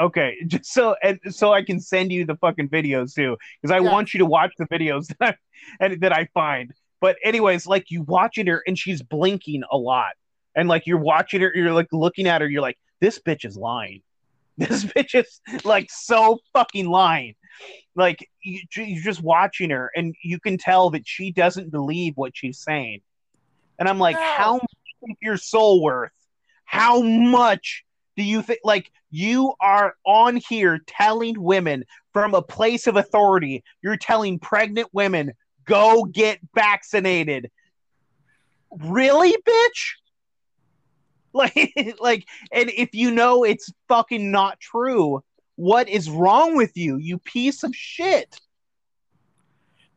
Okay, [LAUGHS] just so and so I can send you the fucking videos too, because I Yeah. want you to watch the videos [LAUGHS] that I, and that I find. But anyways, like you watching her and she's blinking a lot, and like you're watching her, you're like looking at her, you're like, this bitch is lying. [LAUGHS] This bitch is like so fucking lying. Like you, you're just watching her, and you can tell that she doesn't believe what she's saying. And I'm like, No. how much is your soul worth? How much do you think? Like you are on here telling women from a place of authority. You're telling pregnant women go get vaccinated. really, bitch? [LAUGHS] Like, like, and if you know it's fucking not true, what is wrong with you, you piece of shit?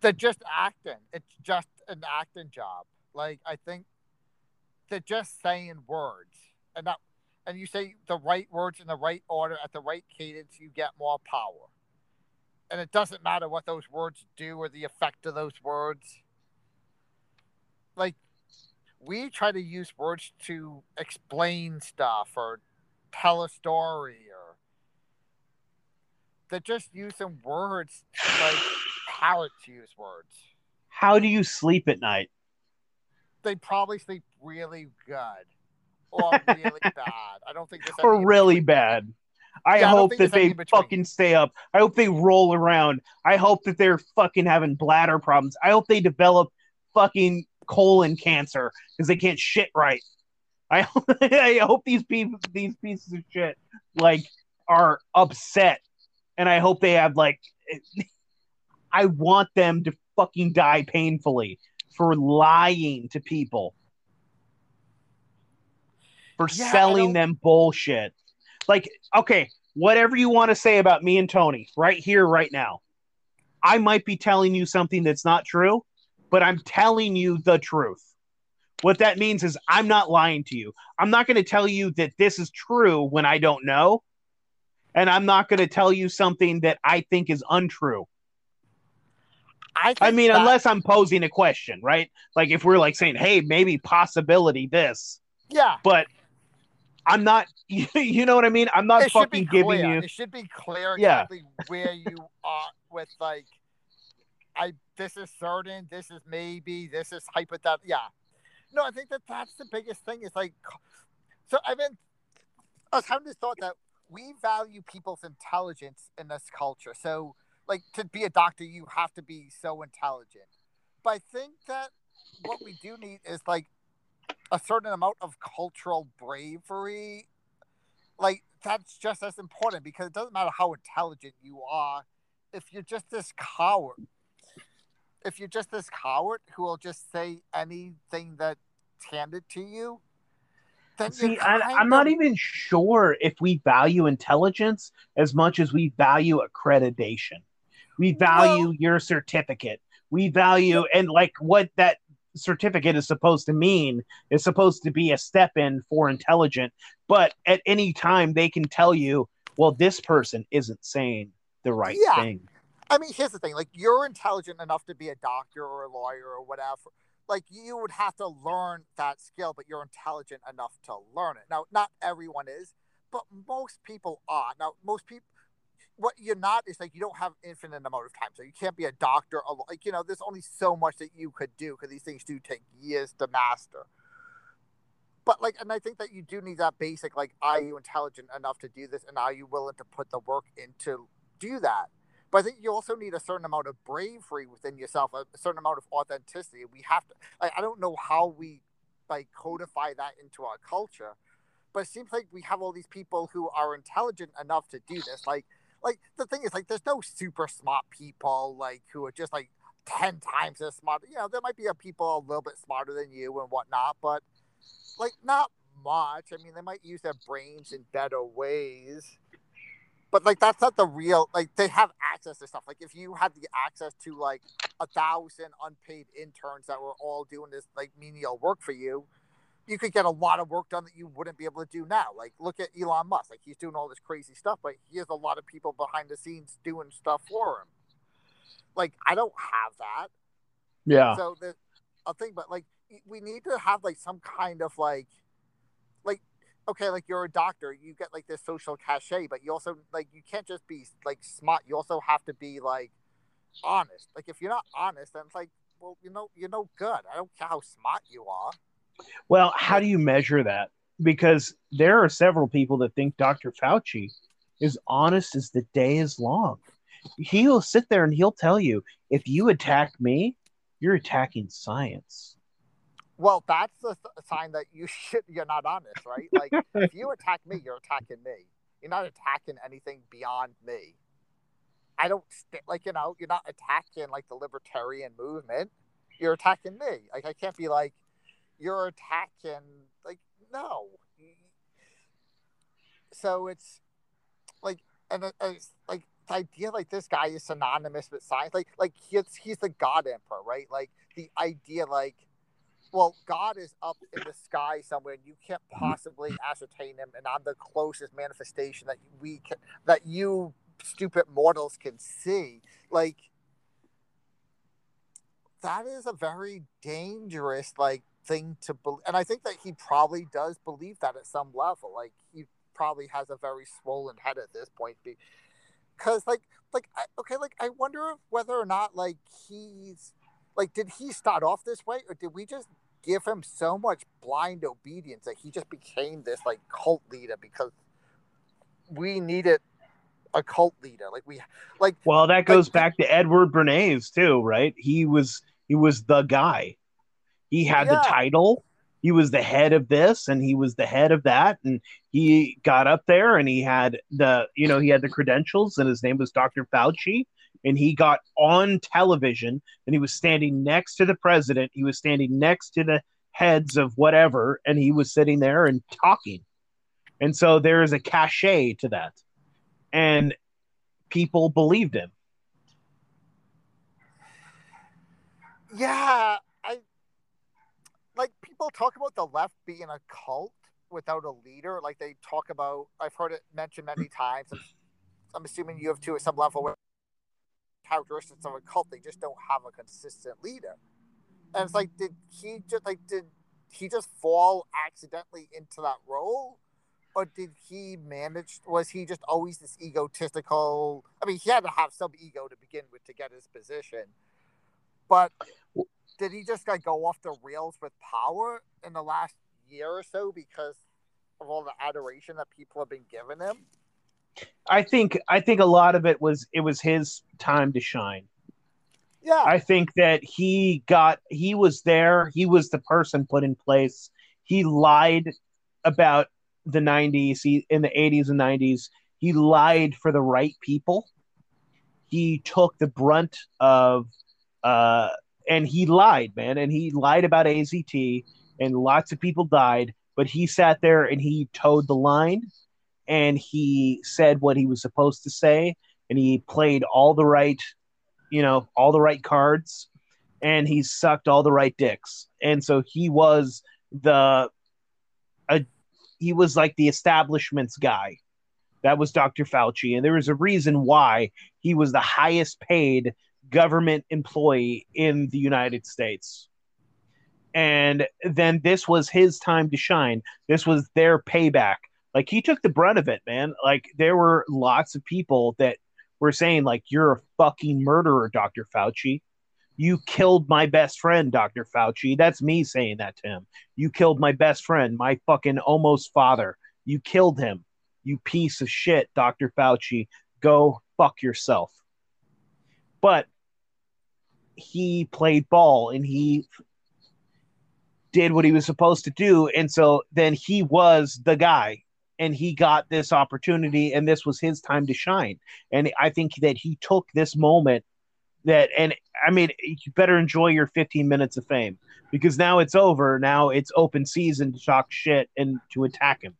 They're just acting. It's just an acting job. Like I think they're just saying words, and that, and you say the right words in the right order at the right cadence, you get more power. And it doesn't matter what those words do or the effect of those words. Like we try to use words to explain stuff or tell a story or they're just using words like parrots use words. How do you sleep at night? They probably sleep really good or really bad. I don't think any Or really between. bad? I Yeah, hope think that they fucking stay up. I hope they roll around. I hope that they're fucking having bladder problems. I hope they develop fucking colon cancer because they can't shit right. I [LAUGHS] I hope these people, these pieces of shit, like are upset, and I hope they have like. [LAUGHS] I want them to fucking die painfully for lying to people, for Yeah, selling them bullshit. Like, okay, whatever you want to say about me and Tony, right here, right now, I might be telling you something that's not true, but I'm telling you the truth. What that means is I'm not lying to you. I'm not going to tell you that this is true when I don't know. And I'm not going to tell you something that I think is untrue. I, I mean, that- unless I'm posing a question, right? Like if we're like saying, hey, maybe possibility this, yeah, but I'm not, [LAUGHS] you know what I mean? I'm not it fucking giving you. It should be clear Yeah. where you [LAUGHS] are with like, I this is certain, this is maybe, this is hypothetical. Yeah, no, I think that that's the biggest thing. Is like, so I've been, I was having this thought that we value people's intelligence in this culture. So, like, to be a doctor, you have to be so intelligent. But I think that what we do need is like a certain amount of cultural bravery like that's just as important because it doesn't matter how intelligent you are if you're just this coward if you're just this coward who will just say anything that's handed to you then See, I, i'm not even sure if we value intelligence as much as we value accreditation. We value Well- your certificate. We value, and like what that certificate is supposed to mean is supposed to be a step in for intelligent. But at any time, they can tell you, well, this person isn't saying the right Yeah. thing. I mean, here's the thing: like, you're intelligent enough to be a doctor or a lawyer or whatever. Like, you would have to learn that skill, but you're intelligent enough to learn it. Now, not everyone is, but most people are. Now, most people, what you're not is like you don't have infinite amount of time, so you can't be a doctor. Like, you know, there's only so much that you could do because these things do take years to master. But like, and I think that you do need that basic. Like, are you intelligent enough to do this, and are you willing to put the work in to do that? But I think you also need a certain amount of bravery within yourself, a certain amount of authenticity. We have to. Like, I don't know how we like codify that into our culture, but it seems like we have all these people who are intelligent enough to do this. Like, like the thing is, like, there's no super smart people like who are just like ten times as smart. You know, there might be a people a little bit smarter than you and whatnot, but like not much. I mean, they might use their brains in better ways but like that's not the real like they have access to stuff like if you had the access to like a thousand unpaid interns that were all doing this like menial work for you you could get a lot of work done that you wouldn't be able to do now like look at elon musk like he's doing all this crazy stuff but he has a lot of people behind the scenes doing stuff for him like i don't have that Yeah. so the a thing, but like we need to have like some kind of like like okay, like you're a doctor, you get like this social cachet, but you also like you can't just be like smart. You also have to be like honest. Like if you're not honest, then it's like, well, you know, you're no good. I don't care how smart you are. Well, how do you measure that? Because there are several people that think Dr. Fauci is honest as the day is long. He'll sit there and he'll tell you, if you attack me, you're attacking science. Well, that's the th- sign that you [LAUGHS] should you're not honest, right? Like [LAUGHS] if you attack me, you're attacking me. You're not attacking anything beyond me. I don't st- like you know. You're not attacking like the libertarian movement. You're attacking me. Like I can't be like, you're attacking like no. So it's like and uh, it's like the idea like this guy is synonymous with science. Like like he's he's the God Emperor, right? Like the idea like well, God is up in the sky somewhere, and you can't possibly ascertain him. And I'm the closest manifestation that we can, that you stupid mortals can see. Like that is a very dangerous like thing to believe, and I think that he probably does believe that at some level. Like he probably has a very swollen head at this point, because like like I, okay, like I wonder whether or not like he's like did he start off this way or did we just give him so much blind obedience that he just became this like cult leader because we needed a cult leader like we like well that goes like, back to edward bernays too right he was he was the guy he had yeah. the title. He was the head of this and he was the head of that. And he got up there and he had the you know he had the credentials and his name was dr fauci. And he got on television and he was standing next to the president. He was standing next to the heads of whatever. And he was sitting there and talking. And so there is a cachet to that. And people believed him. Yeah people talk about the left being a cult without a leader like they talk about i've heard it mentioned many times i'm, assuming you have too at some level where characteristics of a cult. They just don't have a consistent leader. And it's like, did he just like did he just fall accidentally into that role? Or did he manage was he just always this egotistical I mean he had to have some ego to begin with to get his position. But did he just like go off the rails with power in the last year or so because of all the adoration that people have been giving him? I think I think a lot of it was it was his time to shine. Yeah. I think that he got he was there, he was the person put in place. He lied about the 90s, he in the 80s and 90s. He lied for the right people. He took the brunt of uh and he lied, man, and he lied about AZT and lots of people died, but he sat there and he toed the line and he said what he was supposed to say and he played all the right you know all the right cards and he sucked all the right dicks. And so he was the a, he was like the establishment's guy. That was dr fauci and there was a reason why he was the highest paid government employee in the united states and then this was his time to shine this was their payback like he took the brunt of it, man. Like there were lots of people that were saying like you're a fucking murderer, Dr. Fauci. You killed my best friend, Dr. Fauci. That's me saying that to him. You killed my best friend, my fucking almost father. You killed him. You piece of shit, Dr. Fauci. Go fuck yourself. But he played ball and he did what he was supposed to do. And so then he was the guy and he got this opportunity and this was his time to shine. And i think that he took this moment that and i mean you better enjoy your 15 minutes of fame because now it's over. Now it's open season to talk shit and to attack him.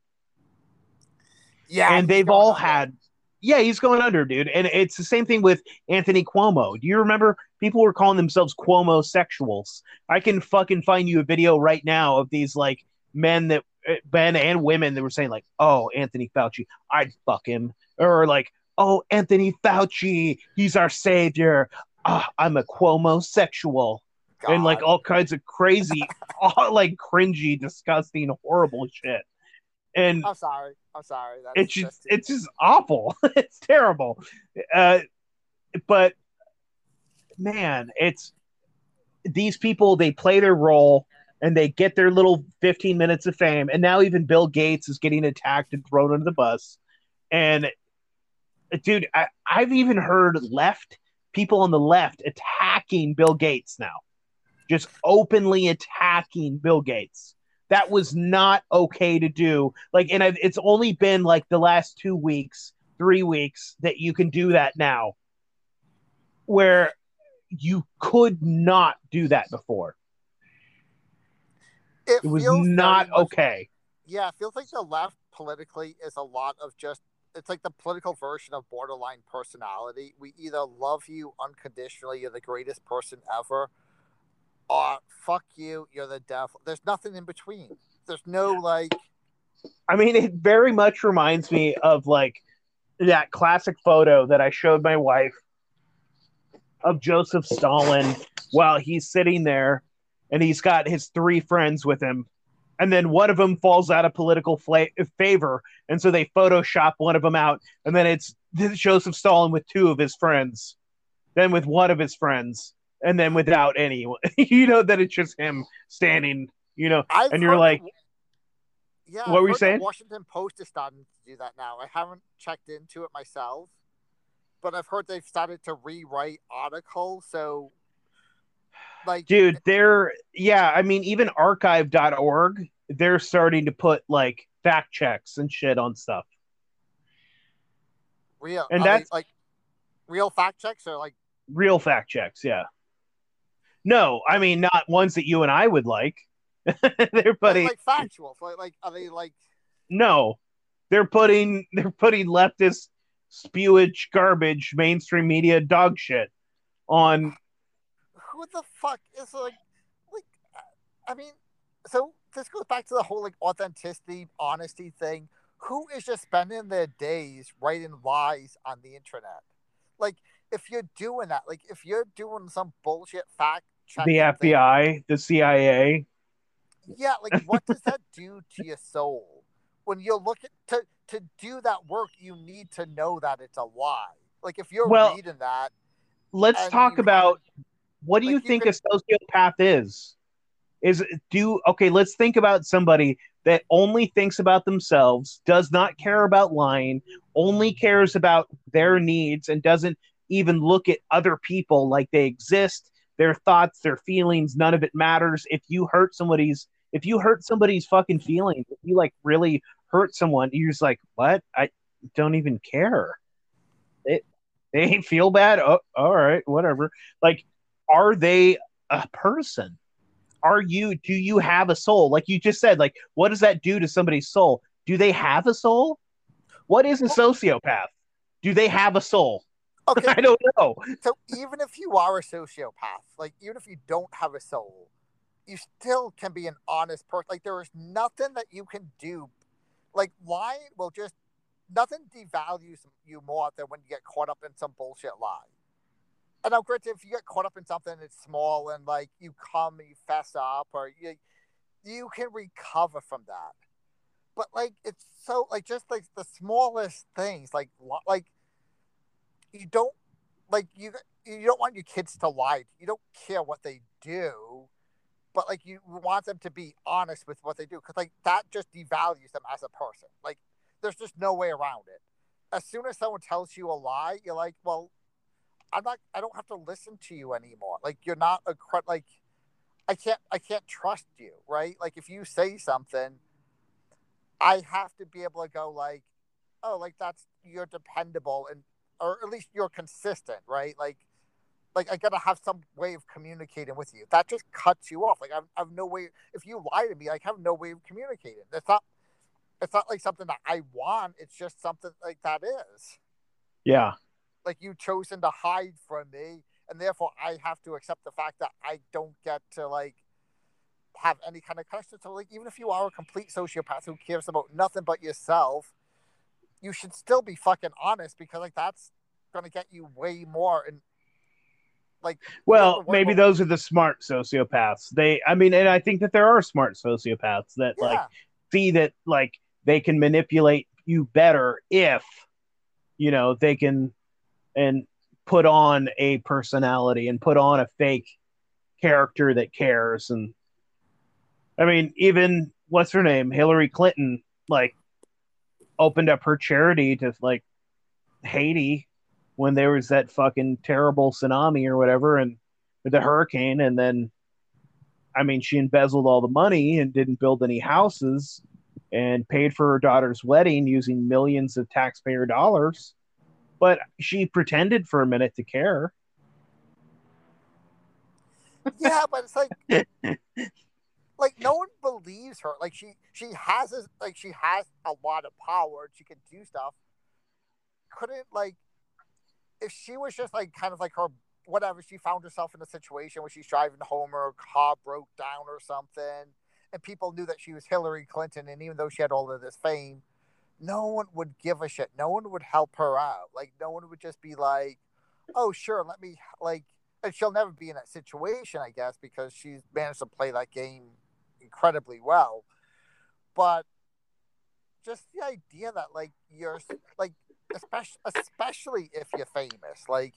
Yeah and they've all had yeah he's going under dude and it's the same thing with anthony cuomo do you remember people were calling themselves cuomo sexuals i can fucking find you a video right now of these like men that eh, men and women that were saying like, "Oh, Anthony Fauci, I'd fuck him," or like, "Oh, Anthony Fauci, he's our savior. Oh, I'm a Cuomo sexual." God. And like all kinds of crazy, [LAUGHS] all like cringy, disgusting, horrible shit. And I'm sorry, I'm sorry. That's it's just, it's just awful. [LAUGHS] it's terrible. Uh, but man, it's these people. They play their role and they get their little 15 minutes of fame. And now even Bill Gates is getting attacked and thrown under the bus. And dude, I, I've even heard left people on the left attacking Bill Gates now, just openly attacking Bill Gates. That was not okay to do. Like, and I've, it's only been like the last two weeks, three weeks that you can do that now, where you could not do that before It was not much- okay. Yeah, it feels like the left politically is a lot of just it's like the political version of borderline personality. We either love you unconditionally, you're the greatest person ever, or fuck you, you're the devil. There's nothing in between. There's no like I mean, it very much reminds me of like that classic photo that I showed my wife of Joseph Stalin while he's sitting there and he's got his three friends with him. And then one of them falls out of political fla- favor. And so they Photoshop one of them out. And then it's Joseph Stalin with two of his friends, then with one of his friends, and then without any. [LAUGHS] you know, that it's just him standing, you know, I've and you're like, that- yeah, What I've were you saying? Washington Post is starting to do that now. I haven't checked into it myself, but I've heard they've started to rewrite articles. So, like, dude they're yeah i mean even archive.org they're starting to put like fact checks and shit on stuff real and are that's- like real fact checks or like real fact checks yeah no i mean not ones that you and i would like [LAUGHS] they're putting like factual. So, like, are they like? no they're putting they're putting leftist spewage garbage mainstream media dog shit on Who the fuck is like, like? Uh, I mean, so this goes back to the whole like authenticity, honesty thing. Who is just spending their days writing lies on the internet? Like, if you're doing that, like if you're doing some bullshit fact check, the fbi the cia yeah, like what does that do to your soul when you look at to to do that work? You need to know that it's a lie. Like if you're Well, reading that, let's talk about what do like, you you think a sociopath is is do okay let's think about somebody that only thinks about themselves does not care about lying only cares about their needs and doesn't even look at other people like they exist their thoughts their feelings none of it matters. If you hurt somebody's if you hurt somebody's fucking feelings if you like really hurt someone you're just like what? I don't even care. They, they [LAUGHS] feel bad. Oh, all right whatever. Like are they a person? Are you do you have a soul? Like you just said like what does that do to somebody's soul? Do they have a soul? What is a sociopath? Do they have a soul okay, [LAUGHS] i don't know So even if you are a sociopath, like even if you don't have a soul, you still can be an honest person. Like there is nothing that you can do. Like lying will just nothing devalues you more than when you get caught up in some bullshit lie. And now, granted, if you get caught up in something that's small and like you come and you fess up, or you you can recover from that. But like it's so like just like the smallest things, like like you don't like you you don't want your kids to lie. You don't care what they do, but like you want them to be honest with what they do because like that just devalues them as a person. Like there's just no way around it. As soon as someone tells you a lie, you're like, well, I'm not. I don't have to listen to you anymore. Like you're not a like. I can't. I can't trust you, right? Like if you say something, I have to be able to go like, oh, like that's you're dependable and or at least you're consistent, right? Like, like I gotta have some way of communicating with you. That just cuts you off. Like I've, I've no way. If you lie to me, I have no way of communicating. It's not. It's not like something that I want. It's just something like that is. yeah Like you chosen to hide from me, and therefore I have to accept the fact that I don't get to like have any kind of connection. So like even if you are a complete sociopath who cares about nothing but yourself, you should still be fucking honest because like that's gonna get you way more and like well maybe those are the smart sociopaths. They i mean and i think that there are smart sociopaths that like see that like they can manipulate you better if you know they can and put on a personality and put on a fake character that cares and i mean even what's her name? Hillary clinton like opened up her charity to like haiti when there was that fucking terrible tsunami or whatever and the hurricane. And then i mean she embezzled all the money and didn't build any houses and paid for her daughter's wedding using millions of taxpayer dollars. But she pretended for a minute to care. Yeah but it's like [LAUGHS] like no one believes her. Like she she has a, like she has a lot of power. She can do stuff. Couldn't like if she was just like kind of like her whatever. She found herself in a situation where she's driving home, her car broke down or something, and people knew that she was Hillary Clinton. And even though she had all of this fame, no one would give a shit. No one would help her out. Like no one would just be like, "Oh, sure, let me like." And she'll never be in that situation, I guess, because she's managed to play that game incredibly well. But just the idea that like you're like especially especially if you're famous, like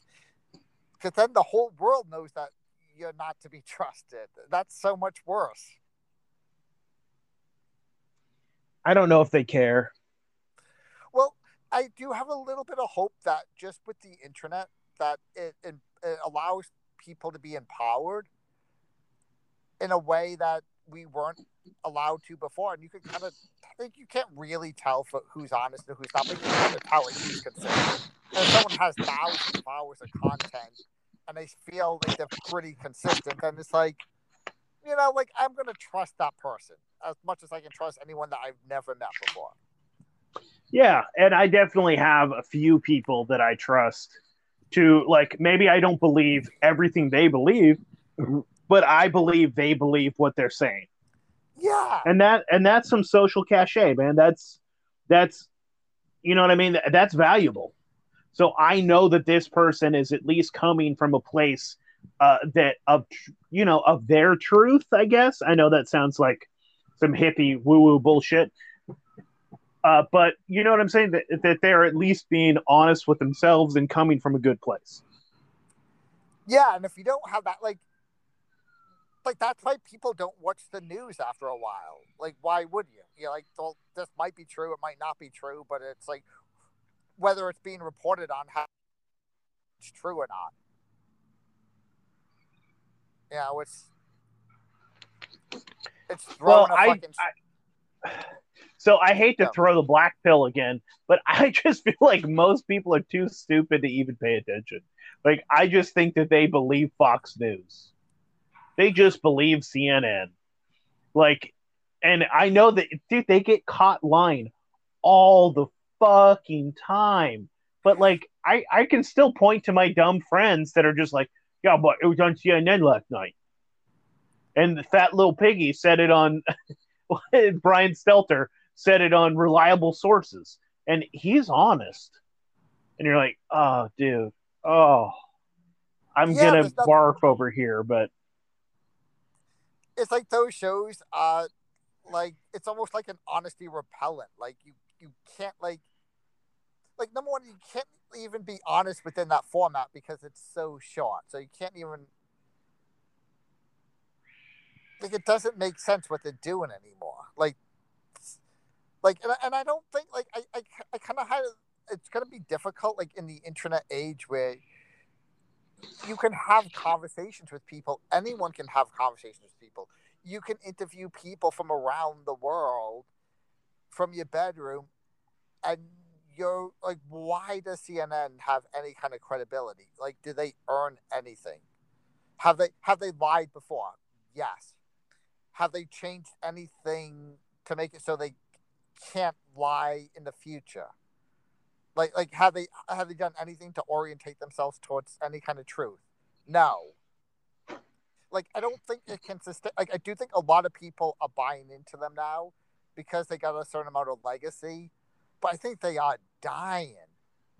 because then the whole world knows that you're not to be trusted. That's so much worse. I don't know if they care. Well, I do have a little bit of hope that just with the internet, that it, it, it allows people to be empowered in a way that we weren't allowed to before. And you can kind of, think you can't really tell for who's honest and who's not, but you can kind of tell consistent. And if someone has thousands of hours of content and they feel like they're pretty consistent, then it's like, you know, like I'm going to trust that person as much as I can trust anyone that I've never met before. Yeah, and I definitely have a few people that I trust to like maybe I don't believe everything they believe, but I believe they believe what they're saying. Yeah. And that and that's some social cachet, man. That's that's you know what I mean? That's valuable. So I know that this person is at least coming from a place uh, that of you know of their truth. I guess I know that sounds like some hippie woo woo bullshit, uh, but you know what I'm saying that that they're at least being honest with themselves and coming from a good place. Yeah, and if you don't have that, like, like that's why people don't watch the news after a while. Like, why would you? You know, like, well, this might be true, it might not be true, but it's like whether it's being reported on how it's true or not. You know, it's it's throwing well, a fucking. I, [SIGHS] so I hate to throw the black pill again, but [LAUGHS] I just feel like most people are too stupid to even pay attention. Like I just think that they believe Fox News. They just believe CNN. Like and I know that dude they get caught lying all the fucking time. But like I I can still point to my dumb friends that are just like, "Yeah, but it was on CNN last night." And the fat little piggy said it on [LAUGHS] Brian Stelter said it on reliable sources, and he's honest. And you're like, oh, dude, oh, I'm Yeah, gonna barf over here, but it's like those shows uh like it's almost like an honesty repellent. Like you you can't like like number one you can't even be honest within that format because it's so short. So you can't even like it doesn't make sense what they're doing anymore. Like like and, I- and i don't think like i i, I kind of had it's going to be difficult like in the internet age where you can have conversations with people. Anyone can have conversations with people. You can interview people from around the world from your bedroom, and you're like, why does CNN have any kind of credibility? Like, do they earn anything? Have they have they lied before? Yes. Have they changed anything to make it so they can't lie in the future? Like like have they have they done anything to orientate themselves towards any kind of truth? No. Like I don't think it can sustain. Like I do think a lot of people are buying into them now because they got a certain amount of legacy, but I think they are dying.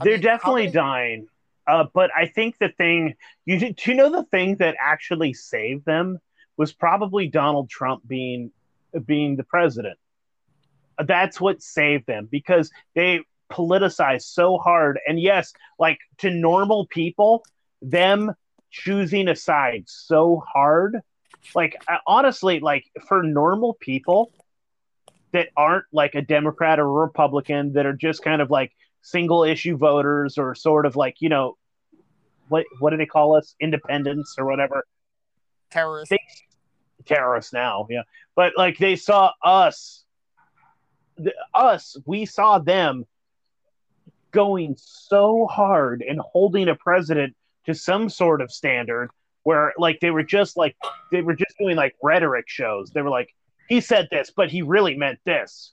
I they're mean, definitely many- dying. Uh, but I think the thing you do you know the thing that actually saved them was probably Donald Trump being being the president. That's what saved them because they politicized so hard. And yes, like to normal people, them choosing a side so hard, like honestly, like for normal people that aren't like a Democrat or a Republican that are just kind of like single issue voters or sort of like you know what what do they call us independents or whatever terrorists. they, terrorists now yeah but like they saw us the, us we saw them going so hard and holding a president to some sort of standard where like they were just like they were just doing like rhetoric shows. They were like, he said this, but he really meant this.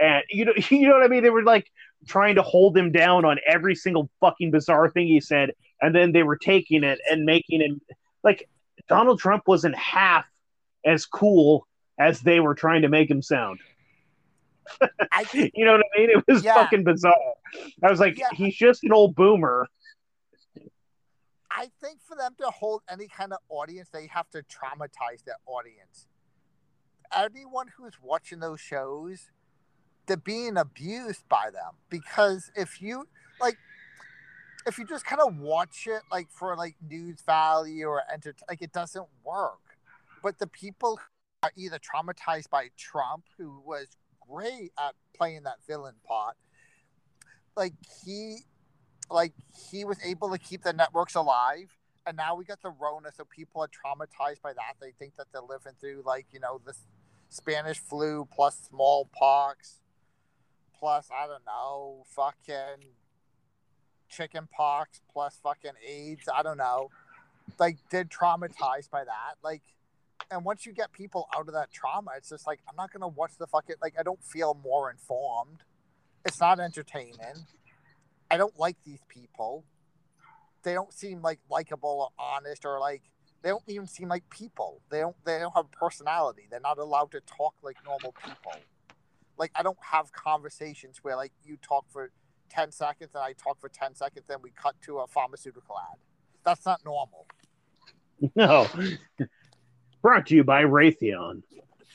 And you know, [LAUGHS] you know what I mean? They were like trying to hold him down on every single fucking bizarre thing he said, and then they were taking it and making him like Donald Trump wasn't half as cool as they were trying to make him sound. I [LAUGHS] you know what I mean? It was Yeah. fucking bizarre. I was like, Yeah. he's just an old boomer. I think for them to hold any kind of audience, they have to traumatize their audience. Anyone who's watching those shows, they're being abused by them because if you like, if you just kind of watch it like for like news value or enter, like it doesn't work. But the people are either traumatized by Trump, who was great at playing that villain part, like he like he was able to keep the networks alive and now we got the rona so people are traumatized by that. They think that they're living through like you know the spanish flu plus smallpox plus i don't know fucking chicken pox plus fucking aids i don't know. Like they're traumatized by that. Like and once you get people out of that trauma it's just like i'm not gonna watch the fucking like i don't feel more informed it's not entertaining I don't like these people. They don't seem like likable or honest or like they don't even seem like people. They don't they don't have personality. They're not allowed to talk like normal people. Like I don't have conversations where like you talk for 10 seconds and I talk for 10 seconds then we cut to a pharmaceutical ad. That's not normal. [LAUGHS] No. Brought to you by Raytheon.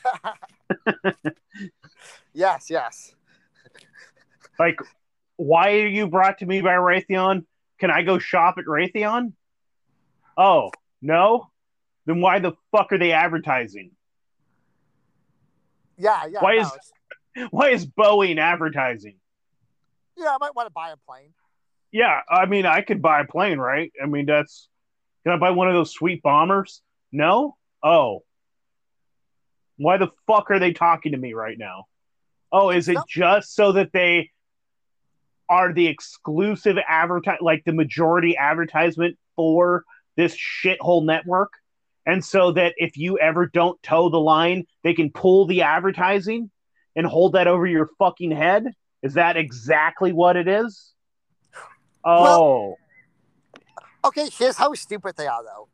[LAUGHS] yes, yes. Like, why are you brought to me by Raytheon? Can I go shop at Raytheon? Oh, no? Then why the fuck are they advertising? Yeah, yeah. Why no, is- it's- [LAUGHS] Why is Boeing advertising? yeah, I might want to buy a plane. Yeah, I mean, I could buy a plane, right? I mean, that's. Can I buy one of those sweet bombers? No? Oh. Why the fuck are they talking to me right now? Oh, is it No. just so that they are the exclusive advertise, like the majority advertisement for this shithole network? And so that if you ever don't toe the line, they can pull the advertising and hold that over your fucking head? Is that exactly what it is? Oh. Okay, here's how stupid they are, though.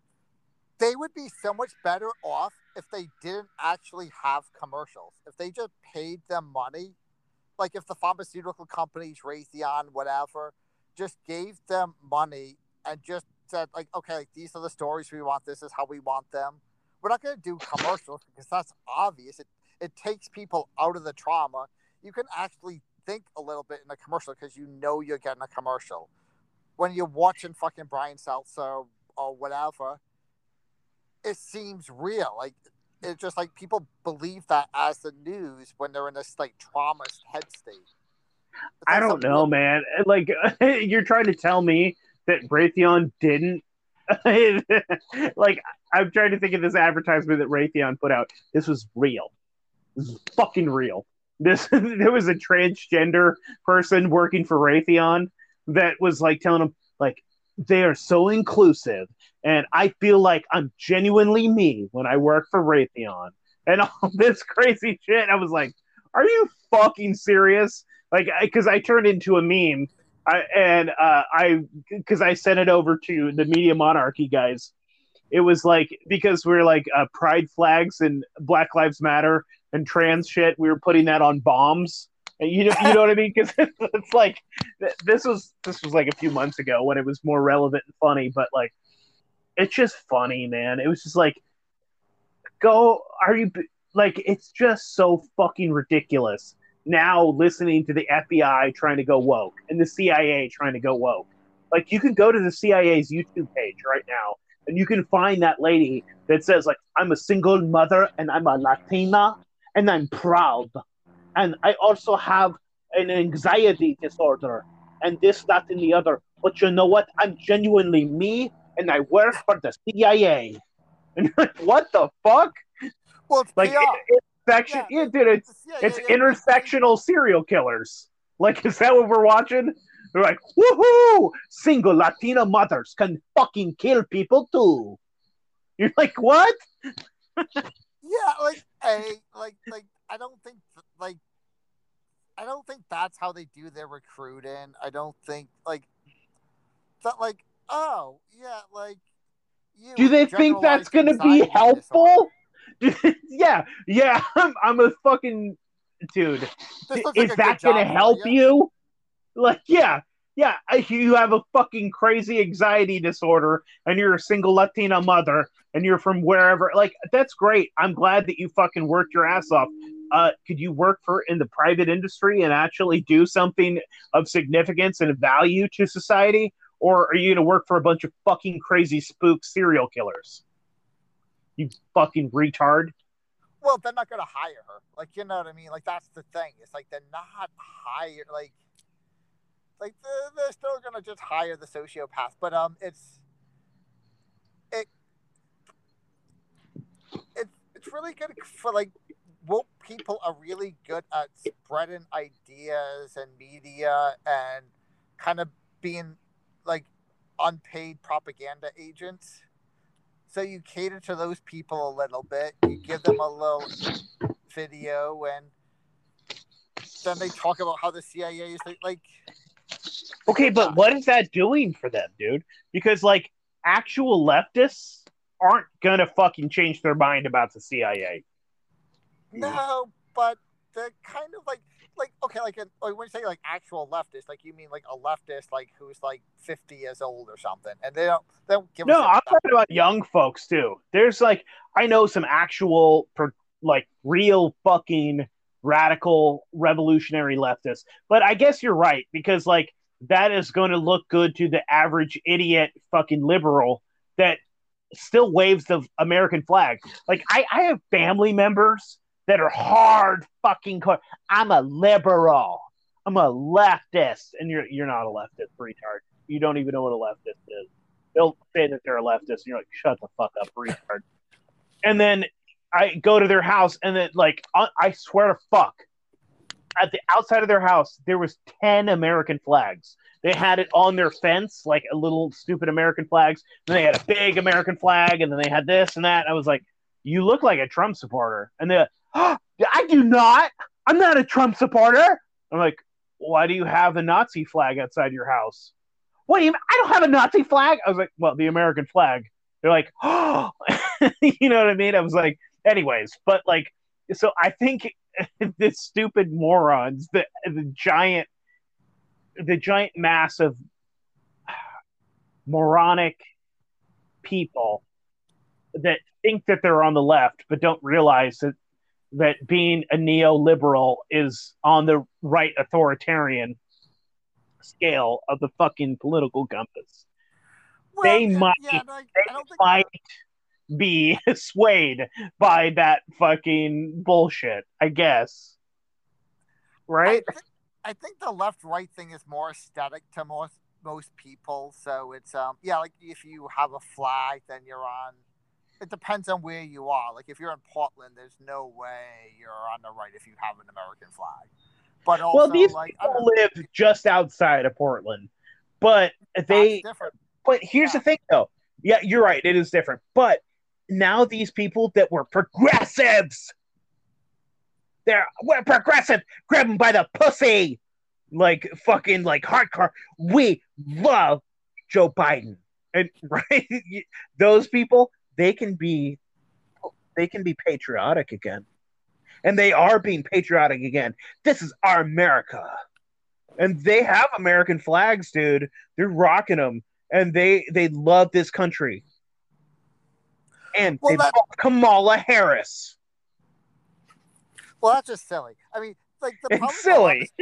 They would be so much better off if they didn't actually have commercials. If they just paid them money, like if the pharmaceutical companies, Raytheon, whatever, just gave them money and just said, like, okay, like, these are the stories we want. This is how we want them. We're not going to do commercials because that's obvious. It it takes people out of the trauma. You can actually think a little bit in a commercial because you know you're getting a commercial when you're watching fucking Brian Seltzer or whatever, it seems real. Like it's just like people believe that as the news when they're in this like trauma head state. I don't know, weird- man. [LAUGHS] Like [LAUGHS] you're trying to tell me that Raytheon didn't [LAUGHS] like I'm trying to think of this advertisement that Raytheon put out. This was real. This is fucking real. This there was a transgender person working for Raytheon that was like telling them like they are so inclusive and I feel like I'm genuinely me when I work for Raytheon and [LAUGHS] all this crazy shit. I was like, are you fucking serious? Like, because I, turned into a meme, I, and uh, I because I sent it over to the Media Monarchy guys. It was like because we're like uh, pride flags and Black Lives Matter and trans shit. We were putting that on bombs. You know, you know what I mean? Because [LAUGHS] it's like this was this was like a few months ago when it was more relevant and funny, but like it's just funny, man. It was just like, go. Are you like? It's just so fucking ridiculous now listening to the FBI trying to go woke and the CIA trying to go woke. Like you can go to the CIA's YouTube page right now and you can find that lady that says like I'm a single mother and I'm a Latina and I'm proud. And I also have an anxiety disorder and this, that, and the other. But you know what? I'm genuinely me and I work for the CIA. And [LAUGHS] like, what the fuck? Well, it's Like it, section Yeah, dude, it's yeah, yeah, it's intersectional serial killers. Like, is that what we're watching? They're like, woohoo! Single Latina mothers can fucking kill people too. [LAUGHS] You're like, what? Yeah, like a like like I don't think like I don't think that's how they do their recruiting. I don't think like that like oh yeah like you Do they think that's gonna be helpful? [LAUGHS] yeah, yeah. [LAUGHS] I'm, I'm a fucking dude. Is like that gonna help you. you? Like, yeah, yeah. You have a fucking crazy anxiety disorder, and you're a single Latina mother, and you're from wherever. Like, that's great. I'm glad that you fucking worked your ass off. Uh, could you work for in the private industry and actually do something of significance and value to society, or are you gonna work for a bunch of fucking crazy spook serial killers? You fucking retard. Well, they're not gonna hire her. Like you know what I mean? Like that's the thing. It's like they're not hire like like they're, they're still gonna just hire the sociopath. But um, it's it it's it's really good for like woke people are really good at spreading ideas and media and kind of being like unpaid propaganda agents. So you cater to those people a little bit. You give them a little video, and then they talk about how the CIA is like, like Okay, but uh, what is that doing for them, dude? Because like actual leftists aren't gonna fucking change their mind about the CIA. No, but they're kind of like like okay, like, a, like when you say like actual leftist, like you mean like a leftist like who's like fifty years old or something, and they don't they don't give No, I'm talking about young folks too. There's like I know some actual like real fucking radical revolutionary leftists. But I guess you're right because like that is going to look good to the average idiot fucking liberal that still waves the American flag. Like I, I have family members that are hard fucking core. I'm a liberal. I'm a leftist, and you're you're not a leftist, retard. You don't even know what a leftist is. They'll say that they're a leftist, and you're like, shut the fuck up, retard. And then I go to their house, and then like I, swear to fuck, at the outside of their house there was ten American flags. They had it on their fence, like a little stupid American flags. Then they had a big American flag, and then they had this and that. I was like, "You look like a Trump supporter," and they're, oh, [GASPS] "I do not. I'm not a Trump supporter." I'm like, "Why do you have a Nazi flag outside your house?" What do you? mean? I don't have a Nazi flag. I was like, "Well, the American flag." They're like, "Oh," [GASPS] you know what I mean? I was like, "Anyways," but like, so I think [LAUGHS] the stupid morons, the the giant, the giant mass of [SIGHS] moronic people that think that they're on the left but don't realize that that being a neoliberal is on the right authoritarian scale of the fucking political compass. Well, they yeah, might- Yeah, no, I, I don't Might be [LAUGHS] swayed by that fucking bullshit, I guess. Right? I, thi- I think the left right thing is more aesthetic to most most people. So it's um yeah, like if you have a flag, then you're on. It depends on where you are. Like if you're in Portland, there's no way you're on the right if you have an American flag. But also, well, these like people know, live just outside of Portland, but they. different. But here's Yeah. the thing, though. Yeah, you're right. It is different. But now these people that were progressives, they're we're progressive. Grab them by the pussy, like fucking like hardcore. We love Joe Biden, and [LAUGHS] right, those people they can be, they can be patriotic again, and they are being patriotic again. This is our America. And they have American flags, dude. They're rocking them and they they love this country. And Well, that- Kamala Harris. Well, that's just silly. I mean, like the It's silly. [LAUGHS]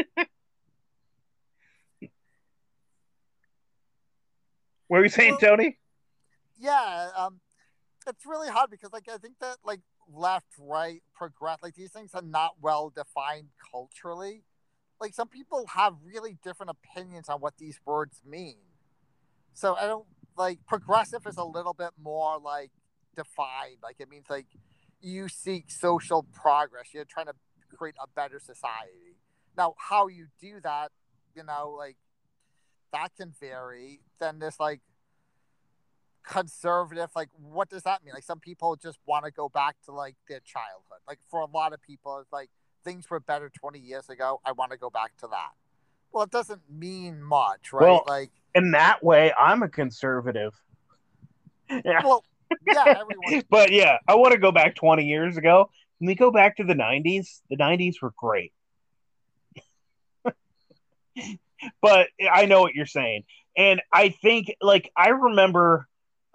What were you saying, Well- Tony? yeah, um, it's really hard because like I think that like left, right, progress, like these things are not well defined culturally. Like some people have really different opinions on what these words mean. So I don't like progressive is a little bit more like defined. Like it means like you seek social progress. You're trying to create a better society. Now, how you do that, you know, like that can vary. Then there's like conservative like what does that mean like some people just want to go back to like their childhood like for a lot of people it's like things were better 20 years ago i want to go back to that well it doesn't mean much right Well, like In that way, I'm a conservative. [LAUGHS] Yeah. well yeah everyone but yeah, I want to go back 20 years ago. Can we go back to the 90s? The 90s were great. [LAUGHS] but I know what you're saying. And I think, like, I remember,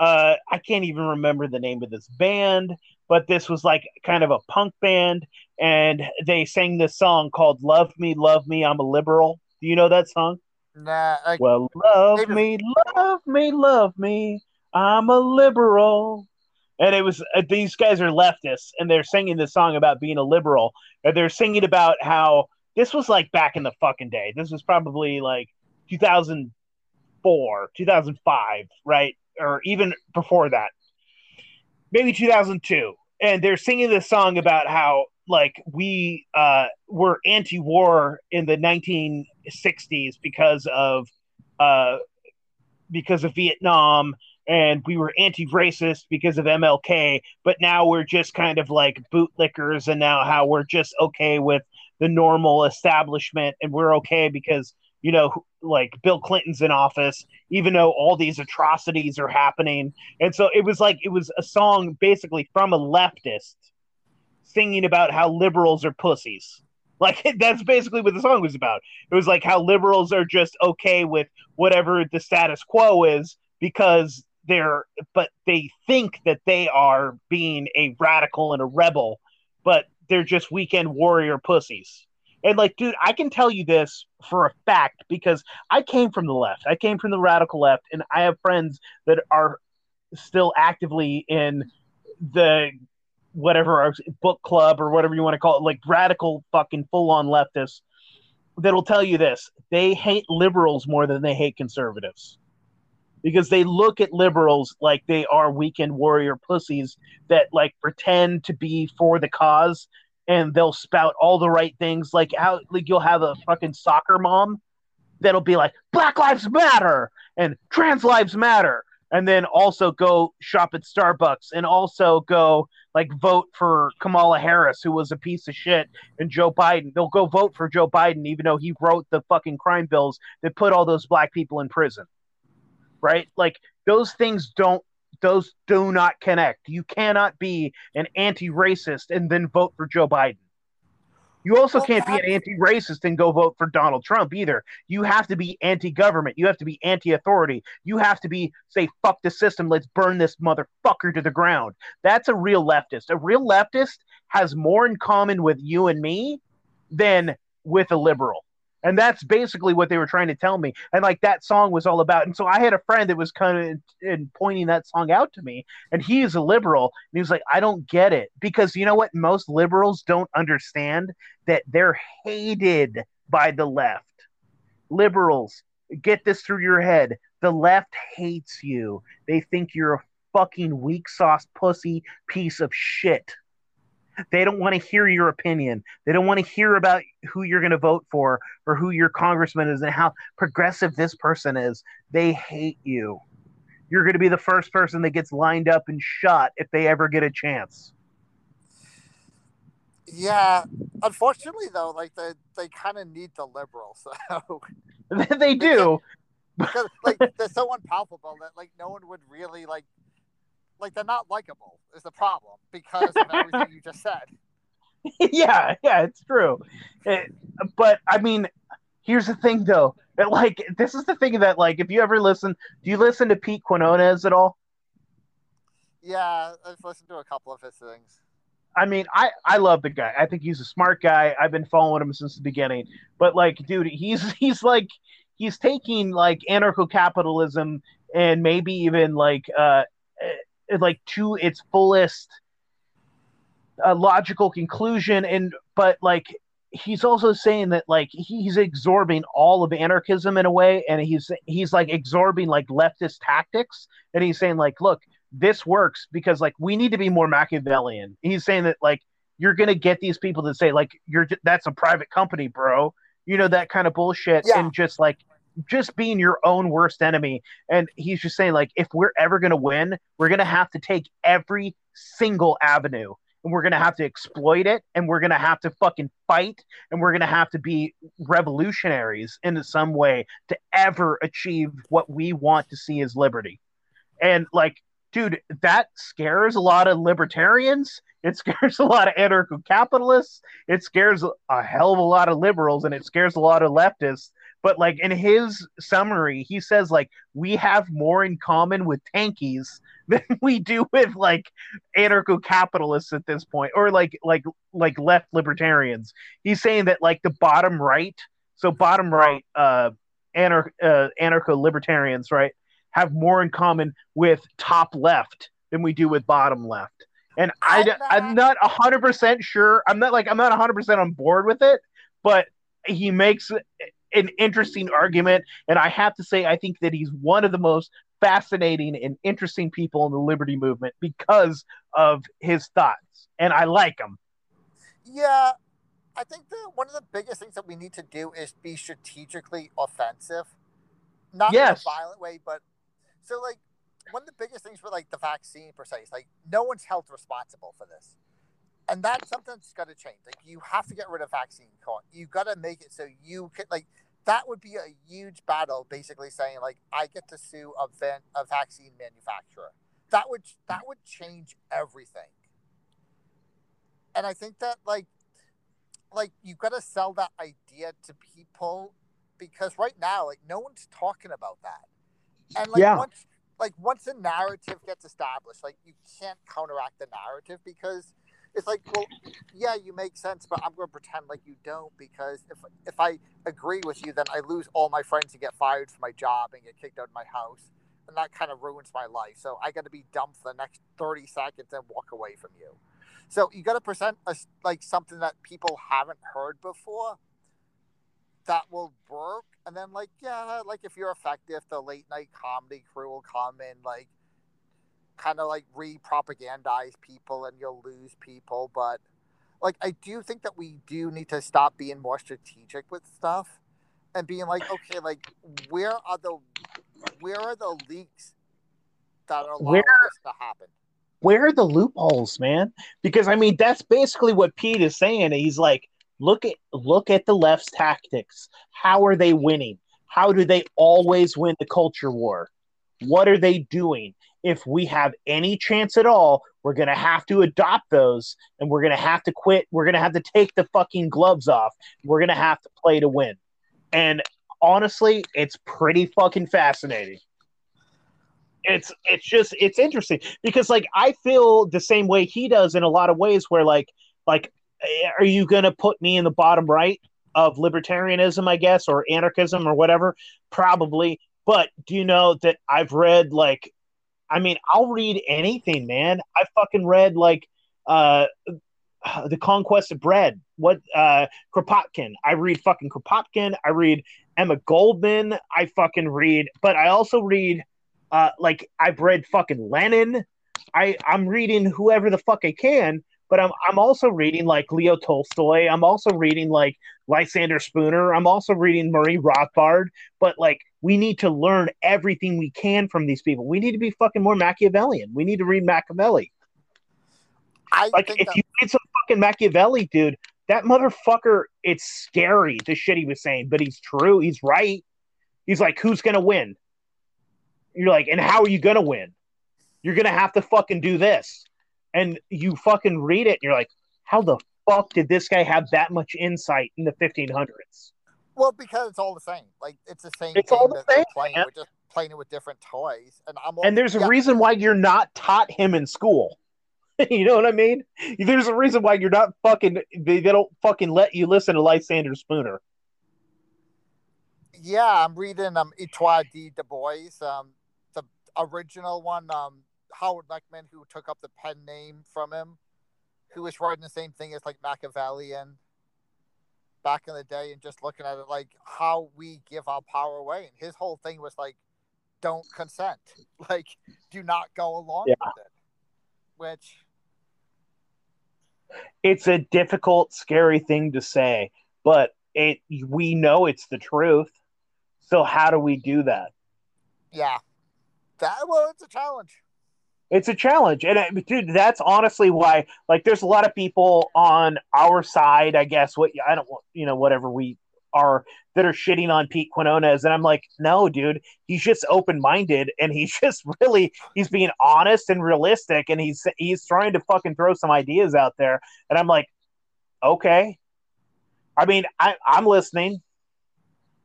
uh, I can't even remember the name of this band, but this was like kind of a punk band. And they sang this song called Love Me, Love Me, I'm a Liberal. Do you know that song? nah like, Well, love Maybe- me, love me, love me. I'm a liberal. And it was uh, these guys are leftists, and they're singing this song about being a liberal. And they're singing about how this was like back in the fucking day. This was probably like 2004, 2005, right? Or even before that, maybe 2002. And they're singing this song about how like we uh, were anti-war in the 1960s because of uh, because of Vietnam, and we were anti-racist because of MLK. But now we're just kind of like bootlickers, and now how we're just okay with the normal establishment, and we're okay because you know like Bill Clinton's in office, even though all these atrocities are happening. And so it was like it was a song basically from a leftist singing about how liberals are pussies. [LAUGHS] Like that's basically what the song was about. It was like how liberals are just okay with whatever the status quo is because they're but they think that they are being a radical and a rebel, but they're just weekend warrior pussies. And like, dude, I can tell you this for a fact because I came from the left. I came from the radical left, and I have friends that are still actively in the whatever our book club or whatever you want to call it, like radical fucking full on leftists that'll tell you this. They hate liberals more than they hate conservatives. Because they look at liberals like they are weekend warrior pussies that like pretend to be for the cause and they'll spout all the right things like how like you'll have a fucking soccer mom that'll be like black lives matter and trans lives matter and then also go shop at Starbucks and also go like vote for Kamala Harris, who was a piece of shit, and Joe Biden. They'll go vote for Joe Biden, even though he wrote the fucking crime bills that put all those black people in prison. Right? Like those things don't those do not connect. You cannot be an anti-racist and then vote for Joe Biden. You also can't be an anti-racist and go vote for Donald Trump either. You have to be anti-government. You have to be anti-authority. You have to be say fuck the system. Let's burn this motherfucker to the ground. That's a real leftist. A real leftist has more in common with you and me than with a liberal. And that's basically what they were trying to tell me. And like that song was all about. And so I had a friend that was kind of in pointing that song out to me. And he is a liberal. And he was like, I don't get it. Because you know what? Most liberals don't understand that they're hated by the left. Liberals, get this through your head. The left hates you. They think you're a fucking weak sauce pussy piece of shit. They don't want to hear your opinion. They don't want to hear about who you're going to vote for or who your congressman is and how progressive this person is. They hate you. You're going to be the first person that gets lined up and shot if they ever get a chance. Yeah, unfortunately though, like they they kind of need the liberals, [LAUGHS] so they do. because like they're so unpalpable that like no one would really like like they're not likable is the problem because of everything you just said. [LAUGHS] yeah, yeah, it's true. It- but I mean, here's the thing though. That, like this is the thing that like if you ever listen, do you listen to Pete Quinones at all? Yeah, I've listened to a couple of his things. I mean, I I love the guy. I think he's a smart guy. I've been following him since the beginning. But like, dude, he's [LAUGHS] he's like he's taking like anarcho-capitalism and maybe even like uh eh, like to its fullest uh, logical conclusion and but like he's also saying that like he's absorbing all of anarchism in a way and he's he's like absorbing like leftist tactics and he's saying like look this works because like we need to be more Machiavellian. He's saying that like you're gonna get these people to say like you're that's a private company, bro. You know that kind of bullshit, Yeah. and just like just being your own worst enemy. And he's just saying, like, if we're ever going to win, we're going to have to take every single avenue and we're going to have to exploit it and we're going to have to fucking fight and we're going to have to be revolutionaries in some way to ever achieve what we want to see as liberty. And like, dude, that scares a lot of libertarians. It [LAUGHS] scares a lot of anarcho capitalists. It scares a hell of a lot of liberals and it scares a lot of leftists but like in his summary he says like we have more in common with tankies [LAUGHS] than we do with like anarcho-capitalists at this point or like like like left libertarians he's saying that like the bottom right so bottom right uh, anar- uh anarcho-libertarians right have more in common with top left than we do with bottom left and I, I'm not 100% sure. I'm not like, I'm not 100% on board with it, but he makes an interesting argument. And I have to say, I think that he's one of the most fascinating and interesting people in the liberty movement because of his thoughts. And I like him. Yeah. I think that one of the biggest things that we need to do is be strategically offensive. Not yes. in a violent way, but so like one of the biggest things for like the vaccine per se is like no one's held responsible for this and that's something that's got to change. Like you have to get rid of vaccine cost. You got to make it so you can like that would be a huge battle. Basically saying like I get to sue a vent a vaccine manufacturer. That would that would change everything. And I think that like like you've got to sell that idea to people because right now like no one's talking about that. And like yeah. once like once the narrative gets established, like you can't counteract the narrative because it's like, well, yeah, you make sense, but I'm going to pretend like you don't because if if I agree with you, then I lose all my friends and get fired from my job and get kicked out of my house, and that kind of ruins my life. So I got to be dumb for the next thirty seconds and walk away from you. So you got to present a, like something that people haven't heard before that will work. And then like yeah, like if you're effective, the late night comedy crew will come in like kind of like re-propagandize people and you'll lose people but like i do think that we do need to stop being more strategic with stuff and being like okay like where are the where are the leaks that are allowing where, this to happen? Where are the loopholes man? Because i mean that's basically what pete is saying. He's like look at look at the left's tactics. How are they winning? How do they always win the culture war? What are they doing if we have any chance at all, we're going to have to adopt those and we're going to have to quit. We're going to have to take the fucking gloves off. We're going to have to play to win. And honestly, it's pretty fucking fascinating. It's it's just it's interesting because like I feel the same way he does in a lot of ways where like like eh, are you going to put me in the bottom right of libertarianism, I guess, or anarchism or whatever? Probably. But do you know that I've read like I mean, I'll read anything, man. I fucking read like uh the conquest of bread. What uh Kropotkin. I read fucking Kropotkin. I read Emma Goldman. I fucking read, but I also read uh like I've read fucking Lenin. I I'm reading whoever the fuck I can, but I'm I'm also reading like Leo Tolstoy. I'm also reading like Lysander Spooner. I'm also reading Murray Rothbard. But like we need to learn everything we can from these people. We need to be fucking more Machiavellian. We need to read Machiavelli. I like if that... you read some fucking Machiavelli, dude, that motherfucker, it's scary the shit he was saying, but he's true. He's right. He's like, who's gonna win? You're like, and how are you gonna win? You're gonna have to fucking do this. And you fucking read it, and you're like, how the fuck did this guy have that much insight in the 1500s? Well, because it's all the same. Like it's the same. It's all the same. Playing. We're just playing it with different toys, and I'm. and there's yeah. a reason why you're not taught him in school. [LAUGHS] you know what I mean? There's a reason why you're not fucking. They, they don't fucking let you listen to Lysander Spooner. Yeah, I'm reading um Étienne de La Boétie, um the original one. Um Howard Leckman, who took up the pen name from him, who was writing the same thing as like Machiavellian back in the day and just looking at it like how we give our power away. And his whole thing was like, don't consent. [LAUGHS] Like, do not go along yeah. with it. Which it's a difficult, scary thing to say, but it we know it's the truth. So how do we do that? Yeah. That well, it's a challenge. It's a challenge, and uh, dude, that's honestly why. Like, there's a lot of people on our side, I guess. What I don't, you know, whatever we are that are shitting on Pete Quinones, and I'm like, no, dude, he's just open minded, and he's [LAUGHS] just really he's being honest and realistic, and he's he's trying to fucking throw some ideas out there, and I'm like, okay. I mean, I, I'm listening.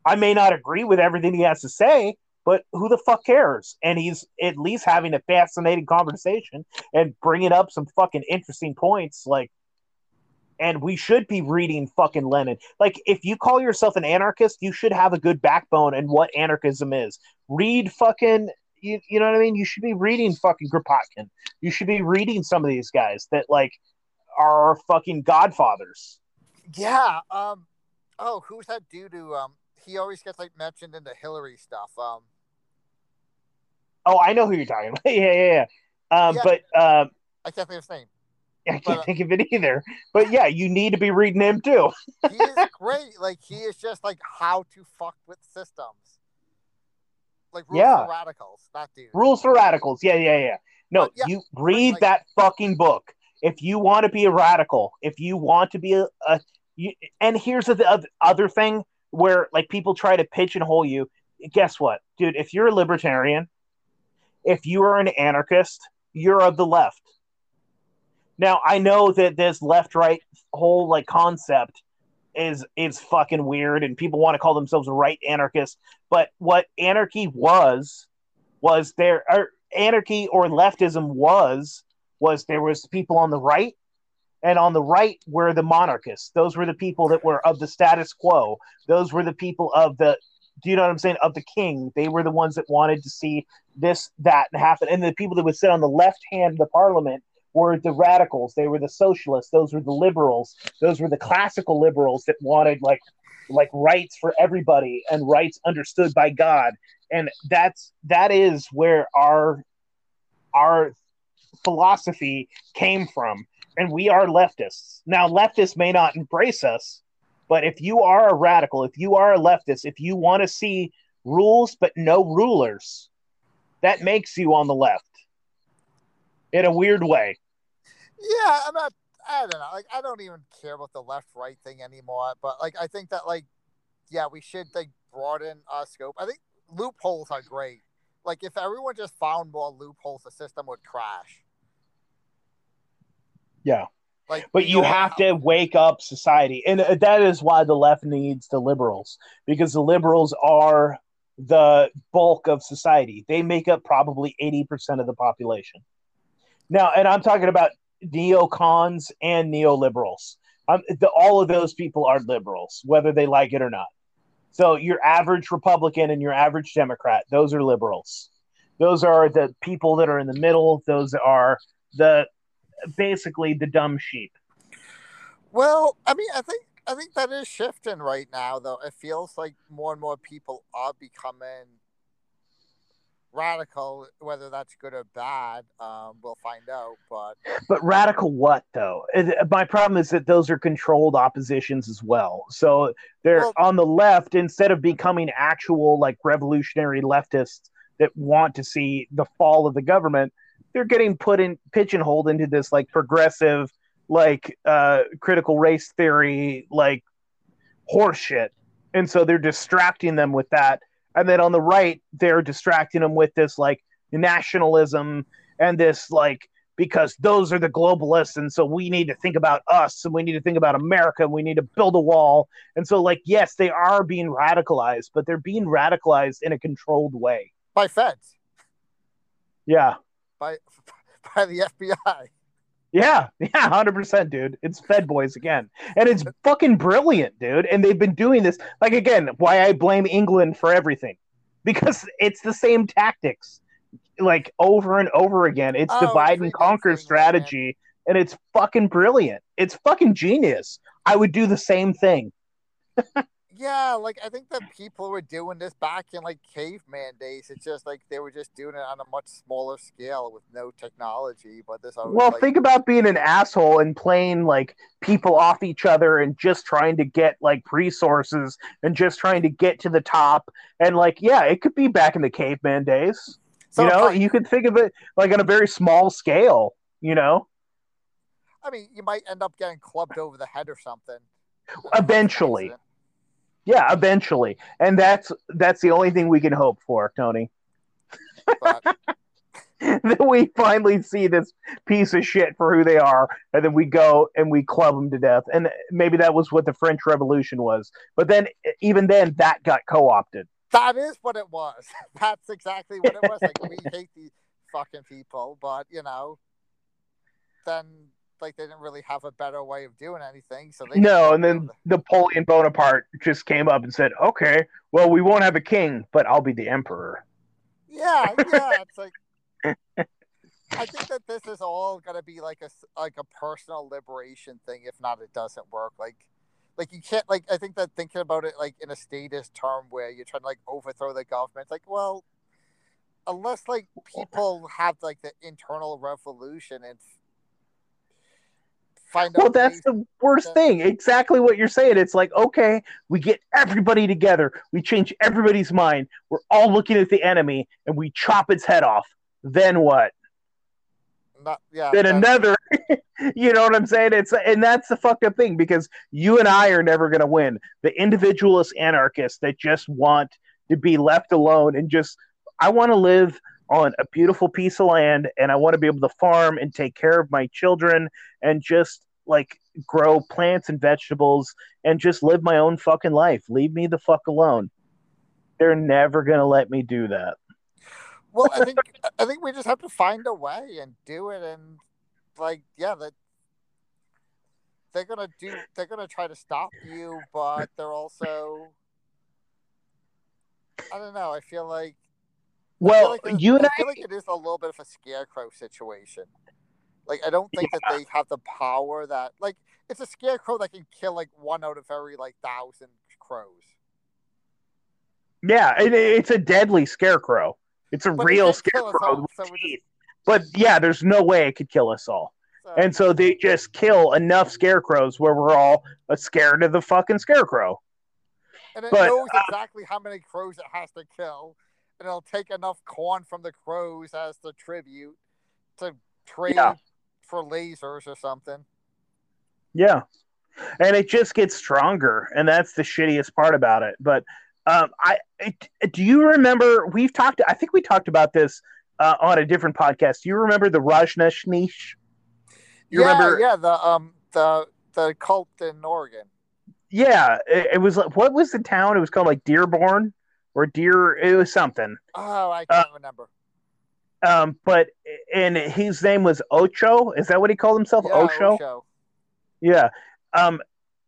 I may not agree with everything he has to say, but who the fuck cares? And he's at least having a fascinating conversation and bringing up some fucking interesting points. Like, and we should be reading fucking Lenin. Like, if you call yourself an anarchist, you should have a good backbone and what anarchism is. Read fucking, you, you know what I mean? You should be reading fucking Kropotkin. You should be reading some of these guys that like are fucking godfathers. Yeah. Um. Oh, who's that dude who um he always gets like mentioned in the Hillary stuff. Um. Oh, I know who you're talking about. [LAUGHS] yeah, yeah, yeah. Um, Yeah. But um, I can't think of his name. I can't But, uh, think of it either. But yeah, you need to be reading him too. He is great. Like he is just like how to fuck with systems. Like rules Yeah. for radicals. That dude. Rules for Radicals. Yeah, yeah, yeah. No, But, yeah, you read like- that fucking book. If you want to be a radical, if you want to be a, a you, and here's the other thing where like people try to pitch and pigeonhole you. Guess what, dude? If you're a libertarian, if you are an anarchist, you're of the left. Now I know that this left-right whole like concept is is fucking weird, and people want to call themselves right anarchists. But what anarchy was was there or anarchy or leftism was was there was people on the right and on the right were the monarchists those were the people that were of the status quo those were the people of the do you know what i'm saying of the king. They were the ones that wanted to see this that happen and the people that would sit on the left hand of the parliament were the radicals. They were the socialists. Those were the liberals. Those were the classical liberals that wanted like like rights for everybody and rights understood by god. And that's that is where our our philosophy came from. And we are leftists. Now leftists may not embrace us but if you are a radical if you are a leftist if you want to see rules but no rulers that makes you on the left in a weird way Yeah, I'm not. I don't know. Like, I don't even care about the left right thing anymore. But like, I think that like, yeah, we should like broaden our scope. I think loopholes are great. Like, if everyone just found more loopholes, the system would crash. Yeah. Like, but you have to wake up society. And that is why the left needs the liberals because the liberals are the bulk of society. They make up probably 80% of the population. Now and i'm talking about neocons and neoliberals. Um, the, all of those people are liberals whether they like it or not. So your average republican and your average democrat those are liberals. Those are the people that are in the middle. Those are the basically the dumb sheep Well, I mean, I think I think that is shifting right now. Though it feels like more and more people are becoming radical. Whether that's good or bad, um, we'll find out. But But radical what though? My problem is that those are controlled oppositions as well. So they're Well- on the left instead of becoming actual like revolutionary leftists that want to see the fall of the government. They're getting put in pigeonholed into this like progressive, like uh, critical race theory, like horseshit, and so they're distracting them with that. And then on the right, they're distracting them with this like nationalism and this like because those are the globalists and so we need to think about us and we need to think about america and we need to build a wall. And so like yes they are being radicalized but they're being radicalized in a controlled way. By feds, yeah by [LAUGHS] by the FBI. yeah yeah 100% dude. It's fed boys again. And it's fucking brilliant dude. And they've been doing this like again why i blame england for everything. Because it's the same tactics like over and over again. It's Oh, divide and conquer strategy and it's fucking brilliant. It's fucking genius. I would do the same thing [LAUGHS] Yeah, like I think that people were doing this back in like caveman days. It's just like they were just doing it on a much smaller scale with no technology. But this always, Well, like, think about being an asshole and playing like people off each other and just trying to get like resources and just trying to get to the top. And like, yeah, it could be back in the caveman days. so you know, like, you could think of it like on a very small scale. You know, I mean, you might end up getting clubbed over the head or something. Eventually. Yeah, eventually, and that's that's the only thing we can hope for, Tony. [LAUGHS] That we finally see this piece of shit for who they are, and then we go and we club them to death. And maybe that was what the French Revolution was. But then, even then, that got co-opted. that is what it was. [LAUGHS] That's exactly what it was. Like we hate these fucking people, but you know, then like they didn't really have a better way of doing anything. So they No, and then Napoleon Bonaparte just came up and said, "Okay, well, we won't have a king, but I'll be the emperor." Yeah, yeah. [LAUGHS] It's like I think that this is all gonna be like a like a personal liberation thing. If not, it doesn't work. Like, like you can't like. I think that thinking about it like in a statist term where you're trying to like overthrow the government. It's like, well, unless like people have like the internal revolution and find Well, that's the worst thing. Exactly what you're saying. It's like, okay, we get everybody together, we change everybody's mind, we're all looking at the enemy, and we chop its head off. Then what? not yeah. Then then- another. [LAUGHS] you know what I'm saying? It's and that's the fucked up thing because you and I are never going to win. The individualist anarchists that just want to be left alone and just, I want to live on a beautiful piece of land and I want to be able to farm and take care of my children and just like grow plants and vegetables and just live my own fucking life. Leave me the fuck alone. They're never going to let me do that. Well, I think I think we just have to find a way and do it, and like, yeah, that they're gonna do. They're gonna try to stop you, but they're also. I don't know. I feel like. Well, like you and I I, feel like it is a little bit of a scarecrow situation. Like, I don't think that they have the power that like it's a scarecrow that can kill like one out of every like thousand crows. yeah, it, it's a deadly scarecrow. It's a But real can't kill us scarecrow all, so teeth. But yeah, there's no way it could kill us all. So, And so they just kill enough scarecrows where we're all uh, scared of the fucking scarecrow. and it but, knows exactly how many crows it has to kill, and it'll take enough corn from the crows as the tribute to trade Yeah. for lasers or something. Yeah. And it just gets stronger, and that's the shittiest part about it. But um, I it, do you remember we've talked? I think we talked about this uh, on a different podcast. Do you remember the Rajneeshneesh? You yeah, remember? yeah, the um the the cult in Oregon. Yeah, it, it was like what was the town? It was called like Dearborn or Deer. It was something. Oh, I Uh, can't remember. Um, but and his name was Ocho. Is that what he called himself? Yeah, Osho. Osho. Yeah. Um,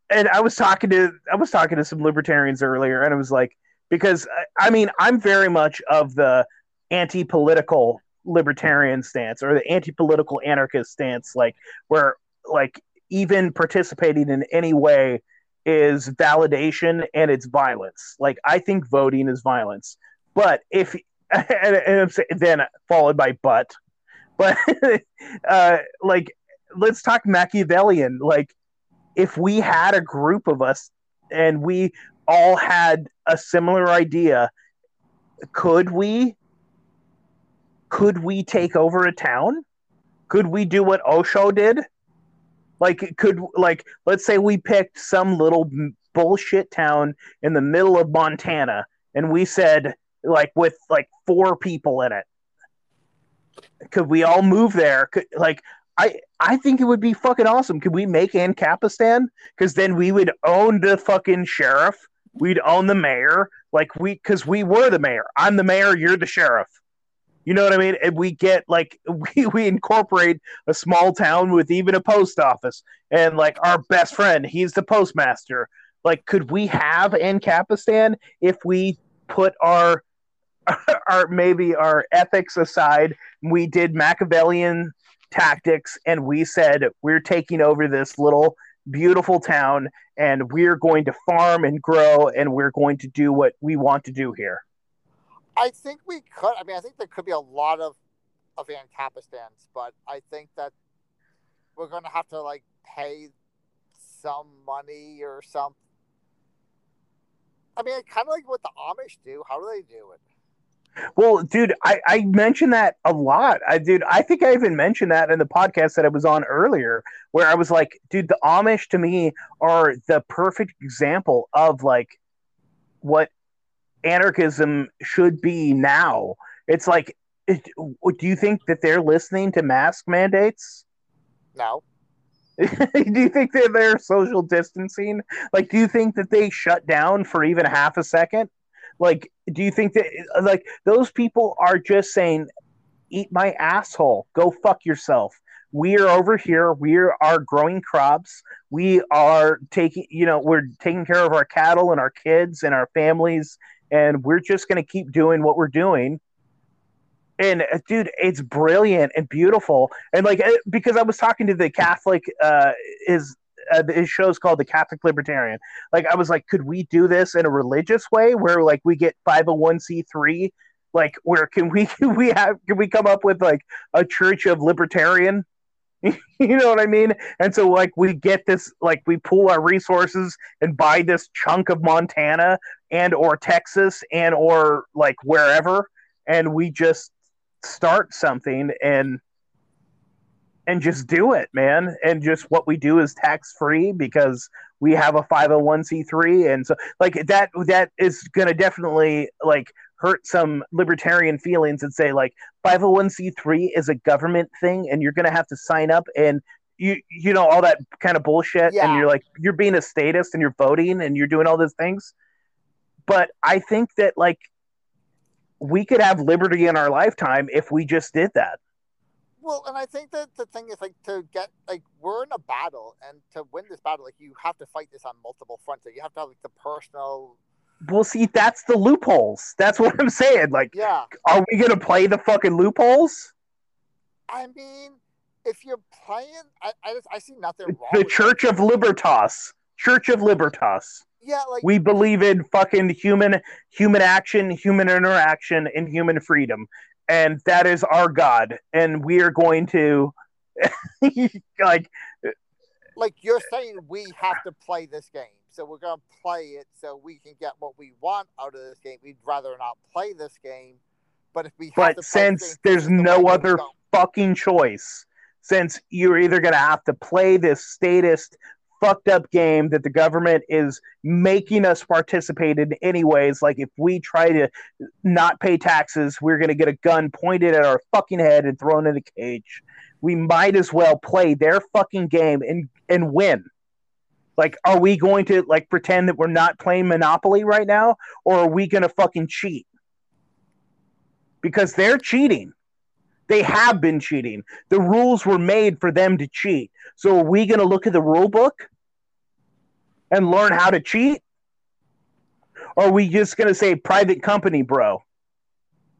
and I was talking to I was talking to some libertarians earlier, and it was like because I- I mean I'm very much of the anti-political libertarian stance or the anti-political anarchist stance, like where like even participating in any way is validation and it's violence. Like I think voting is violence, but if [LAUGHS] and, and then followed by but, but [LAUGHS] uh, like let's talk Machiavellian. Like if we had a group of us and we all had a similar idea, could we could we take over a town? Could we do what Osho did? Like could like let's say we picked some little bullshit town in the middle of Montana and we said like with like four people in it. Could we all move there? Could like I I think it would be fucking awesome. Could we make Ancapistan? Because then we would own the fucking sheriff. We'd own the mayor. Like we, because we were the mayor. I'm the mayor. You're the sheriff. You know what I mean? And we get like [LAUGHS] we we incorporate a small town with even a post office, and like our best friend, he's the postmaster. Like, could we have Ancapistan if we put our [LAUGHS] our maybe our ethics aside? We did Machiavellian tactics and we said we're taking over this little beautiful town and we're going to farm and grow and we're going to do what we want to do here. I think we could. I mean, I think there could be a lot of of Ancapistans, but I think that we're going to have to like pay some money or some. I mean, kind of like what the Amish do. How do they do it? Well, dude, I, I mentioned that a lot. I dude, I think I even mentioned that in the podcast that I was on earlier, where I was like, dude, the Amish to me are the perfect example of like what anarchism should be now. It's like, it, do you think that they're listening to mask mandates? No. [LAUGHS] do you think that they're social distancing? Like, do you think that they shut down for even half a second? Like, do you think that like those people are just saying, "Eat my asshole, go fuck yourself"? We are over here. We are growing crops. We are taking, you know, we're taking care of our cattle and our kids and our families, and we're just going to keep doing what we're doing. And uh, dude, it's brilliant and beautiful. And like, uh, because I was talking to the Catholic, uh, is uh, his show's called the Catholic Libertarian. Like I was like, could we do this in a religious way where like we get 501c3? Like where can we [LAUGHS] can we have can we come up with like a church of libertarian? [LAUGHS] you know what I mean? And so like we get this like we pool our resources and buy this chunk of Montana and or Texas and or like wherever and we just start something and and just do it, man. And just what we do is tax free because we have a 501c3 and so like that that is going to definitely like hurt some libertarian feelings and say like 501c3 is a government thing and you're going to have to sign up and you you know all that kind of bullshit Yeah. and you're like you're being a statist and you're voting and you're doing all those things but i think that like we could have liberty in our lifetime if we just did that Well, and I think that the thing is like to get like we're in a battle, and to win this battle, like you have to fight this on multiple fronts. Like, you have to have like the personal. well see that's the loopholes that's what i'm saying like Yeah, are we going to play the fucking loopholes I mean, if you're playing, I I, just, I see nothing wrong. the church of libertas church of libertas. Yeah, like we believe in fucking human human action human interaction and human freedom. And that is our god. And we are going to [LAUGHS] like like you're saying we have to play this game. So we're going to play it so we can get what we want out of this game. We'd rather not play this game. But if we have but since there's is the no other fucking choice since you're either going to have to play this statist fucked up game that the government is making us participate in anyways. Like if we try to not pay taxes we're going to get a gun pointed at our fucking head and thrown in a cage. We might as well play their fucking game and and win. Like are we going to like pretend that we're not playing monopoly right now or are we going to fucking cheat? Because they're cheating. They have been cheating. The rules were made for them to cheat. So are we going to look at the rule book and learn how to cheat? Or are we just going to say private company bro?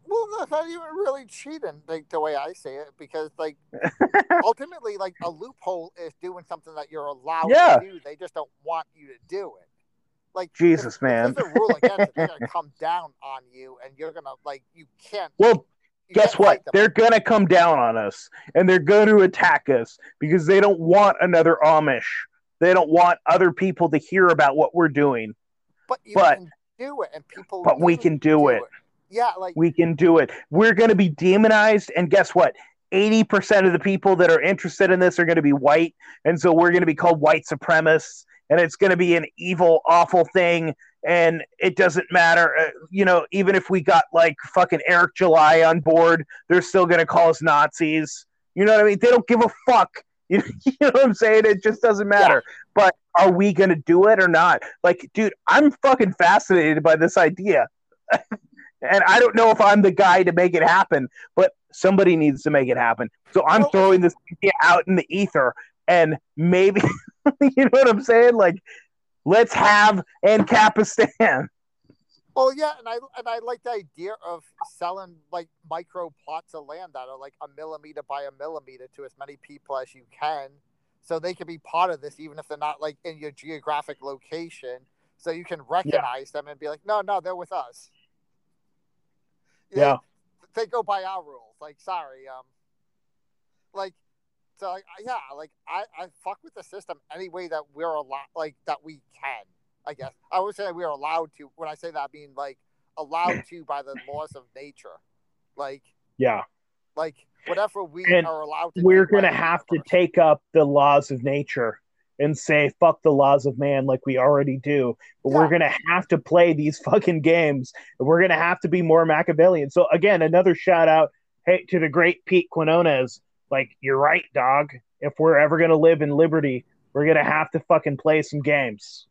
Well that's not even really cheating like the way i say it because like [LAUGHS] ultimately like a loophole is doing something that you're allowed Yeah. to do. They just don't want you to do it. Like Jesus, if, man. if there's a rule against it they're to [LAUGHS] come down on you and you're going to like you can't well you guess can't what? they're going to come down on us and they're going to attack us because they don't want another amish they don't want other people to hear about what we're doing but you but- can do it and people but we do can do it. yeah like we can do it. We're going to be demonized, and guess what? 80% of the people that are interested in this are going to be white, and so we're going to be called white supremacists, and it's going to be an evil, awful thing, and it doesn't matter. Uh, you know, even if we got like fucking Eric July on board, they're still going to call us Nazis. You know what I mean? They don't give a fuck. You [LAUGHS] you know what I'm saying? It just doesn't matter. But are we going to do it or not? Like, dude, I'm fucking fascinated by this idea. [LAUGHS] and I don't know if I'm the guy to make it happen, but somebody needs to make it happen. So I'm Well- throwing this idea out in the ether, and maybe [LAUGHS] you know what I'm saying? Like, let's have Ancapistan. Well, yeah, and I and I like the idea of selling like micro plots of land that are like a millimeter by a millimeter to as many people as you can, so they can be part of this, even if they're not like in your geographic location. So you can recognize them and be like, no, no, they're with us. Yeah. They go by our rules. Like, sorry, um, like, so like, yeah, like I, I fuck with the system any way that we're allowed, like that we can. I guess I would say we're allowed to. When I say that, I mean like allowed [CLEARS THROAT] to by the laws of nature. Like, Yeah. like whatever we And are allowed to. We're going to have to take up the laws of nature and say, fuck the laws of man like we already do. But we're going to have to play these fucking games. And we're going to have to be more Machiavellian. So, again, another shout out hey, to the great Pete Quinones. Like, you're right, dog. If we're ever going to live in liberty, we're going to have to fucking play some games.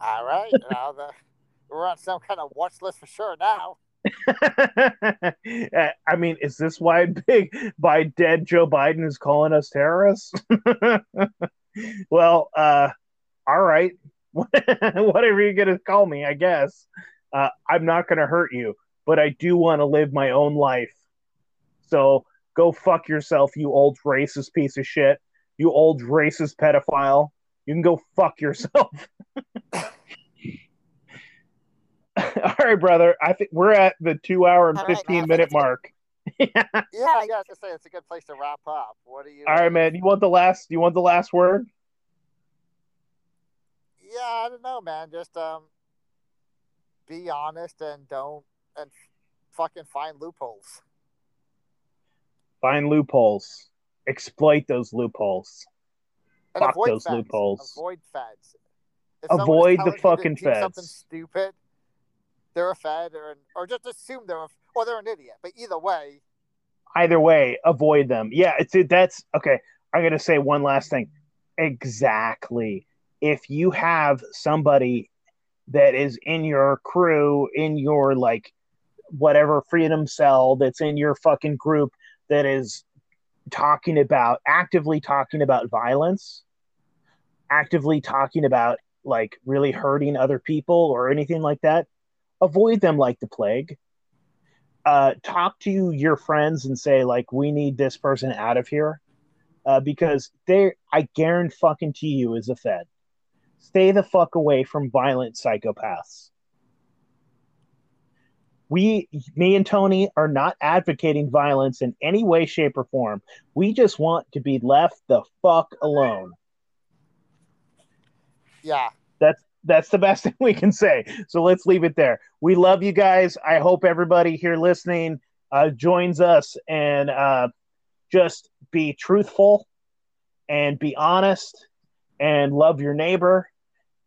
All right, now the, we're on some kind of watch list for sure now. [LAUGHS] Uh, I mean, is this why big by dead Joe Biden is calling us terrorists? [LAUGHS] well, uh, all right, [LAUGHS] whatever you're gonna call me, I guess. Uh, I'm not gonna hurt you, but I do want to live my own life. So go fuck yourself, you old racist piece of shit, you old racist pedophile. You can go fuck yourself. [LAUGHS] All right, brother. I think we're at the two hour and right, 15 man. minute mark. Yeah, [LAUGHS] yeah, I was gonna say it's a good place to wrap up. What do you? All right, man. You want the last you want the last word? Yeah, I don't know, man. Just um, be honest and don't and fucking find loopholes. Find loopholes. Exploit those loopholes. And Fuck avoid those feds. loopholes. Avoid feds. If Avoid the telling you to fucking do Something stupid. They're a fed, or or just assume they're a, or they're an idiot. But either way, Either way, avoid them. Yeah, it's it, that's okay. I'm gonna say one last thing. Exactly. If you have somebody that is in your crew, in your like whatever freedom cell that's in your fucking group that is talking about actively talking about violence, actively talking about like really hurting other people or anything like that, avoid them like the plague. Uh, talk to your friends and say like, we need this person out of here, uh, because they, I guarantee fucking to you, is a Fed. Stay the fuck away from violent psychopaths. We, me and Tony, are not advocating violence in any way, shape, or form. We just want to be left the fuck alone. yeah, That's that's the best [LAUGHS] thing we can say. So let's leave it there. We love you guys. I hope everybody here listening uh, joins us and uh, just be truthful and be honest and love your neighbor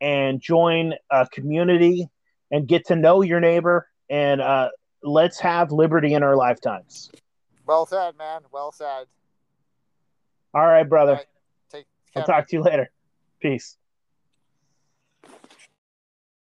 and join a community and get to know your neighbor and uh, let's have liberty in our lifetimes. well said, man. Well said. All right, brother. All right, Take care. I'll talk to you later. Peace.